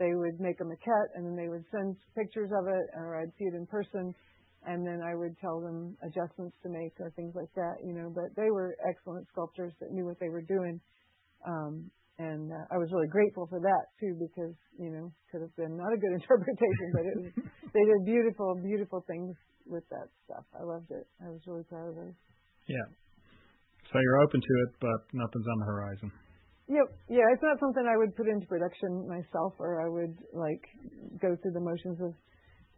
They would make a maquette, and then they would send pictures of it, or I'd see it in person, and then I would tell them adjustments to make or things like that. You know, but they were excellent sculptors that knew what they were doing. Um, and uh, I was really grateful for that too because you know could have been not a good interpretation, but it was they did beautiful, beautiful things with that stuff. I loved it. I was really proud of those. Yeah. So you're open to it, but nothing's on the horizon. Yep, yeah, it's not something I would put into production myself, or I would like go through the motions of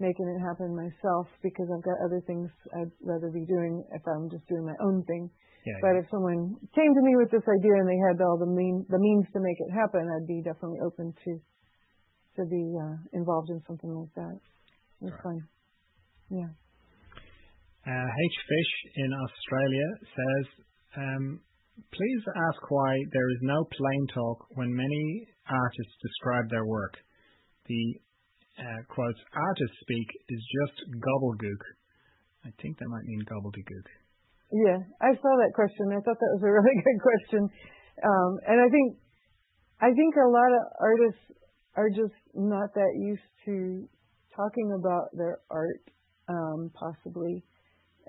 making it happen myself because I've got other things I'd rather be doing if I'm just doing my own thing. Yeah. But if someone came to me with this idea and they had all the mean the means to make it happen, I'd be definitely open to to be uh, involved in something like that. It's Right. fun. Yeah. Uh, H Fish in Australia says, um, please ask why there is no plain talk when many artists describe their work. The uh, quotes artist speak is just gobbledygook. I think that might mean gobbledygook. Yeah, I saw that question. I thought that was a really good question, um, and I think I think a lot of artists are just not that used to talking about their art, um, possibly.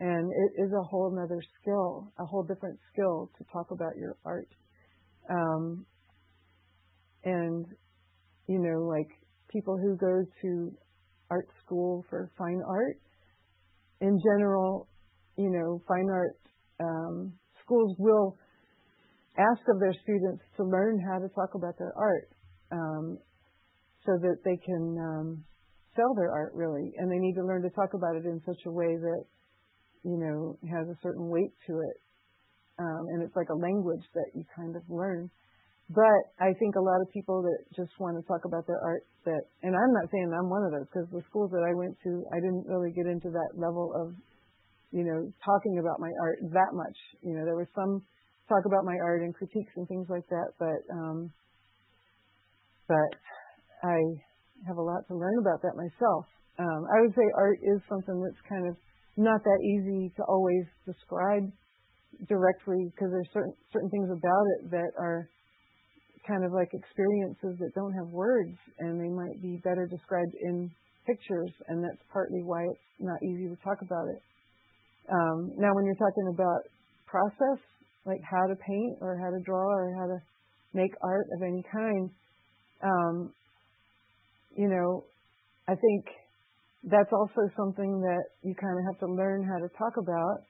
And it is a whole nother skill, a whole different skill to talk about your art. Um, and, you know, like people who go to art school for fine art, in general, you know, fine art um, schools will ask of their students to learn how to talk about their art um, so that they can um, sell their art really and they need to learn to talk about it in such a way that you know has a certain weight to it um, and it's like a language that you kind of learn but I think a lot of people that just want to talk about their art that and I'm not saying I'm one of those because the schools that I went to I didn't really get into that level of you know talking about my art that much you know there was some talk about my art and critiques and things like that, but um, but I have a lot to learn about that myself. Um, I would say art is something that's kind of not that easy to always describe directly because there's certain certain things about it that are kind of like experiences that don't have words and they might be better described in pictures and that's partly why it's not easy to talk about it. Um, now when you're talking about process, like how to paint or how to draw or how to make art of any kind, um, you know, I think that's also something that you kind of have to learn how to talk about.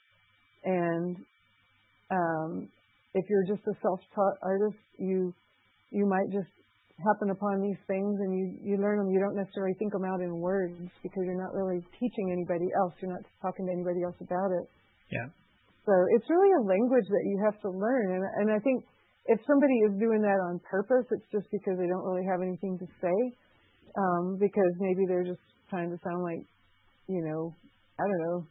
And um, if you're just a self-taught artist, you you might just happen upon these things and you you learn them. You don't necessarily think them out in words because you're not really teaching anybody else. You're not talking to anybody else about it. Yeah. So it's really a language that you have to learn. And, and I think if somebody is doing that on purpose, it's just because they don't really have anything to say. Um, because maybe they're just trying to sound like, you know, I don't know,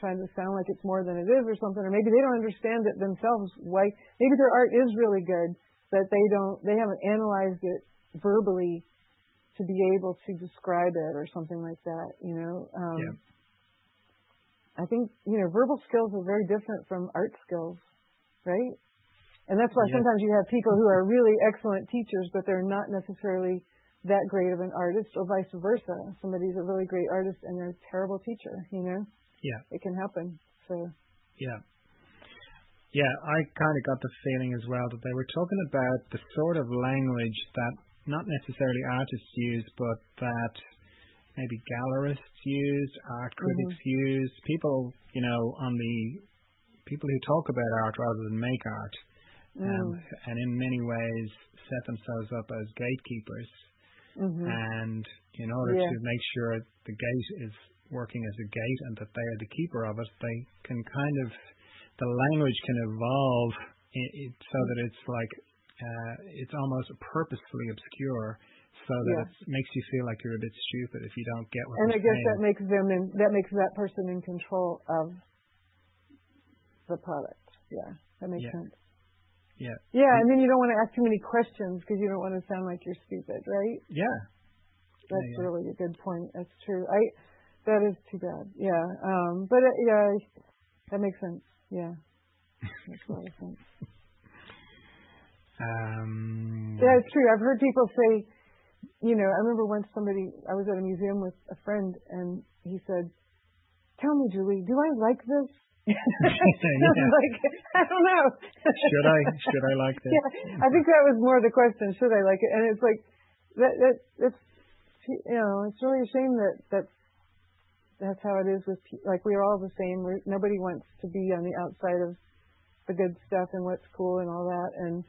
trying to sound like it's more than it is or something. Or maybe they don't understand it themselves. Why? Maybe their art is really good, but they don't, they haven't analyzed it verbally to be able to describe it or something like that, you know? Um, yeah. I think, you know, verbal skills are very different from art skills, right? And that's why Yeah. sometimes you have people who are really excellent teachers, but they're not necessarily that great of an artist, or vice versa. Somebody's a really great artist and they're a terrible teacher, you know? Yeah. It can happen. So, Yeah. Yeah, I kind of got the feeling as well that they were talking about the sort of language that not necessarily artists use, but that maybe gallerists use, art critics use, people, you know, on the people who talk about art rather than make art, um, mm, and in many ways set themselves up as gatekeepers. Hmm And in order Yeah. to make sure the gate is working as a gate and that they are the keeper of it, they can kind of the language can evolve i it, so that it's like uh, it's almost purposefully obscure, so that Yeah. it makes you feel like you're a bit stupid if you don't get what and I guess saying. that makes them in, that makes that person in control of the product. Yeah, that makes Yeah. sense. Yeah, Yeah, and then you don't want to ask too many questions because you don't want to sound like you're stupid, right? yeah, That's yeah. really a good point. That's true. I that is too bad. Yeah. Um but uh, yeah, that makes sense. Yeah. Makes a lot of sense. um, Yeah, it's true. I've heard people say, you know, I remember once somebody I was at a museum with a friend and he said, Tell me, Julie, do I like this? I Yeah. like, I don't know. should I should I like this? Yeah, I think that was more the question. Should I like it? And it's like that. That it's you know, it's really a shame that that's that's how it is with like we're all the same. We're, nobody wants to be on the outside of the good stuff and what's cool and all that, and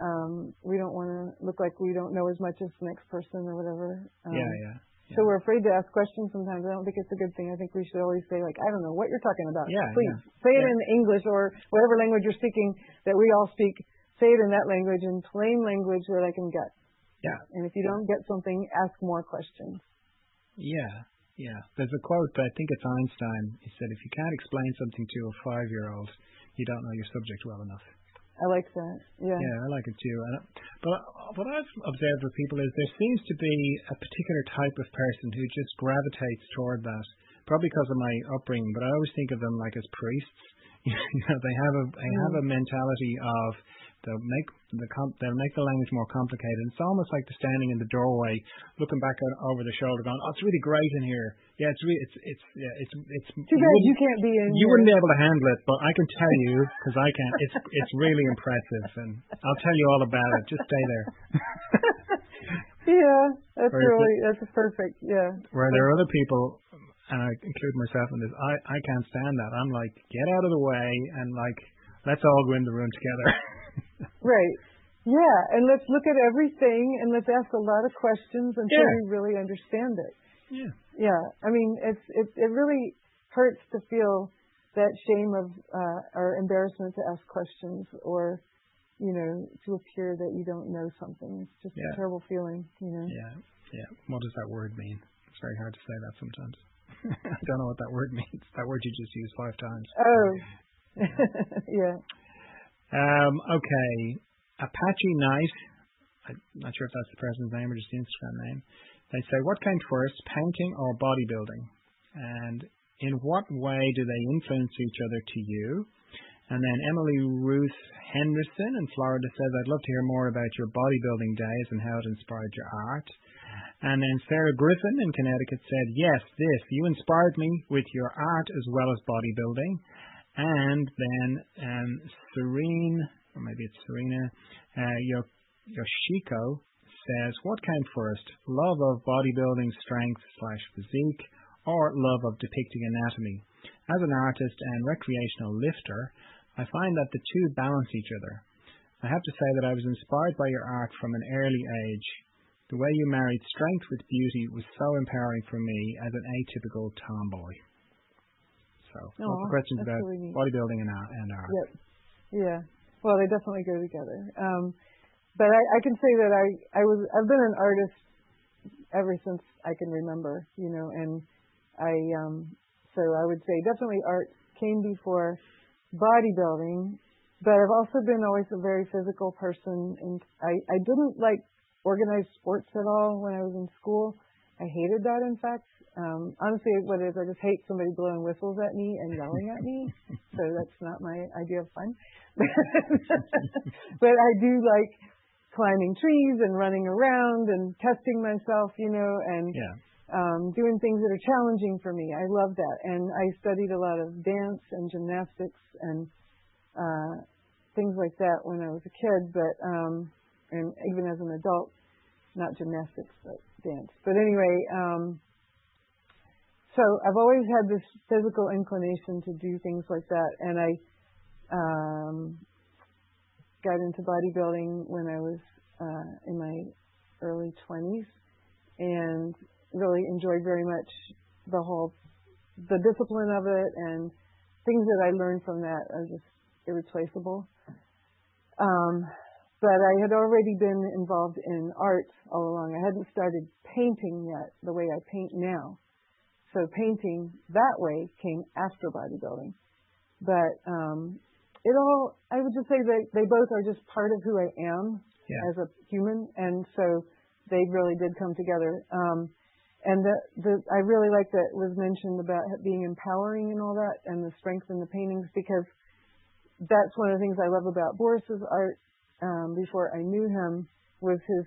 um, we don't want to look like we don't know as much as the next person or whatever. Um, yeah, yeah, So we're afraid to ask questions sometimes. I don't think it's a good thing. I think we should always say like, I don't know what you're talking about. Yeah, Please yeah. say it Yeah. in English or whatever language you're speaking that we all speak. Say it in that language in plain language that I can get. yeah. And if you don't get something, ask more questions. Yeah, yeah. There's a quote, but I think it's Einstein. He said, if you can't explain something to a five year old, you don't know your subject well enough. I like that. Yeah. Yeah, I like it too. And, but what I've observed with people is there seems to be a particular type of person who just gravitates toward that. Probably because of my upbringing, but I always think of them like as priests. you know, they have a they have mm. a mentality of They'll make the com- they'll make the language more complicated. It's almost like they're standing in the doorway, looking back out, over the shoulder, going, "Oh, it's really great in here. Yeah, it's really it's it's yeah, it's it's." Too bad wouldn't- you can't be in. you here. wouldn't be able to handle it, but I can tell you because I can. It's it's really impressive, and I'll tell you all about it. Just stay there. Yeah, that's really that's perfect. Yeah. Where there are other people, and I include myself in this, I I can't stand that. I'm like, get out of the way, and like, let's all go in the room together. Right. Yeah, and let's look at everything and let's ask a lot of questions until Yeah. we really understand it. yeah. Yeah, I mean, it's it it really hurts to feel that shame of uh, or embarrassment to ask questions or you know to appear that you don't know something. It's just Yeah. a terrible feeling, you know. Yeah, yeah. What does that word mean? It's very hard to say that sometimes. I don't know what that word means. That word you just used five times. Oh, yeah. Um, okay. Apache Knight. I'm not sure if that's the person's name or just the Instagram name. They say, what came first, painting or bodybuilding? And in what way do they influence each other to you? And then Emily Ruth Henderson in Florida says, I'd love to hear more about your bodybuilding days and how it inspired your art. And then Sarah Griffin in Connecticut said, Yes, this. You inspired me with your art as well as bodybuilding. And then um, Serene, or maybe it's Serena, uh, Yo- Yoshiko says, What came first, love of bodybuilding strength slash physique, or love of depicting anatomy? As an artist and recreational lifter, I find that the two balance each other. I have to say that I was inspired by your art from an early age. The way you married strength with beauty was so empowering for me as an atypical tomboy. So, lots of questions about really bodybuilding and art. And art. Yep. Yeah. Well, they definitely go together. Um, but I, I can say that I, I was I've been an artist ever since I can remember, you know, and I um so I would say definitely art came before bodybuilding, but I've also been always a very physical person and I, I didn't like organized sports at all when I was in school. I hated that in fact. Um honestly what it is I just hate somebody blowing whistles at me and yelling at me. so that's not my idea of fun. but I do like climbing trees and running around and testing myself, you know, and Yeah. um, doing things that are challenging for me. I love that. And I studied a lot of dance and gymnastics and uh, things like that when I was a kid, but um, and even as an adult, not gymnastics, but dance. But anyway, um, so I've always had this physical inclination to do things like that, and I um, got into bodybuilding when I was uh, in my early 20s, and really enjoyed very much the whole the discipline of it and things that I learned from that are just irreplaceable. Um, but I had already been involved in art all along. I hadn't started painting yet the way I paint now. So painting that way came after bodybuilding. But um, it all, I would just say that they both are just part of who I am Yeah. as a human, and so they really did come together. Um, and the, the, I really like that was mentioned about being empowering and all that, and the strength in the paintings, because that's one of the things I love about Boris's art. Um, before I knew him, was his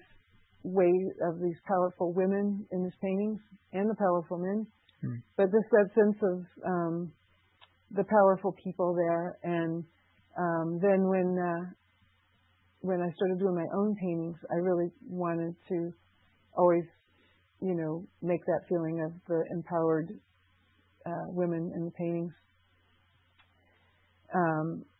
way of these powerful women in his paintings and the powerful men, Hmm. but just that sense of um, the powerful people there. And um, then when uh, when I started doing my own paintings, I really wanted to always, you know, make that feeling of the empowered uh, women in the paintings. Um,